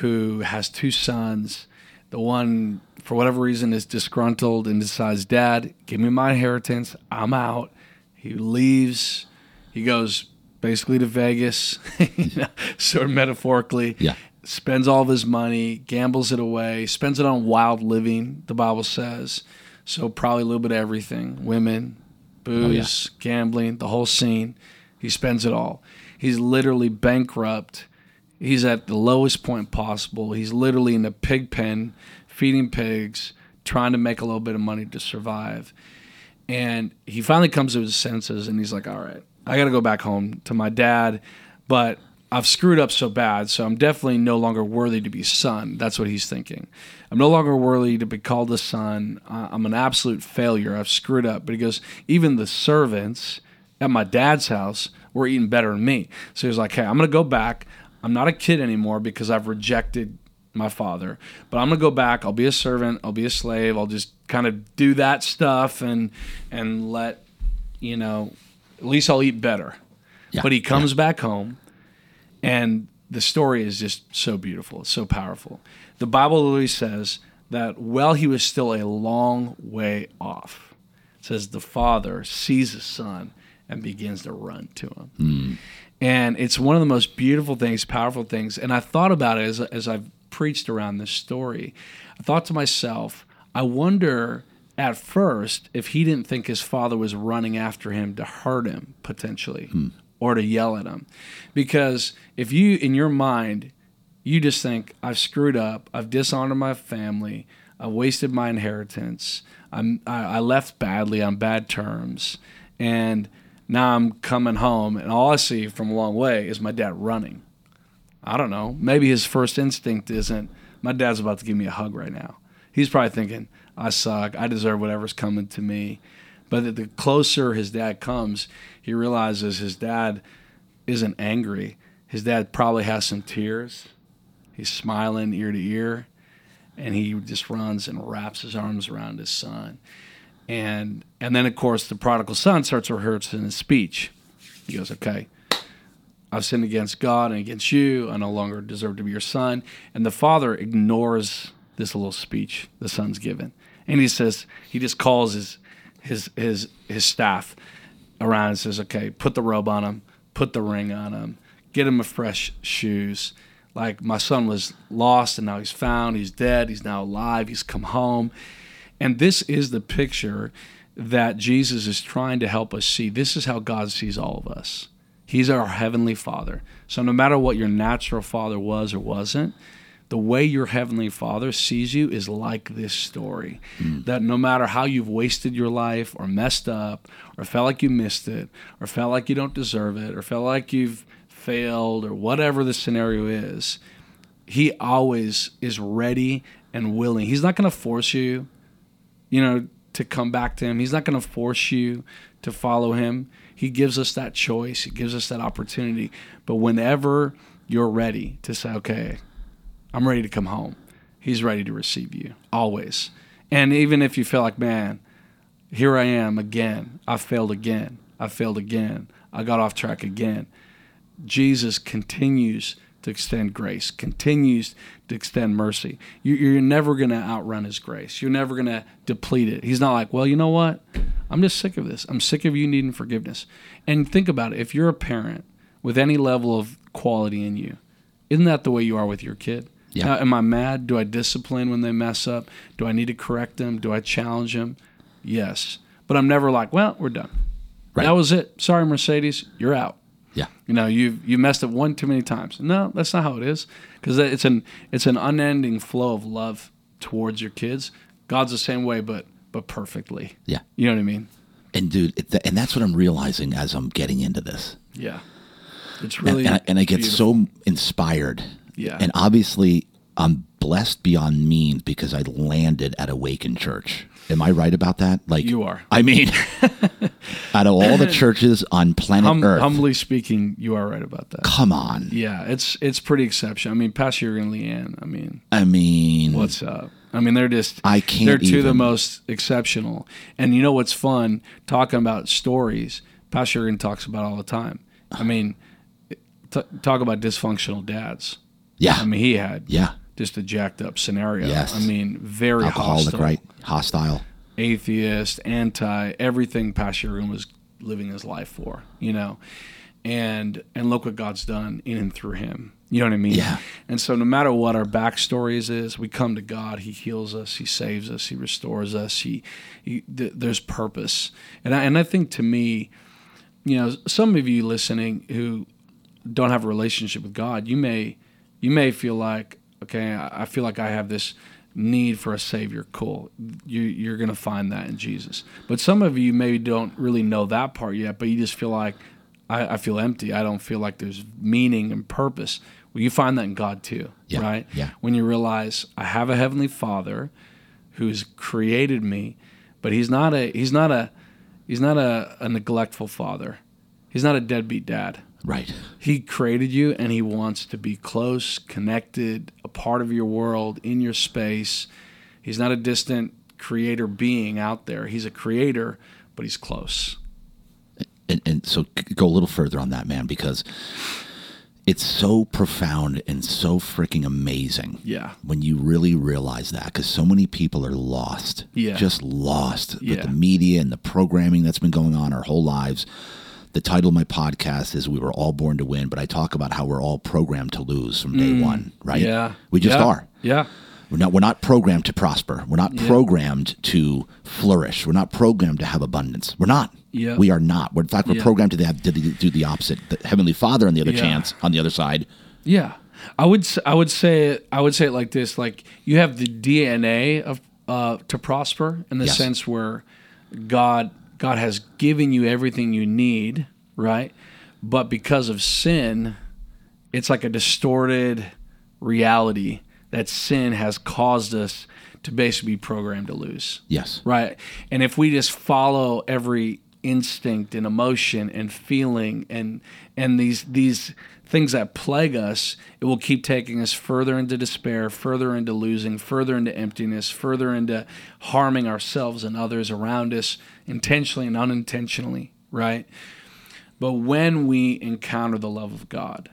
who has two sons. The one, for whatever reason, is disgruntled and decides, Dad, give me my inheritance. I'm out. He leaves. He goes basically to Vegas, you know, sort of metaphorically Yeah. spends all of his money, gambles it away, spends it on wild living, the Bible says. So probably a little bit of everything. Women, oh, booze, gambling, the whole scene. He spends it all. He's literally bankrupt. He's at the lowest point possible. He's literally in a pig pen feeding pigs, trying to make a little bit of money to survive. And he finally comes to his senses and he's like, all right, I got to go back home to my dad, but I've screwed up so bad, so I'm definitely no longer worthy to be son. That's what he's thinking. I'm no longer worthy to be called a son. I'm an absolute failure. I've screwed up. But he goes, even the servants at my dad's house were eating better than me. So he was like, hey, I'm going to go back. I'm not a kid anymore because I've rejected my father. But I'm gonna go back. I'll be a servant. I'll be a slave. I'll just kind of do that stuff and and let you know. At least I'll eat better. Yeah, But he comes back home, and the story is just so beautiful. It's so powerful. The Bible literally says that while he was still a long way off, it says the father sees his son and begins to run to him. Hmm. And it's one of the most beautiful things, powerful things. And I thought about it as, as I've preached around this story. I thought to myself, I wonder at first if he didn't think his father was running after him to hurt him potentially hmm. or to yell at him. Because if you, in your mind, you just think, I've screwed up, I've dishonored my family, I wasted my inheritance, I'm, I, I left badly on bad terms, and now I'm coming home, and all I see from a long way is my dad running. I don't know. Maybe his first instinct isn't, my dad's about to give me a hug right now. He's probably thinking, I suck, I deserve whatever's coming to me. But the- the closer his dad comes, he realizes his dad isn't angry. His dad probably has some tears. He's smiling ear to ear, and he just runs and wraps his arms around his son. And and then of course the prodigal son starts rehearsing his speech. He goes, "Okay, I've sinned against God and against you. I no longer deserve to be your son. And the father ignores this little speech the son's given. And he says, he just calls his his his his staff around and says, Okay, put the robe on him, put the ring on him, get him a fresh shoes. Like my son was lost and now he's found, he's dead, he's now alive, he's come home. And this is the picture that Jesus is trying to help us see. This is how God sees all of us. He's our heavenly Father. So no matter what your natural father was or wasn't, the way your heavenly father sees you is like this story mm. that no matter how you've wasted your life or messed up or felt like you missed it or felt like you don't deserve it or felt like you've failed or whatever the scenario is he always is ready and willing. He's not going to force you you know to come back to him. He's not going to force you to follow him. He gives us that choice, He gives us that opportunity. But whenever you're ready to say, okay, I'm ready to come home, He's ready to receive you always. And even if you feel like, man, here I am again, I failed again, I failed again, I got off track again. Jesus continues to extend grace, continues to extend mercy. You're never going to outrun His grace. You're never going to deplete it. He's not like, well, you know what? I'm just sick of this. I'm sick of you needing forgiveness. And think about it. If you're a parent with any level of quality in you, isn't that the way you are with your kid? Yeah. Now, am I mad? Do I discipline when they mess up? Do I need to correct them? Do I challenge them? Yes. But I'm never like, well, we're done. Right. That was it. Sorry, Mercedes, you're out. Yeah. You know, you you messed up one too many times. No, that's not how it is. Because it's an it's an unending flow of love towards your kids. God's the same way, but but perfectly. Yeah. You know what I mean? And dude, it, and that's what I'm realizing as I'm getting into this. Yeah. It's really and, and, I, and I, get beautiful. so inspired. Yeah. And obviously, I'm blessed beyond means because I landed at Awaken Church. Am I right about that? Like you are. I mean, out of all the churches on planet hum, Earth, humbly speaking, you are right about that. Come on. Yeah, it's it's pretty exceptional. I mean, Pastor Jurgen and Leanne. I mean, I mean, what's up? I mean, they're just I can't. They're two of the most exceptional. And you know what's fun? Talking about stories. Pastor Jurgen talks about all the time. I mean, t- talk about dysfunctional dads. Yeah. I mean, he had yeah just a jacked up scenario. Yes. I mean, very alcoholic, hostile. right? Hostile, atheist, anti, everything Pastor Jurgen was living his life for. You know, and and look what God's done in and through him. You know what I mean? Yeah. And so no matter what our backstories is, we come to God. He heals us. He saves us. He restores us. He, he th- there's purpose. And I, and I think to me, you know, some of you listening who don't have a relationship with God, you may you may feel like, okay, I feel like I have this need for a savior. Cool. You, you're going to find that in Jesus. But some of you maybe don't really know that part yet, but you just feel like I, I feel empty. I don't feel like there's meaning and purpose. Well, you find that in God too, yeah, right? Yeah. When you realize I have a heavenly Father who's created me, but he's not a he's not a he's not a, a neglectful father. He's not a deadbeat dad. Right. He created you and he wants to be close, connected, a part of your world, in your space. He's not a distant creator being out there. He's a creator, but he's close. And, and so go a little further on that, man, because it's so profound and so freaking amazing. Yeah. When you really realize that, because so many people are lost. Yeah. Just lost yeah. with the media and the programming that's been going on our whole lives. The title of my podcast is We Were All Born to Win, but I talk about how we're all programmed to lose from day mm, one, right? Yeah. We just yeah. are. Yeah. We're not, we're not programmed to prosper. We're not yeah. programmed to flourish. We're not programmed to have abundance. We're not. Yeah. We are not. We're, in fact, we're yeah. programmed to, have, to do the opposite. The Heavenly Father on the other chance, on the other side. Yeah. I would I would say I would say it like this: like you have the DNA of uh, to prosper in the yes. sense where God God has given you everything you need, right? But because of sin, it's like a distorted reality that sin has caused us to basically be programmed to lose. Yes. Right. And if we just follow every instinct and emotion and feeling and and these these things that plague us, it will keep taking us further into despair, further into losing, further into emptiness, further into harming ourselves and others around us intentionally and unintentionally, right? But when we encounter the love of God,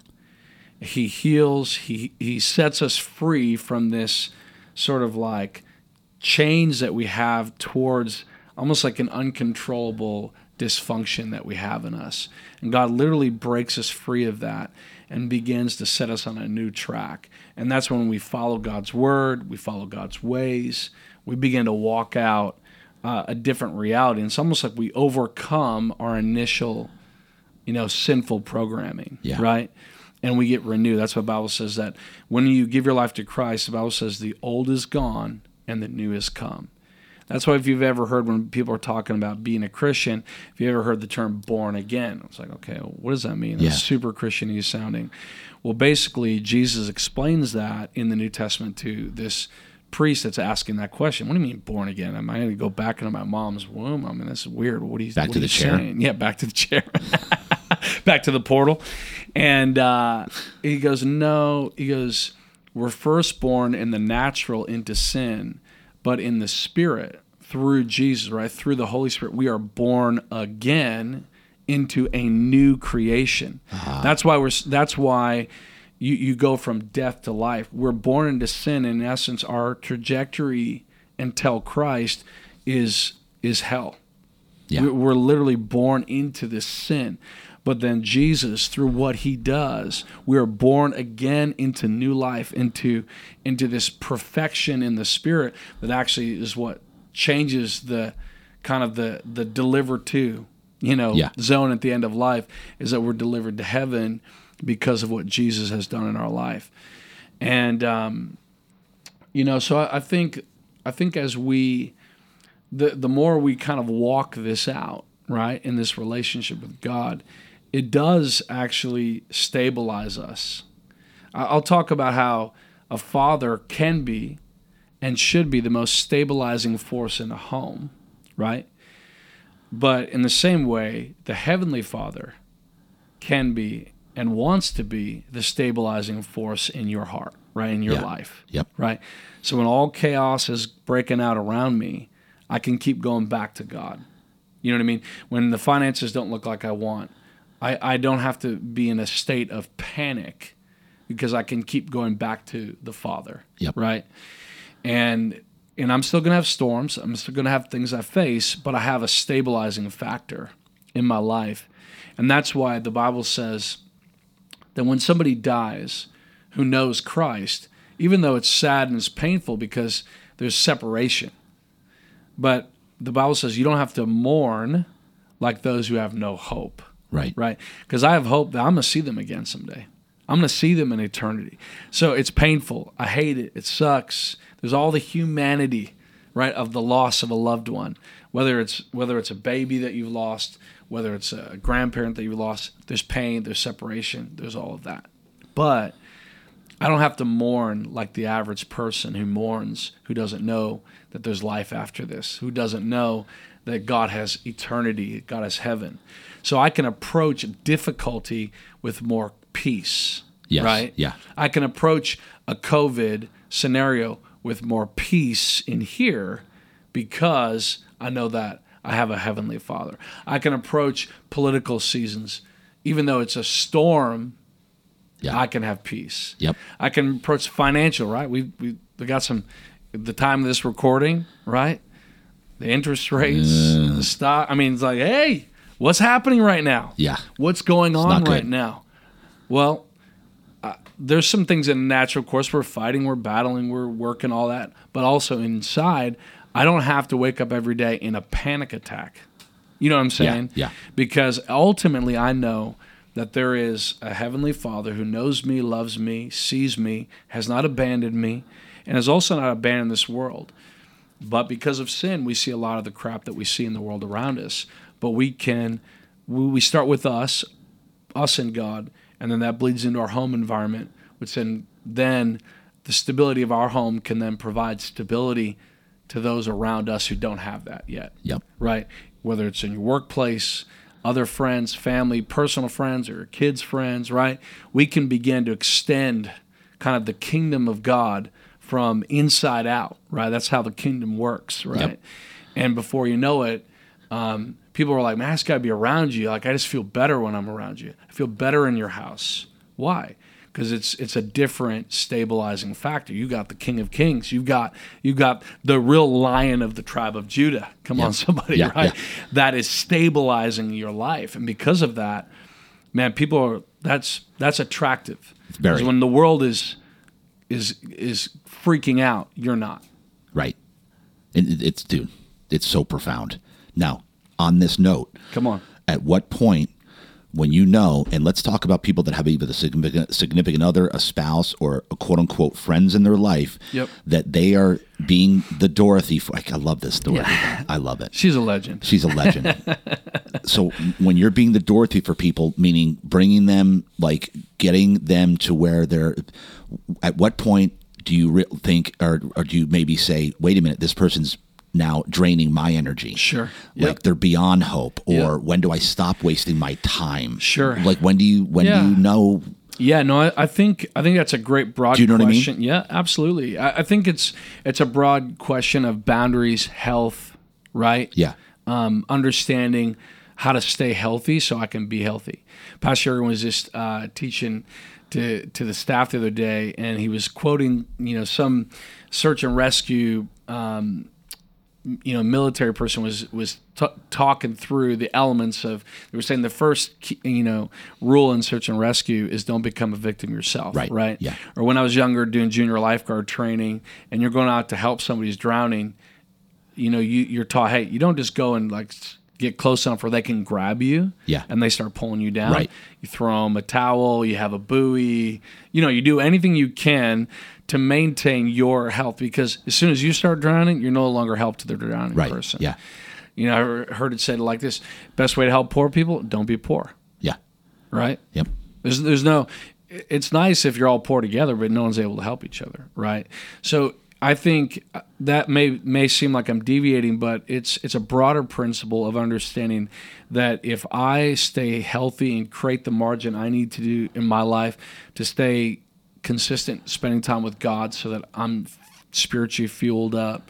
He heals, He, he sets us free from this sort of like chains that we have towards almost like an uncontrollable dysfunction that we have in us. And God literally breaks us free of that and begins to set us on a new track. And that's when we follow God's word, we follow God's ways, we begin to walk out uh, a different reality. And it's almost like we overcome our initial, you know, sinful programming, Yeah. right? And we get renewed. That's what the Bible says that when you give your life to Christ, the Bible says the old is gone and the new has come. That's why if you've ever heard when people are talking about being a Christian, if you ever heard the term born again, it's like, okay, well, what does that mean? Yeah. Super Christian sounding. Well, basically, Jesus explains that in the New Testament to this priest that's asking that question. What do you mean born again? Am I going to go back into my mom's womb? I mean, this is weird. What are you Back to the chair? saying? Yeah, back to the chair. back to the portal. And uh, he goes, no. He goes, we're first born in the natural into sin, but in the spirit through Jesus, right? Through the Holy Spirit, we are born again into a new creation. That's why we're. That's why you you go from death to life. We're born into sin. In essence, our trajectory until Christ is is hell. Yeah. We- We're literally born into this sin. But then Jesus, through what he does, we are born again into new life, into into this perfection in the spirit that actually is what changes the kind of the the deliver to, you know, Yeah. zone at the end of life is that we're delivered to heaven because of what Jesus has done in our life. And um, you know, so I, I think I think as we the the more we kind of walk this out, right, in this relationship with God, it does actually stabilize us. I'll talk about how a father can be and should be the most stabilizing force in a home, right? But in the same way, the heavenly Father can be and wants to be the stabilizing force in your heart, right, in your Yeah. life Yep. right? So when all chaos is breaking out around me, I can keep going back to God. You know what I mean? When the finances don't look like I want, I, I don't have to be in a state of panic because I can keep going back to the Father. Yep. Right. And and I'm still gonna have storms. I'm still gonna have things I face, but I have a stabilizing factor in my life. And that's why the Bible says that when somebody dies who knows Christ, even though it's sad and it's painful because there's separation, but the Bible says you don't have to mourn like those who have no hope, Right. right? Because I have hope that I'm going to see them again someday. I'm going to see them in eternity. So it's painful. I hate it. It sucks. There's all the humanity, right, of the loss of a loved one. Whether it's whether it's a baby that you've lost, whether it's a grandparent that you've lost, there's pain, there's separation, there's all of that. But I don't have to mourn like the average person who mourns, who doesn't know that there's life after this, who doesn't know that God has eternity, God has heaven. So I can approach difficulty with more peace. Yes, Right? yeah. I can approach a COVID scenario with more peace in here because I know that I have a heavenly Father. I can approach political seasons, even though it's a storm, Yeah. I can have peace. Yep. I can approach financial, right? We we, we got some the time of this recording, right? The interest rates, the stock. I mean, it's like, hey, what's happening right now? Yeah. What's going on right good. now? Well, uh, there's some things in natural course. We're fighting, we're battling, we're working, all that. But also inside, I don't have to wake up every day in a panic attack. You know what I'm saying? yeah. yeah. Because ultimately, I know that there is a heavenly Father who knows me, loves me, sees me, has not abandoned me, and has also not abandoned this world. But because of sin, we see a lot of the crap that we see in the world around us. But we can, we we start with us, us and God, and then that bleeds into our home environment, which then then the stability of our home can then provide stability to those around us who don't have that yet Yep. right? Whether it's in your workplace, other friends, family, personal friends, or kids' friends, right? We can begin to extend kind of the kingdom of God from inside out, right? That's how the kingdom works, right? Yep. And before you know it, um, people are like, man, I just got to be around you. Like, I just feel better when I'm around you. I feel better in your house. Why? Because it's it's a different stabilizing factor. You got the King of Kings. You've got you got the real Lion of the tribe of Judah. Come on, somebody, Yeah, right? yeah. That is stabilizing your life, and because of that, man, people are that's that's attractive. very. When the world is is is freaking out, you're not. Right. And it's dude, it's so profound. Now, on this note, Come on. at what point when you know and let's talk about people that have either a significant, significant other a spouse or a quote unquote friends in their life Yep. that they are being the dorothy for, i love this story i love it She's a legend. she's a legend so when you're being the dorothy for people meaning bringing them like getting them to where they're at what point do you re- think or, or do you maybe say wait a minute this person's now draining my energy Sure. like Yep. they're beyond hope or Yep. when do i stop wasting my time Sure. like when do you when Yeah. do you know Yeah, no, I, I think I think that's a great broad Do you know what I mean? question. Yeah, absolutely. I, I think it's it's a broad question of boundaries, health, right? yeah um, understanding how to stay healthy so I can be healthy. Pastor was just uh, teaching to to the staff the other day, and he was quoting, you know, some search and rescue, um, you know, military person was was t- talking through the elements of. They were saying the first, you know, rule in search and rescue is don't become a victim yourself. Right, Right. yeah. Or when I was younger, doing junior lifeguard training, and you're going out to help somebody who's drowning you know, you, you're taught, hey, you don't just go and like get close enough where they can grab you, Yeah. and they start pulling you down. Right. You throw them a towel, you have a buoy, you know, you do anything you can to maintain your health because as soon as you start drowning, you're no longer help to the drowning right person. yeah You know, I heard- heard it said like this: best way to help poor people, don't be poor. yeah Right. yep There's there's no it's nice if you're all poor together, but no one's able to help each other, right? So I think uh, that may may seem like I'm deviating, but it's it's a broader principle of understanding that if I stay healthy and create the margin I need to do in my life to stay consistent, spending time with God, so that I'm spiritually fueled up,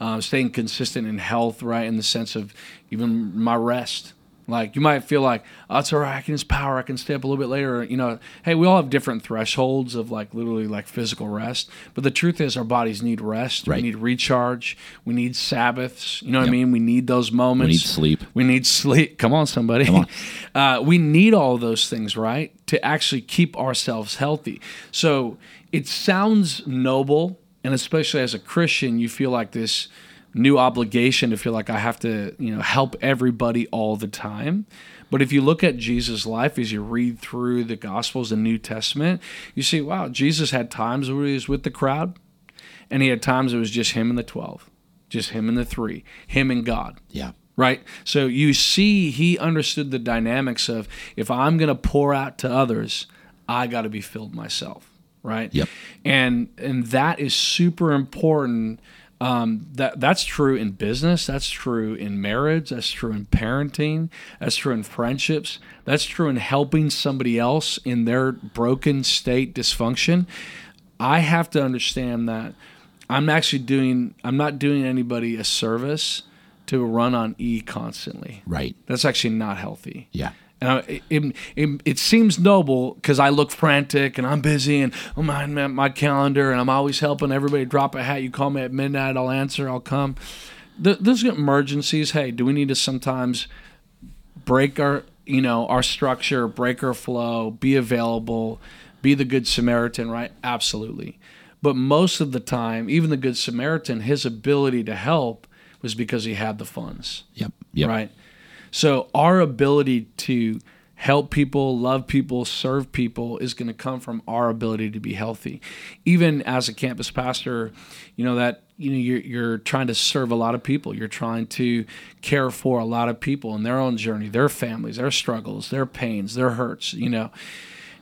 uh, staying consistent in health, right, in the sense of even my rest. Like you might feel like, oh, it's all right. I can just power. I can stay up a little bit later. You know, hey, we all have different thresholds of like literally like physical rest. But the truth is, our bodies need rest. Right. We need recharge. We need Sabbaths. You know what Yep. I mean? We need those moments. we need sleep We need sleep. Come on, somebody. Come on. Uh, we need all those things, right, to actually keep ourselves healthy. So it sounds noble, and especially as a Christian, you feel like this new obligation to feel like I have to, you know, help everybody all the time. But if you look at Jesus' life as you read through the Gospels and New Testament, you see, wow, Jesus had times where he was with the crowd, and he had times it was just him and the 12, just him and the three, him and God yeah right? So you see, he understood the dynamics of if I'm going to pour out to others, I got to be filled myself, right? Yep. And and that is super important. Um, that that's true in business. That's true in marriage. That's true in parenting. That's true in friendships. That's true in helping somebody else in their broken state, dysfunction. I have to understand that I'm actually doing. I'm not doing anybody a service to run on E constantly. right That's actually not healthy. yeah And I, it, it, it seems noble because I look frantic and I'm busy and oh my, my my calendar and I'm always helping everybody drop a hat. You call me at midnight, I'll answer, I'll come. There's emergencies. Hey, do we need to sometimes break our you know our structure, break our flow, be available, be the good Samaritan? Right? Absolutely. But most of the time, even the good Samaritan, his ability to help was because he had the funds yep yep right? So our ability to help people, love people, serve people is going to come from our ability to be healthy. Even as a campus pastor, you know that you know you're you're trying to serve a lot of people. You're trying to care for a lot of people in their own journey, their families, their struggles, their pains, their hurts, you know.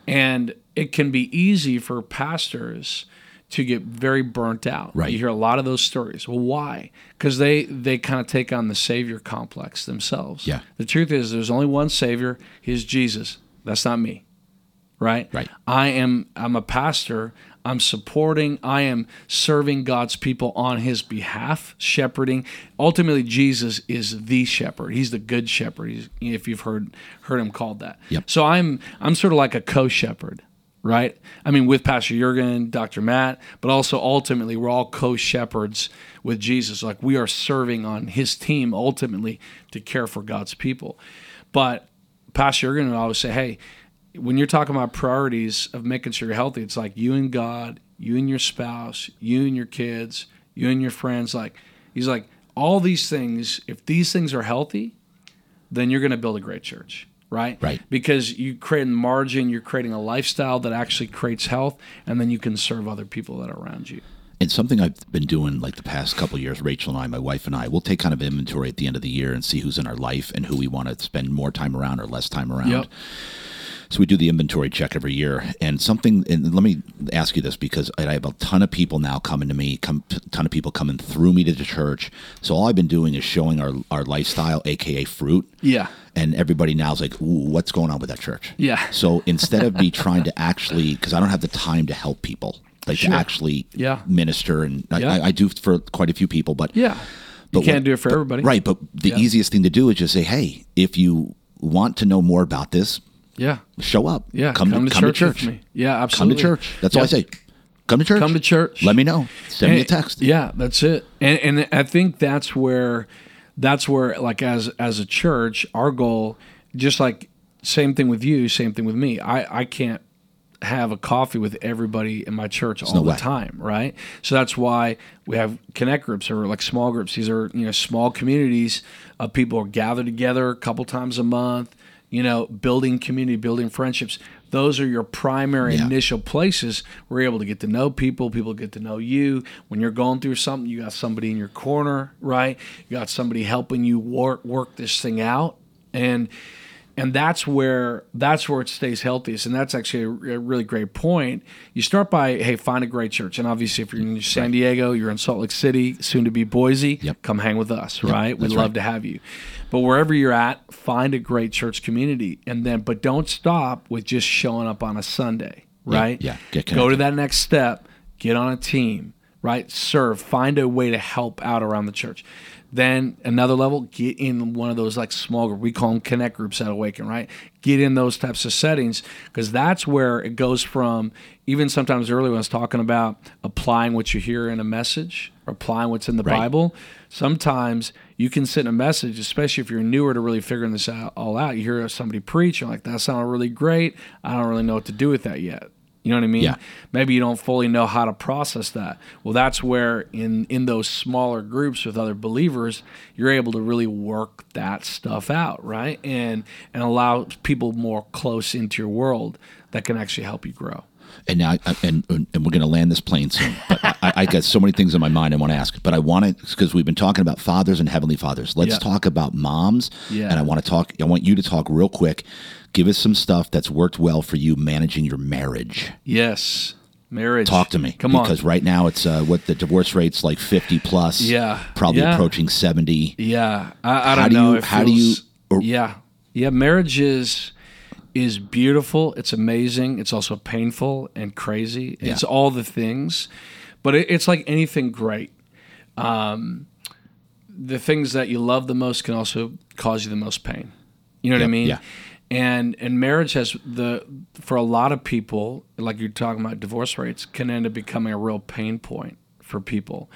And it can be easy for pastors to get very burnt out. Right. You hear a lot of those stories. Well, why? Because they they kind of take on the savior complex themselves. Yeah. The truth is, there's only one savior. He's Jesus. That's not me. Right. Right. I am. I'm a pastor. I'm supporting, I am serving God's people on his behalf, shepherding. Ultimately Jesus is the shepherd. He's the good shepherd. He's, if you've heard heard him called that. Yep. So I'm I'm sort of like a co-shepherd right? I mean, with Pastor Jurgen, Dr. Matt, but also ultimately, we're all co shepherds with Jesus. Like we are serving on his team ultimately to care for God's people. But Pastor Jurgen would always say, hey, when you're talking about priorities of making sure you're healthy, it's like you and God, you and your spouse, you and your kids, you and your friends. Like, he's like, all these things, if these things are healthy, then you're going to build a great church right? Right. Because you create margin, you're creating a lifestyle that actually creates health, and then you can serve other people that are around you. And something I've been doing like the past couple years, Rachel and I, my wife and I, we'll take kind of inventory at the end of the year and see who's in our life and who we want to spend more time around or less time around. Yep. So we do the inventory check every year, and something. And let me ask you this because I have a ton of people now coming to me, come ton of people coming through me to the church. So all I've been doing is showing our our lifestyle, aka fruit. Yeah. And everybody now is like, Ooh, "What's going on with that church?" Yeah. So instead of me trying to actually, because I don't have the time to help people, like Sure. to actually Yeah. minister, and I, Yeah. I, I do for quite a few people, but Yeah. But you can't what- do it for but- everybody. Right, but the Yeah. easiest thing to do is just say, "Hey, if you want to know more about this, Yeah. show up. Yeah. come, to, come church to church. me. Yeah, absolutely, Come to church. That's all I say. Come to church. Come to church. Let me know. Send me a text. Yeah, that's it. And and I think that's where that's where like as as a church, our goal just like same thing with you, same thing with me. I I can't have a coffee with everybody in my church all no the way. time, right? So that's why we have connect groups or like small groups. These are you know small communities of people who gather together a couple times a month. You know, building community, building friendships. Those are your primary Yeah. initial places where you're able to get to know people. People get to know you. When you're going through something, you got somebody in your corner, right? You got somebody helping you work work this thing out, and and that's where that's where it stays healthiest. And that's actually a, a really great point. You start by hey find a great church. And obviously if you're in san diego you're in salt lake city soon to be boise Yep. come hang with us right? We'd that's love right. to have you. But wherever you're at find a great church community. And then but don't stop with just showing up on a sunday right? Yeah, get go to that next step get on a team right? Serve find a way to help out around the church then another level get in one of those like small group we call them connect groups at awaken right? Get in those types of settings because that's where it goes from even sometimes earlier when i was talking about applying what you hear in a message applying what's in the Right. bible sometimes you can sit in a message especially if you're newer to really figuring this out all out. You hear somebody preach you're like that sounded really great. I don't really know what to do with that yet you know what I mean? Yeah. Maybe you don't fully know how to process that. Well, that's where in in those smaller groups with other believers, you're able to really work that stuff out, right? And and allow people more close into your world that can actually help you grow. And now, I- and and we're going to land this plane soon. But I, I got so many things in my mind I want to ask. But I want to because we've been talking about fathers and heavenly fathers. Let's Yeah. talk about moms. Yeah. And I want to talk. I want you to talk real quick. Give us some stuff that's worked well for you managing your marriage. Yes. Marriage. Talk to me. Come on. because right now it's uh, what the divorce rate's like fifty plus. Yeah. probably Yeah. approaching seventy. Yeah, I, I don't do know. you- It how do you- or- yeah, yeah. Marriage is is beautiful. It's amazing. It's also painful and crazy. It's all the things, but it, it's like anything great. Um, the things that you love the most can also cause you the most pain. You know what I mean? yeah. And and marriage has the for a lot of people, like you're talking about divorce rates, can end up becoming a real pain point for people.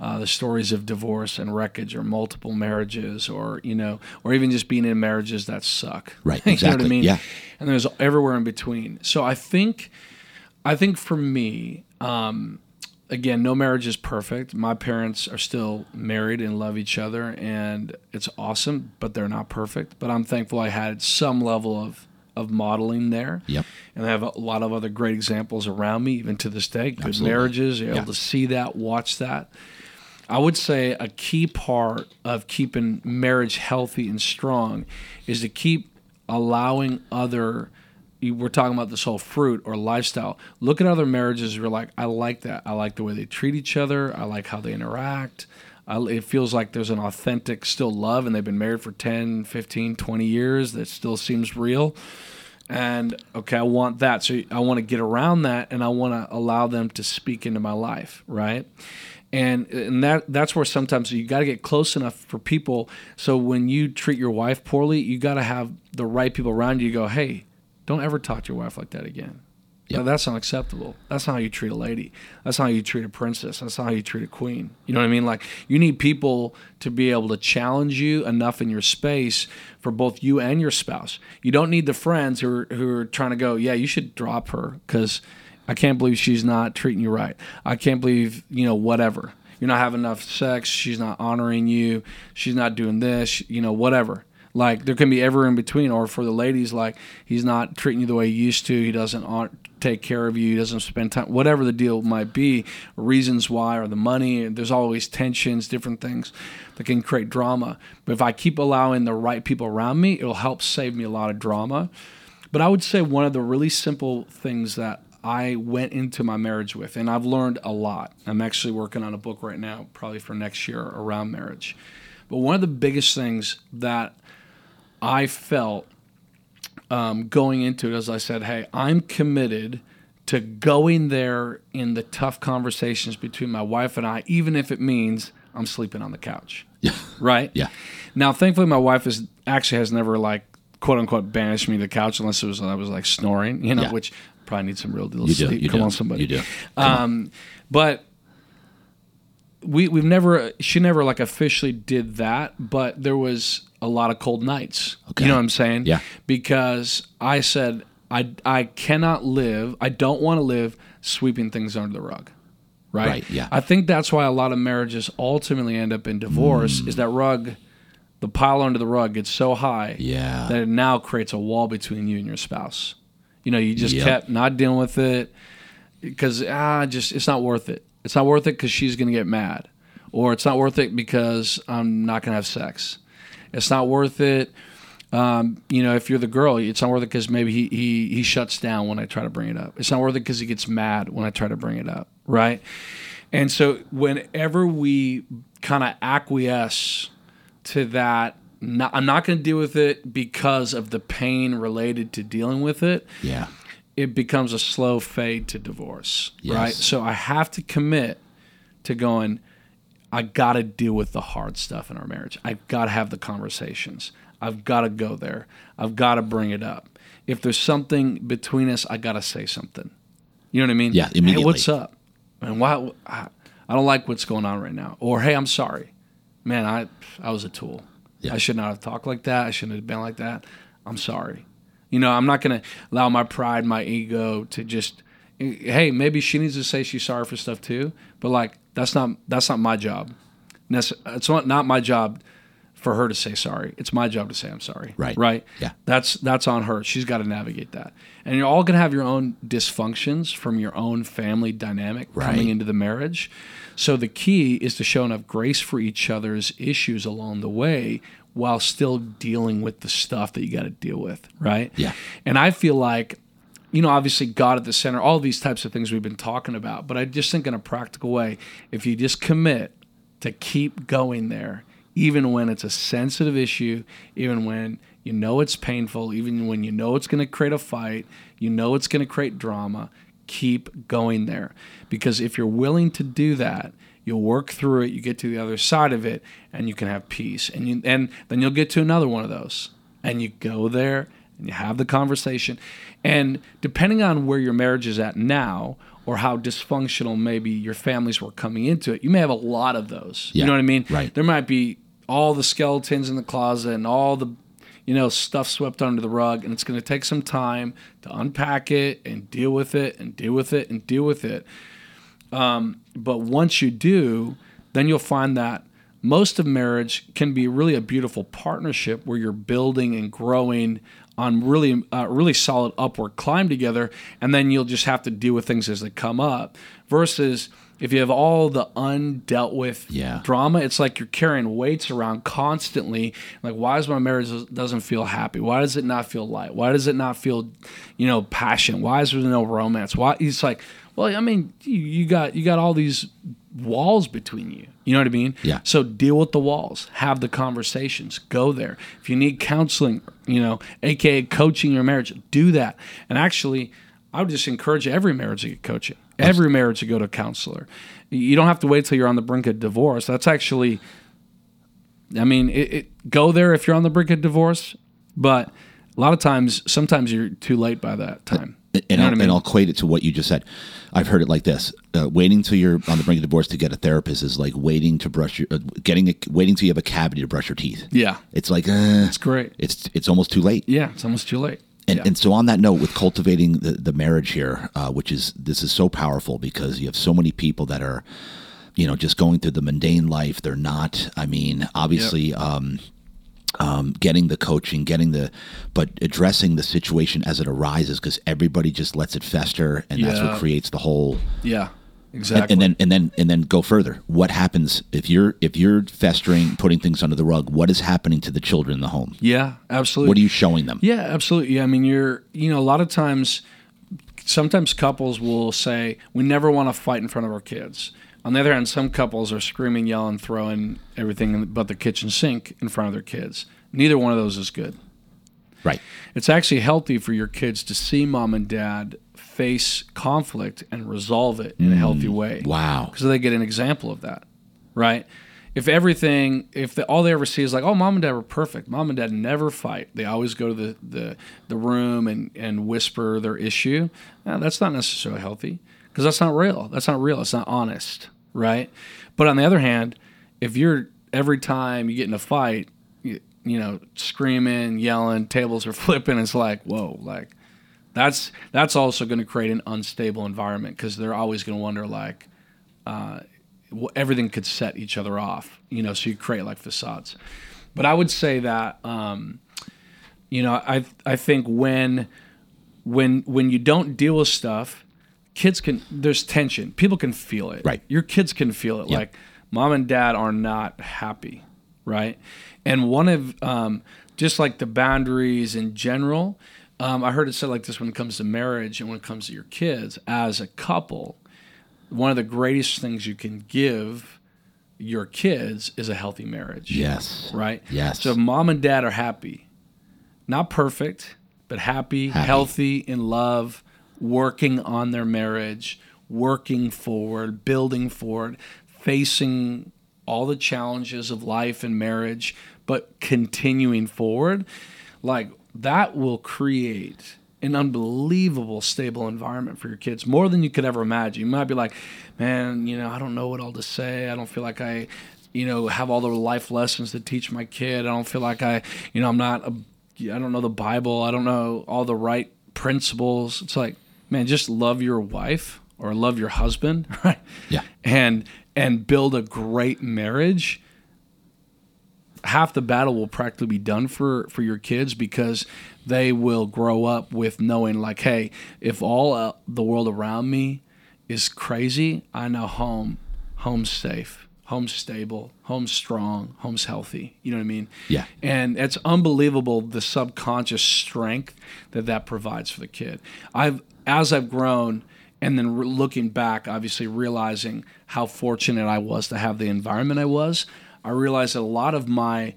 Uh, the stories of divorce and wreckage, or multiple marriages, or you know, or even just being in marriages that suck. Right, you know what I exactly, mean? yeah. And there's everywhere in between. So I think, I think for me, um, again, no marriage is perfect. My parents are still married and love each other, and it's awesome. But they're not perfect. But I'm thankful I had some level of of modeling there. Yep. And I have a lot of other great examples around me, even to this day. Good Absolutely. marriages, you're Yeah. able to see that, watch that. I would say a key part of keeping marriage healthy and strong is to keep allowing other we're talking about this whole fruit or lifestyle. Look at other marriages. You're like, I like that. I like the way they treat each other. I like how they interact. I, it feels like there's an authentic still love, and they've been married for 10, 15, 20 years. That still seems real. and okay, I want that. So I want to get around that, and I want to allow them to speak into my life, right? And and that that's where sometimes you got to get close enough for people. So when you treat your wife poorly, you got to have the right people around you. Go, hey, don't ever talk to your wife like that again. No, that's unacceptable. That's not how you treat a lady. That's not how you treat a princess. That's not how you treat a queen. You know what I mean? Like you need people to be able to challenge you enough in your space for both you and your spouse. You don't need the friends who are, who are trying to go, yeah, you should drop her because I can't believe she's not treating you right. I can't believe you know whatever. You're not having enough sex. She's not honoring you. She's not doing this. You know whatever. Like there can be ever in between, or for the ladies, like he's not treating you the way he used to. He doesn't take care of you. He doesn't spend time. Whatever the deal might be, reasons why, or the money. There's always tensions, different things that can create drama. But if I keep allowing the right people around me, it'll help save me a lot of drama. But I would say one of the really simple things that I went into my marriage with, and I've learned a lot. I'm actually working on a book right now, probably for next year around marriage. But one of the biggest things that I felt um, going into it, as I said, hey, I'm committed to going there in the tough conversations between my wife and I, even if it means I'm sleeping on the couch. Yeah. Right? Yeah. Now, thankfully, my wife is actually has never like quote unquote banished me to the couch unless it was I was like snoring, you know, Yeah. which probably need some real deal You do. sleep. You Come do. on, somebody. You do. Um, but we we've never she never like officially did that, but there was a lot of cold nights. Okay. You know what I'm saying? Yeah. Because I said I I cannot live. I don't want to live sweeping things under the rug. Right? Right, yeah. I think that's why a lot of marriages ultimately end up in divorce Mm. is that rug the pile under the rug gets so high Yeah. that it now creates a wall between you and your spouse. You know, you just Yep. kept not dealing with it because ah, just it's not worth it. It's not worth it because she's gonna get mad, or it's not worth it because I'm not gonna have sex. It's not worth it. Um, you know, if you're the girl, it's not worth it because maybe he, he he shuts down when I try to bring it up. It's not worth it because he gets mad when I try to bring it up, right? And so whenever we kind of acquiesce to that, not, I'm not going to deal with it because of the pain related to dealing with it Yeah. It becomes a slow fade to divorce, Yes. right? So I have to commit to going. I got to deal with the hard stuff in our marriage. I've got to have the conversations. I've got to go there. I've got to bring it up. If there's something between us, I got to say something. You know what I mean? Yeah, immediately. Hey, what's up? And why? I I don't like what's going on right now. Or hey, I'm sorry, man. I I was a tool. Yeah. I should not have talked like that. I shouldn't have been like that. I'm sorry. You know, I'm not going to allow my pride, my ego to just hey, maybe she needs to say she's sorry for stuff too, but like that's not that's not my job. It's not not my job for her to say sorry. It's my job to say I'm sorry. Right. Right. Yeah. That's that's on her. She's got to navigate that. And you're all going to have your own dysfunctions from your own family dynamic Right. coming into the marriage. So the key is to show enough grace for each other's issues along the way while still dealing with the stuff that you got to deal with, right? Yeah. And I feel like you know, obviously God at the center, all these types of things we've been talking about, but I just think in a practical way, if you just commit to keep going there, even when it's a sensitive issue, even when you know it's painful, even when you know it's going to create a fight, you know it's going to create drama, keep going there. Because if you're willing to do that, you'll work through it, you get to the other side of it, and you can have peace. And you, and then you'll get to another one of those. And you go there and you have the conversation. And depending on where your marriage is at now, or how dysfunctional maybe your families were coming into it, you may have a lot of those. Yeah, You know what I mean? right. There might be all the skeletons in the closet and all the you know stuff swept under the rug and it's going to take some time to unpack it and deal with it and deal with it and deal with it um, but once you do then you'll find that most of marriage can be really a beautiful partnership where you're building and growing on really uh, really solid upward climb together and then you'll just have to deal with things as they come up versus if you have all the undealt with Yeah. drama it's like you're carrying weights around constantly. Like why does my marriage doesn't feel happy? Why does it not feel light? Why does it not feel you know passion? Why is there no romance? Why it's like well i mean you, you got you got all these walls between you. You know what I mean? Yeah. So deal with the walls, have the conversations, go there. If you need counseling, you know, aka coaching your marriage, do that. And actually, I would just encourage every marriage to get coaching. Every marriage to go to a counselor. You don't have to wait till you're on the brink of divorce. That's actually, I mean, it, it, go there if you're on the brink of divorce, but a lot of times, sometimes you're too late by that time. And, You know I'll, I mean? and I'll equate it to what you just said. I've heard it like this: uh, waiting till you're on the brink of divorce to get a therapist is like waiting to brush your, uh, getting a, waiting till you have a cavity to brush your teeth. Yeah, It's like uh, it's great. it's it's almost too late. Yeah, it's almost too late. And, yeah. and so on that note, with cultivating the, the marriage here, uh, which is this is so powerful because you have so many people that are, you know, just going through the mundane life. They're not. I mean, obviously, um, um, getting the coaching, getting the, but addressing the situation as it arises because everybody just lets it fester, and that's Yeah. what creates the whole. yeah, exactly. and then and then and then go further. What happens if you're if you're festering, putting things under the rug? What is happening to the children in the home? yeah, absolutely. What are you showing them? Yeah, absolutely. I mean, you're, you know, a lot of times, sometimes couples will say, we never want to fight in front of our kids. On the other hand, some couples are screaming, yelling, throwing everything but the kitchen sink in front of their kids. Neither one of those is good. Right. It's actually healthy for your kids to see mom and dad face conflict and resolve it in a healthy mm. way. Wow. because they get an example of that, right? If everything, if the, all they ever see is like, oh, mom and dad were perfect. Mom and dad never fight. They always go to the the, the room and and whisper their issue. that's not necessarily healthy because that's not real. That's not real. It's not honest, right? But on the other hand, if you're every time you get in a fight, you, you know, screaming, yelling, tables are flipping, it's like, whoa, like that's that's also going to create an unstable environment because they're always going to wonder like uh, everything could set each other off you know so you create like facades but i would say that um, you know i i think when when when you don't deal with stuff kids can there's tension people can feel it Right. your kids can feel it Yeah. like mom and dad are not happy right and one of um, just like the boundaries in general um, i heard it said like this when it comes to marriage and when it comes to your kids as a couple one of the greatest things you can give your kids is a healthy marriage Yes. right Yes. so if mom and dad are happy not perfect but happy, Happy. healthy in love working on their marriage working forward building forward facing all the challenges of life and marriage but continuing forward like that will create an unbelievable stable environment for your kids more than you could ever imagine. You might be like man you know i don't know what all to say. I don't feel like i you know have all the life lessons to teach my kid. I don't feel like i you know i'm not a i don't know the bible. I don't know all the right principles. It's like man just love your wife or love your husband right Yeah. and and build a great marriage half the battle will practically be done for for your kids because they will grow up with knowing like hey if all uh, the world around me is crazy i know home home's safe home's stable home's strong home's healthy you know what i mean Yeah. and it's unbelievable the subconscious strength that that provides for the kid i've as i've grown and then re- looking back obviously realizing how fortunate i was to have the environment i was i realized that a lot of my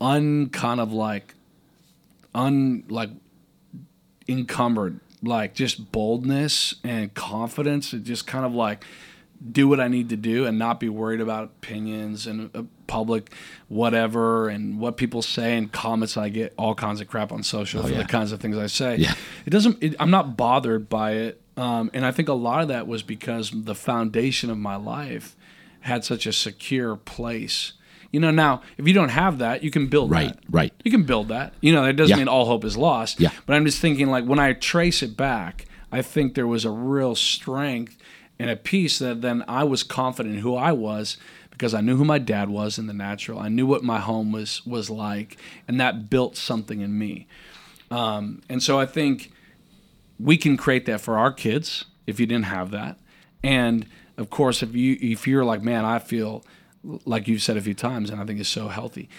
un kind of like un like encumbered like just boldness and confidence and just kind of like do what I need to do and not be worried about opinions and uh, public whatever and what people say and comments I get all kinds of crap on social for Oh, yeah. the kinds of things I say. Yeah. It doesn't it, I'm not bothered by it. Um, and I think a lot of that was because the foundation of my life had such a secure place. You know, now if you don't have that, you can build Right. that. Right. You can build that. You know, that doesn't Yeah. mean all hope is lost. Yeah. But I'm just thinking, like, when I trace it back, I think there was a real strength and a peace that then I was confident in who I was because I knew who my dad was in the natural. I knew what my home was was like, and that built something in me. Um, and so I think we can create that for our kids if you didn't have that. And of course, if you if you're like, man, I feel like you've said a few times, and I think it's so healthy.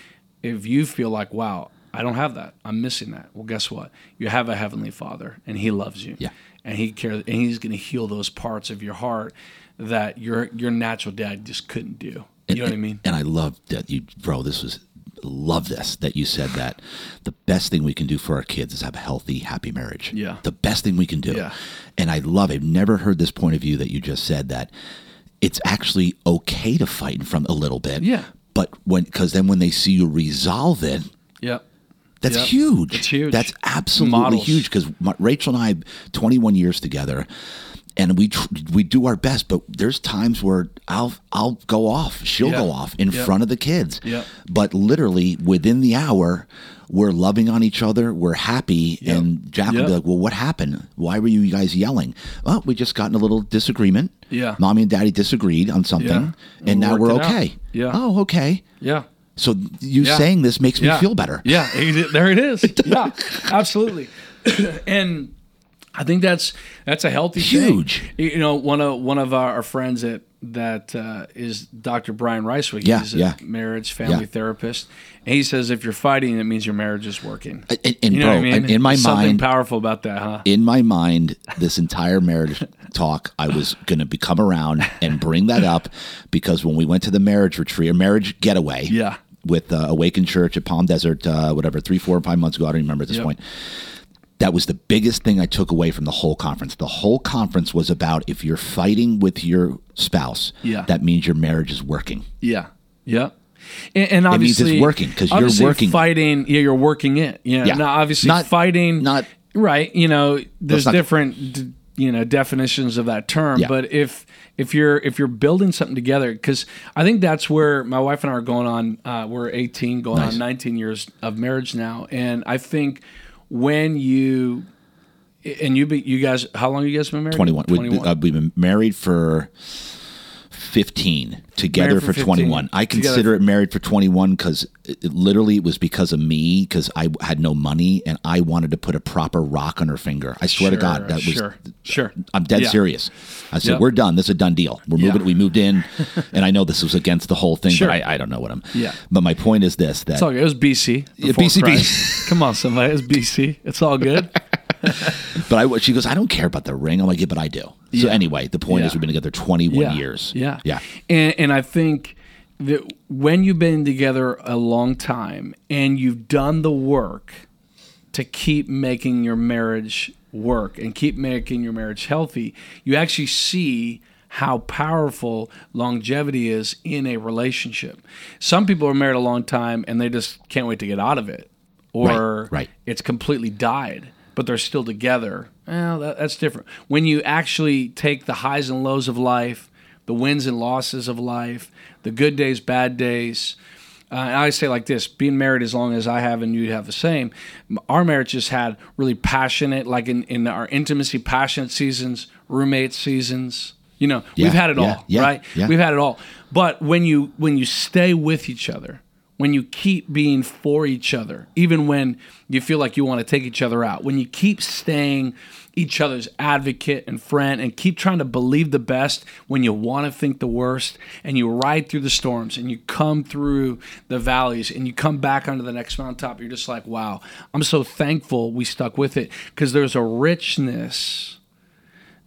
If you feel like, wow, I don't have that, I'm missing that. Well, guess what? You have a heavenly Father, and He loves you. Yeah. And He cares, and He's going to heal those parts of your heart that your your natural dad just couldn't do. You know what I mean? And I love that you, bro. This was love this that you said that the best thing we can do for our kids is have a healthy, happy marriage. Yeah. the best thing we can do. Yeah. And I love. I've never heard this point of view that you just said that it's actually okay to fight in front a little bit. Yeah. But when because then when they see you resolve it, Yep. That's Yep. huge. It's huge. That's absolutely Models. huge because Rachel and I, 21 years together, and we tr- we do our best. But there's times where I'll I'll go off, she'll Yeah. go off in Yep. front of the kids. Yep. But literally within the hour, we're loving on each other. We're happy, Yep. and Jack will be like, "Well, what happened? Why were you guys yelling?" Well, we just got in a little disagreement. Yeah. mommy and daddy disagreed on something, Yeah. and And now we're it out. okay. Yeah. Oh, okay. Yeah. So you Yeah. saying this makes me feel better. Yeah, there it is. Yeah, absolutely. and I think that's that's a healthy thing. Huge. You know, one of one of our, friends that that uh, is Dr. Brian Ricewick. Yeah, He's a yeah. marriage family Yeah. therapist. And he says if you're fighting, it means your marriage is working. And, and You know bro, I mean? in my something mind, powerful about that, huh? in my mind, this entire marriage talk, I was going to become around and bring that up because when we went to the marriage retreat, a marriage getaway, Yeah. With uh, Awakened Church at Palm Desert, uh, whatever, three, four, five months ago, I don't remember at this Yep. point. That was the biggest thing I took away from the whole conference. The whole conference was about if you're fighting with your spouse, Yeah. that means your marriage is working. Yeah. Yeah. And, and means it's working because you're working. Fighting, yeah, you're working it. Yeah. Yeah. Now, obviously, Not- fighting, not- right. You know, there's different, you know, definitions of that term. Yeah. But if if you're if you're building something together, because I think that's where my wife and I are going on. Uh, we're 18, going Nice. on 19 years of marriage now, and I think when you and you be, you guys, how long you guys been married? 21. We, 21. uh, we've been married for 15, together for, for 15. 21. I Together consider it married for 21 because it, it literally it was because of me because I had no money and I wanted to put a proper rock on her finger. I swear to God, Sure, that was. sure, sure. I'm dead Yeah. serious. I said, Yep. "We're done. This is a done deal. We're Yeah. moving. We moved in, and I know this was against the whole thing, Sure. but I, I don't know what I'm. Yeah. But my point is this: that It's all good. It was BC. Yeah, before BCB. Come on, somebody. It's BC. It's all good. But I, she goes, I don't care about the ring. I'm like, yeah, but I do. So Yeah. anyway, the point is we've been together 21 yeah. years. Yeah. Yeah. And, and I think that when you've been together a long time and you've done the work to keep making your marriage work and keep making your marriage healthy, you actually see how powerful longevity is in a relationship. Some people are married a long time and they just can't wait to get out of it. Or Right, right. it's completely died, but they're still together. Well, that, that's different. When you actually take the highs and lows of life, the wins and losses of life, the good days, bad days. Uh, and I say like this: being married as long as I have and you have the same, our marriage just had really passionate, like in, in our intimacy, passionate seasons, roommate seasons. You know, Yeah, we've had it yeah, all, yeah, right? We've had it all. But when you when you stay with each other, when you keep being for each other, even when you feel like you want to take each other out, when you keep staying each other's advocate and friend and keep trying to believe the best when you want to think the worst and you ride through the storms and you come through the valleys and you come back onto the next mountaintop, you're just like, wow, I'm so thankful we stuck with it because there's a richness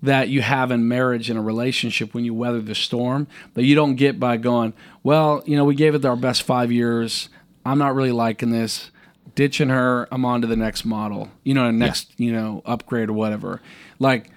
that you have in marriage and a relationship when you weather the storm that you don't get by going, well, you know, we gave it our best five years. I'm not really liking this. Ditching her, I'm on to the next model. You know, next, you know, upgrade or whatever. Like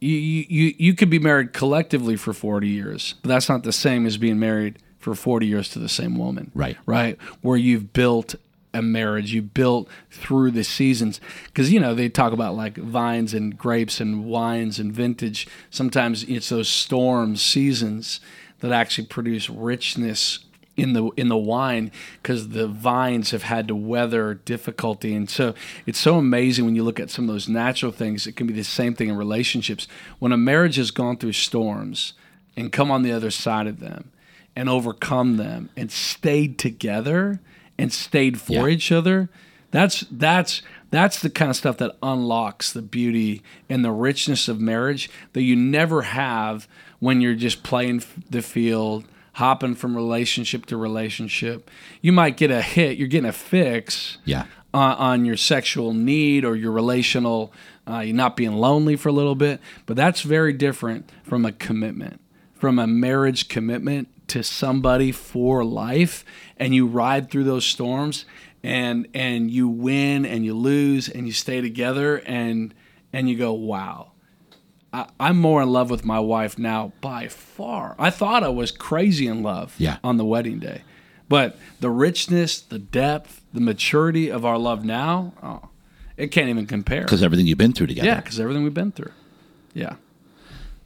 you, you you could be married collectively for 40 years, but that's not the same as being married for 40 years to the same woman. Right. Right. Where you've built a marriage, you built through the seasons. Because, you know, they talk about like vines and grapes and wines and vintage. Sometimes it's those storm seasons that actually produce richness in the in the wine because the vines have had to weather difficulty and so it's so amazing when you look at some of those natural things it can be the same thing in relationships when a marriage has gone through storms and come on the other side of them and overcome them and stayed together and stayed for Yeah. each other that's that's that's the kind of stuff that unlocks the beauty and the richness of marriage that you never have when you're just playing the field hopping from relationship to relationship you might get a hit you're getting a fix Yeah. on, on your sexual need or your relational uh, you're not being lonely for a little bit but that's very different from a commitment from a marriage commitment to somebody for life and you ride through those storms and and you win and you lose and you stay together and and you go wow I, i'm more in love with my wife now by far. I thought i was crazy in love Yeah. on the wedding day. But the richness the depth the maturity of our love now oh, it can't even compare. Because everything you've been through together. yeah because everything we've been through. Yeah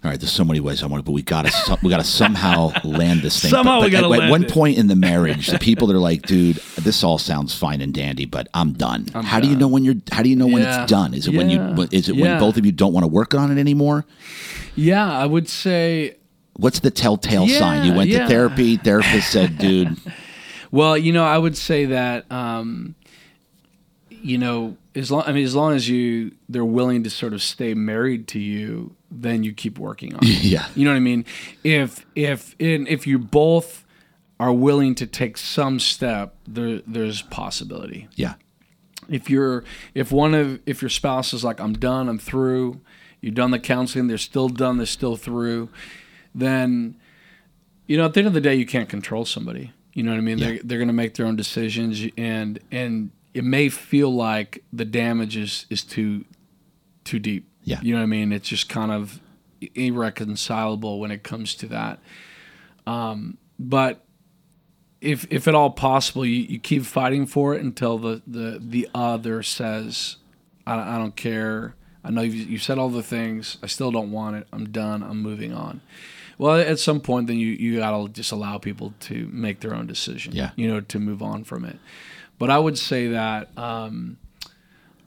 All right, there's so many ways I want to, but we gotta we gotta somehow land this thing. Somehow but, we gotta at, at one it. point in the marriage, the people that are like, "Dude, this all sounds fine and dandy, but I'm done." how do you know when you're? How do you know when it's done? Is it when you? Is it when both of you don't want to work on it anymore? yeah i would say What's the telltale sign? You went yeah. to therapy. Therapist said, "Dude, Well, you know, I would say that, um, you know, as long I mean, as long as you they're willing to sort of stay married to you, then you keep working on it. yeah, You know what I mean? If if in, if you both are willing to take some step, there there's possibility. yeah, If you're if one of if your spouse is like I'm done, I'm through, you've done the counseling, they're still done, they're still through, then you know at the end of the day you can't control somebody. You know what I mean? They're they're gonna make their own decisions and and it may feel like the damage is, is too too deep. Yeah. You know what I mean? It's just kind of irreconcilable when it comes to that. Um, but if if at all possible, you, you keep fighting for it until the the, the other says, I, I don't care. I know you've, you've said all the things. I still don't want it. I'm done. I'm moving on. Well, at some point, then you, you got to just allow people to make their own decision, Yeah. you know, to move on from it. But I would say that um,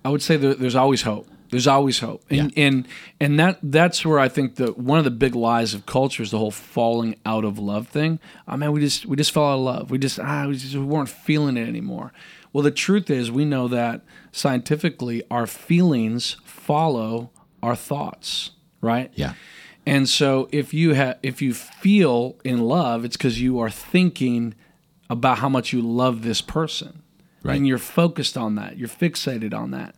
I would say that there's always hope. There's always hope, and and and that that's where I think that one of the big lies of culture is the whole falling out of love thing. I mean, we just we just fell out of love. We just ah, we just we weren't feeling it anymore. Well, the truth is, we know that scientifically, our feelings follow our thoughts, right? yeah, And so if you have if you feel in love, it's because you are thinking about how much you love this person. Right. And you're focused on that. You're fixated on that.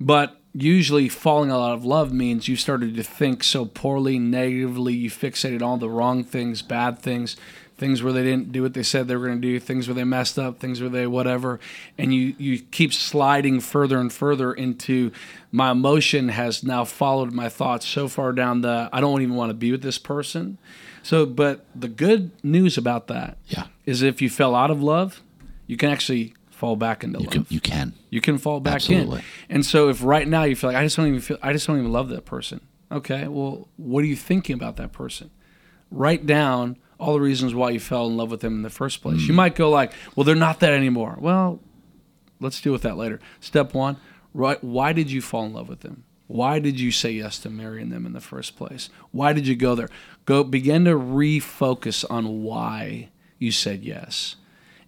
But usually falling out of love means you started to think so poorly, negatively, you fixated on the wrong things, bad things, things where they didn't do what they said they were going to do, things where they messed up, things where they whatever, and you you keep sliding further and further into my emotion has now followed my thoughts so far down the I don't even want to be with this person. So, but the good news about that yeah. is if you fell out of love, you can actually fall back into You love can, you can. you can fall back Absolutely. in. And so if right now you feel like I just don't even feel I just don't even love that person. Okay, well, what are you thinking about that person? Write down all the reasons why you fell in love with them in the first place. Mm. You might go like, "Well, they're not that anymore." Well, let's deal with that later. Step 1, right why did you fall in love with them? Why did you say yes to marrying them in the first place? Why did you go there? Go begin to refocus on why you said yes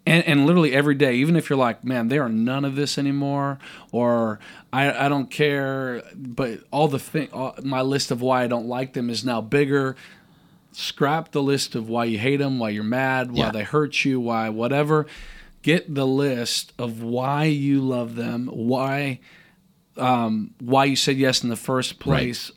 and, and literally every day, even if you're like, man, there are none of this anymore, or I, I don't care, but all the thing, all, my list of why I don't like them is now bigger. Scrap the list of why you hate them, why you're mad, why Yeah. they hurt you, why whatever. Get the list of why you love them, why um, why you said yes in the first place,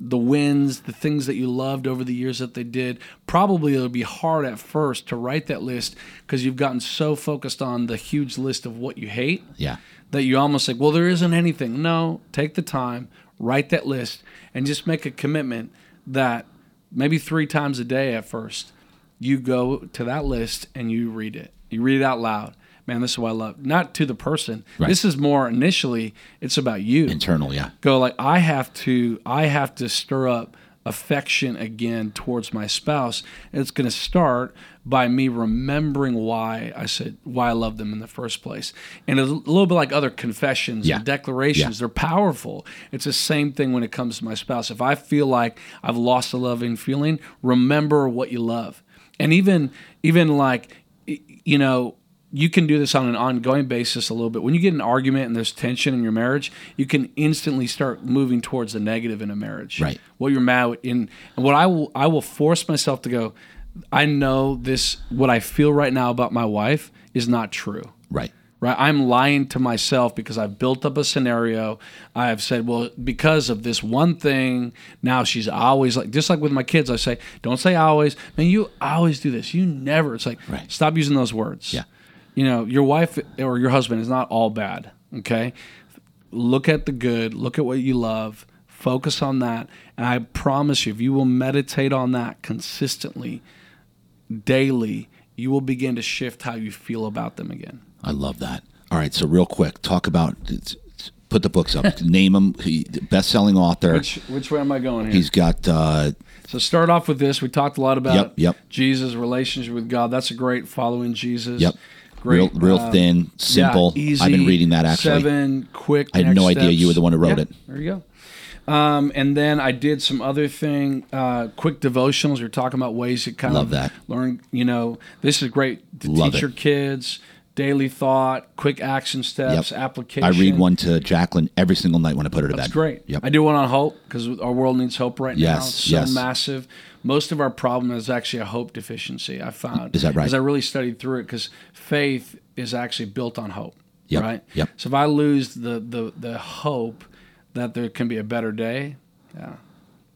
the wins, the things that you loved over the years that they did. Probably it'll be hard at first to write that list because you've gotten so focused on the huge list of what you hate Yeah. that you almost like, well, there isn't anything. No, take the time, write that list, and just make a commitment that maybe three times a day at first, you go to that list and you read it. You read it out loud. Man, this is what I love. Not to the person. Right. This is more initially, it's about you Internal, yeah. go like I have to I have to stir up affection again towards my spouse. And it's going to start by me remembering why I said why I love them in the first place. And it's a little bit like other confessions Yeah. and declarations. Yeah. They're powerful. It's the same thing when it comes to my spouse. If I feel like I've lost a loving feeling, remember what you love. And even even like you know you can do this on an ongoing basis a little bit. When you get an argument and there's tension in your marriage, you can instantly start moving towards the negative in a marriage. Right. What you're mad with in and what I will I will force myself to go, I know this what I feel right now about my wife is not true. Right. right? I'm lying to myself because I've built up a scenario. I have said, well, because of this one thing, now she's always like, just like with my kids, I say, don't say always. Man, you always do this. You never. It's like, Right. stop using those words. Yeah. You know, your wife or your husband is not all bad. Okay. Look at the good, look at what you love, focus on that. And I promise you, if you will meditate on that consistently, daily, you will begin to shift how you feel about them again. I love that. All right, so real quick, talk about put the books up. Name them. Best-selling author. Which which way am I going here? He's got uh, so start off with this. We talked a lot about Yep, yep. Jesus' relationship with God. That's a great following Jesus. yep, Great, real real uh, thin, simple. Yeah, easy, I've been reading that actually. Seven quick. I had no idea you were the one who wrote Yeah, it. There you go. Um, and then I did some other thing, uh, quick devotionals. You're talking about ways to kind Love of that. learn. You know, this is great to Love teach it. your kids. Daily thought, quick action steps, Yep. application. I read one to Jacqueline every single night when I put her to That's bed. great. Yep. I do one on hope because our world needs hope right now. Yes, It's so yes. massive. Most of our problem is actually a hope deficiency. I found. Is that right? As I really studied through it, because faith is actually built on hope. Yep, Right. yep. So if I lose the the the hope that there can be a better day, yeah,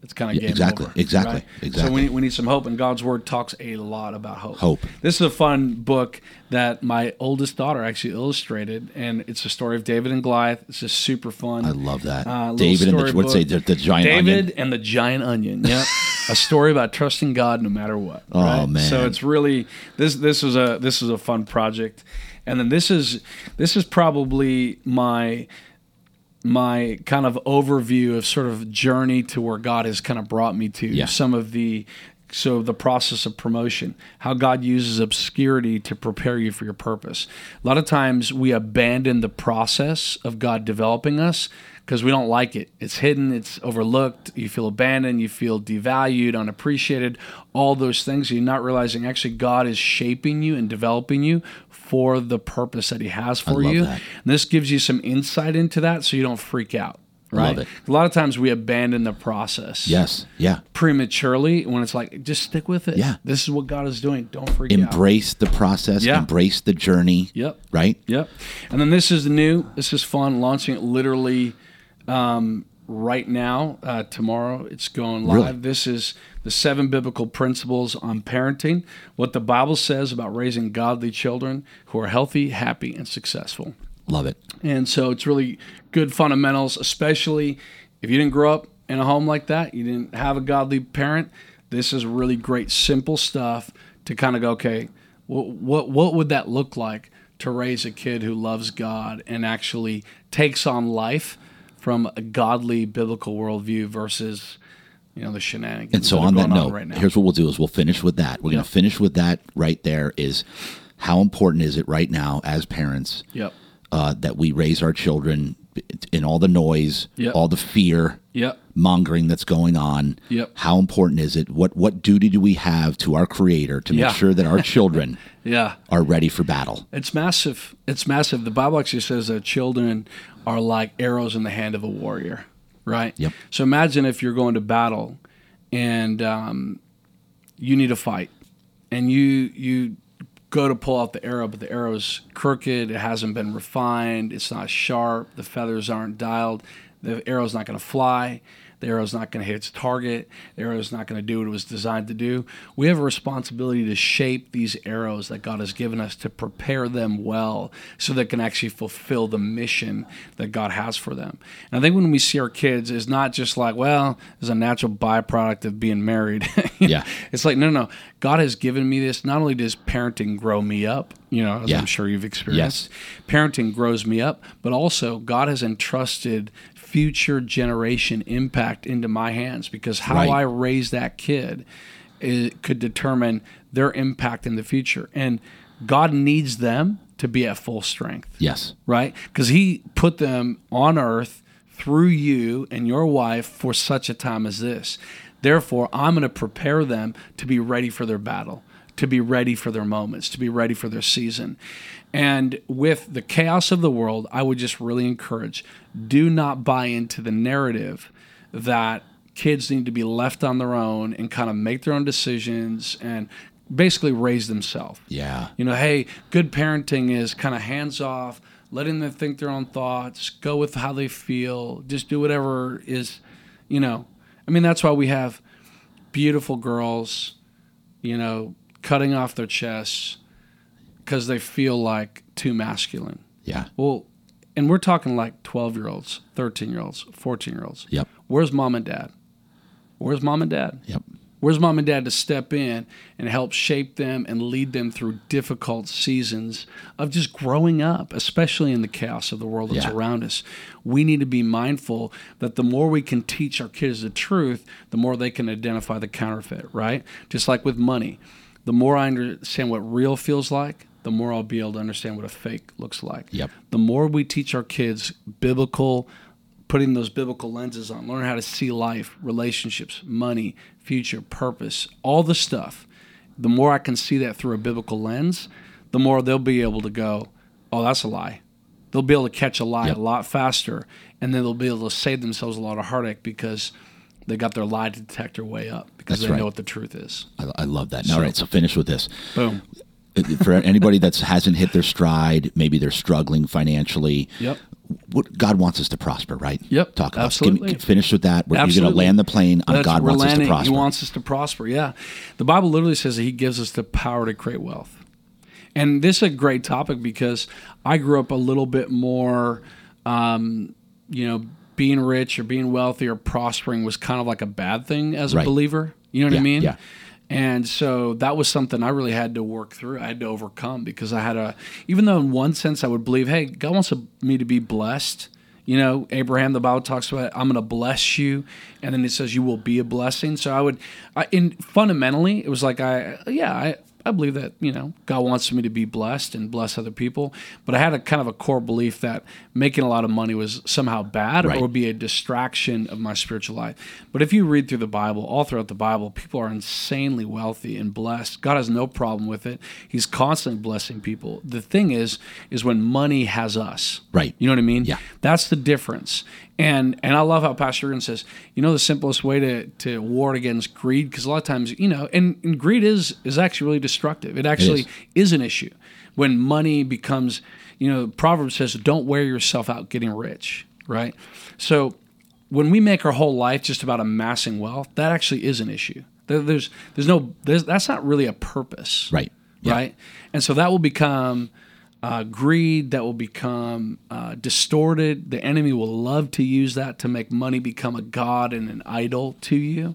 it's kind of Yeah, game exactly, over, exactly, right? So exactly. we need, we need some hope, and God's word talks a lot about hope. Hope. This is a fun book that my oldest daughter actually illustrated, and it's a story of David and Goliath. It's just super fun. I love that. Uh, David and the what's say the, the giant David onion. and the Giant Onion. Yep. a story about trusting God no matter what. Oh, right? man. So it's really this this was a this was a fun project. And then this is this is probably my my kind of overview of sort of journey to where God has kind of brought me to Yeah. some of the so the process of promotion how god uses obscurity to prepare you for your purpose. A lot of times we abandon the process of god developing us because we don't like it. It's hidden it's overlooked you feel abandoned you feel devalued unappreciated all those things you're not realizing actually god is shaping you and developing you for the purpose that he has for you. this gives you some insight into that so you don't freak out right a lot of times we abandon the process Yes. Yeah. prematurely when it's like just stick with it Yeah. this is what god is doing don't out Embrace the process. Yeah. Embrace the journey. yep Right. yep and then this is new this is fun launching it literally um, right now uh, tomorrow it's going live Really? this is the seven biblical principles on parenting what the bible says about raising godly children who are healthy happy and successful Love it. And so it's really good fundamentals, especially if you didn't grow up in a home like that, you didn't have a godly parent. This is really great, simple stuff to kind of go, okay, what, what, what would that look like to raise a kid who loves God and actually takes on life from a godly biblical worldview versus, you know, the shenanigans. And so that on that note, right now. here's what we'll do is we'll finish with that. We're going to finish with that right there is how important is it right now as parents Yep. Uh, that we raise our children in all the noise, Yep. all the fear Yep. mongering that's going on. Yep. How important is it? What what duty do we have to our creator to make Yeah. sure that our children Yeah. are ready for battle? It's massive. It's massive. The Bible actually says that children are like arrows in the hand of a warrior, right? Yep. So imagine if you're going to battle and um, you need a fight, and you you go to pull out the arrow, but the arrow's crooked. It hasn't been refined. It's not sharp. The feathers aren't dialed. The arrow's not going to fly. The arrow's not going to hit its target. The arrow's not going to do what it was designed to do. We have a responsibility to shape these arrows that God has given us to prepare them well so they can actually fulfill the mission that God has for them. And I think when we see our kids, it's not just like, well, it's a natural byproduct of being married. Yeah. It's like, no, no, no. God has given me this. Not only does parenting grow me up, you know, as Yeah. I'm sure you've experienced, yes. parenting grows me up, but also God has entrusted future generation impact into my hands because how Right. I raise that kid it could determine their impact in the future. And God needs them to be at full strength Yes. right? Because he put them on earth through you and your wife for such a time as this. Therefore, I'm going to prepare them to be ready for their battle, to be ready for their moments, to be ready for their season. And with the chaos of the world, I would just really encourage do not buy into the narrative that kids need to be left on their own and kind of make their own decisions and basically raise themselves. Yeah. You know, hey, good parenting is kind of hands off, letting them think their own thoughts, go with how they feel, just do whatever is, you know. I mean, that's why we have beautiful girls, you know, cutting off their chests because they feel like too masculine. Yeah. Well, and we're talking like 12 year olds, 13 year olds, 14 year olds. Yep. Where's mom and dad? Where's mom and dad? Yep. Where's mom and dad to step in and help shape them and lead them through difficult seasons of just growing up, especially in the chaos of the world that's Yeah. around us? We need to be mindful that the more we can teach our kids the truth, the more they can identify the counterfeit, right? Just like with money. The more I understand what real feels like, the more I'll be able to understand what a fake looks like. Yep. The more we teach our kids biblical putting those biblical lenses on, learn how to see life, relationships, money, future, purpose, all the stuff. The more I can see that through a biblical lens, the more they'll be able to go, oh, that's a lie. They'll be able to catch a lie Yep. a lot faster, and then they'll be able to save themselves a lot of heartache because they got their lie detector way up because That's they right. know what the truth is. I, I love that. All right, so finish with this. Boom. For anybody that hasn't hit their stride, maybe they're struggling financially. Yep. What God wants us to prosper, right? Yep, Talk about absolutely. Give finish with that. We're, you're going to land the plane on That's- God wants us to prosper. He wants us to prosper. Yeah, the Bible literally says that He gives us the power to create wealth, and this is a great topic because I grew up a little bit more, um, you know, being rich or being wealthy or prospering was kind of like a bad thing as a Right. believer. You know what Yeah, I mean? yeah. And so that was something I really had to work through. I had to overcome because I had a, even though in one sense I would believe, hey, God wants me to be blessed. You know, Abraham, the Bible talks about, I'm going to bless you. And then it says, you will be a blessing. So I would, I, in fundamentally, it was like, I, yeah, I, I believe that, you know, God wants me to be blessed and bless other people. But I had a kind of a core belief that making a lot of money was somehow bad Right. or would be a distraction of my spiritual life. But if you read through the Bible, all throughout the Bible, people are insanely wealthy and blessed. God has no problem with it. He's constantly blessing people. The thing is, is when money has us. Right. You know what I mean? Yeah. That's the difference. And and I love how Pastor Jurgen says, you know, the simplest way to, to ward against greed, because a lot of times, you know, and, and greed is is actually really destructive. It actually is. is. an issue when money becomes, you know, Proverbs says, don't wear yourself out getting rich, right? So when we make our whole life just about amassing wealth, that actually is an issue. There- There's there's no there's, that's not really a purpose, Right. Yeah. right? And so that will become uh, greed. That will become uh, distorted. The enemy will love to use that to make money become a god and an idol to you.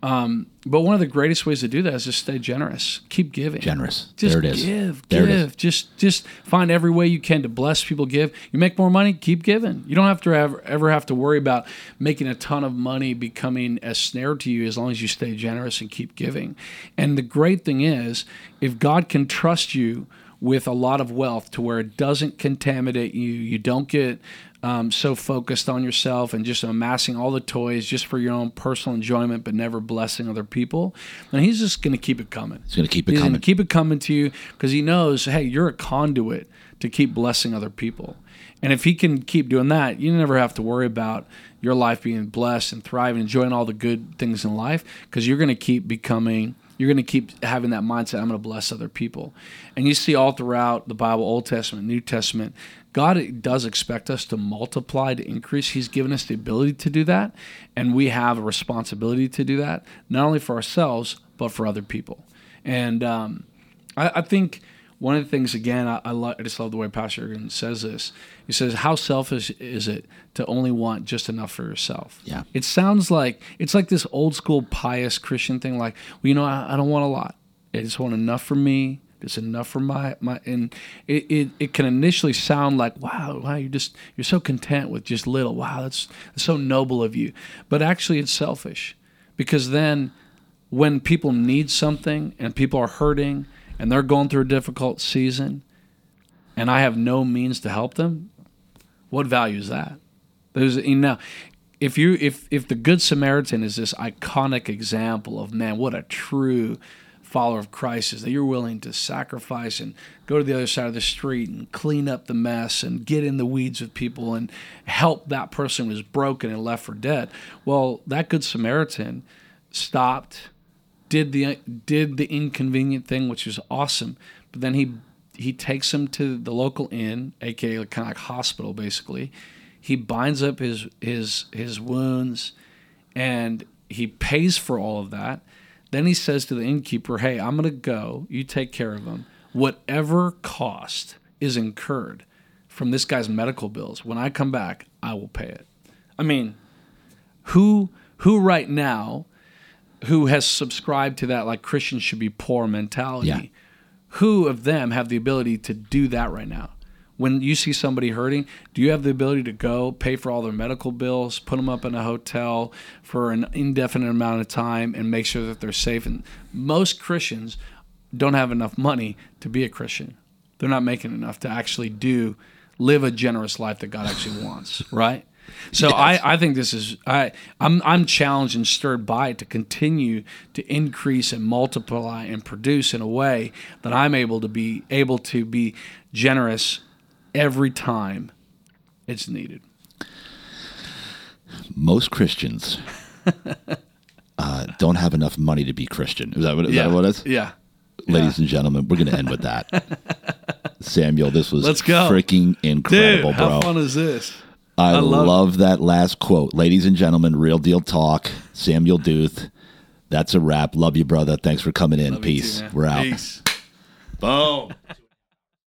Um, but one of the greatest ways to do that is just stay generous. Keep giving. Generous. Just there it is. give, There give. is. Just just find every way you can to bless people. Give. You make more money, keep giving. You don't have to ever, ever have to worry about making a ton of money becoming a snare to you as long as you stay generous and keep giving. And the great thing is, if God can trust you with a lot of wealth to where it doesn't contaminate you, you don't get um, so focused on yourself and just amassing all the toys just for your own personal enjoyment, but never blessing other people, And He's just going to keep it coming. He's going to keep it He's coming. keep it coming to you because he knows, hey, you're a conduit to keep blessing other people. And if he can keep doing that, you never have to worry about your life being blessed and thriving, enjoying all the good things in life because you're going to keep becoming, you're going to keep having that mindset, I'm going to bless other people. And you see all throughout the Bible, Old Testament, New Testament, God does expect us to multiply, to increase. He's given us the ability to do that. And we have a responsibility to do that, not only for ourselves, but for other people. And um, I, I think one of the things, again, I, I, lo- I just love the way Pastor Jurgen says this. He says, How selfish is it to only want just enough for yourself? Yeah. It sounds like it's like this old school pious Christian thing, like, well, you know, I, I don't want a lot. I just want enough for me. Just enough for my my and it, it, it can initially sound like wow wow you're just you're so content with just little wow that's, that's so noble of you but actually it's selfish because then when people need something and people are hurting and they're going through a difficult season and I have no means to help them, what value is that? There's you if you if if the good Samaritan is this iconic example of man, what a true follower of Christ is that you're willing to sacrifice and go to the other side of the street and clean up the mess and get in the weeds with people and help that person who's broken and left for dead. Well, that good Samaritan stopped did the did the inconvenient thing, which was awesome. But then he he takes him to the local inn, aka kind of like hospital, basically. He binds up his his his wounds, and he pays for all of that. Then he says to the innkeeper, "Hey, I'm gonna go. You take care of him. Whatever cost is incurred from this guy's medical bills, when I come back, I will pay it." I mean, who who right now who has subscribed to that like Christians should be poor mentality? Yeah. Who of them have the ability to do that right now? When you see somebody hurting, do you have the ability to go pay for all their medical bills, put them up in a hotel for an indefinite amount of time, and make sure that they're safe? And most Christians don't have enough money to be a Christian. They're not making enough to actually do live a generous life that God actually wants, right? So I, I think this is I I'm I'm challenged and stirred by it to continue to increase and multiply and produce in a way that I'm able to be able to be generous every time it's needed. Most Christians uh, don't have enough money to be Christian. Is that what, is that what it is? Yeah. Ladies and gentlemen, we're going to end with that. Samuel, this was Let's go. freaking incredible, Dude, how fun is this? I, I love, love that last quote. Ladies and gentlemen, real deal talk. Samuel Deuth. That's a wrap. Love you, brother. Thanks for coming in. Love you too, Peace. We're out. Peace. Boom.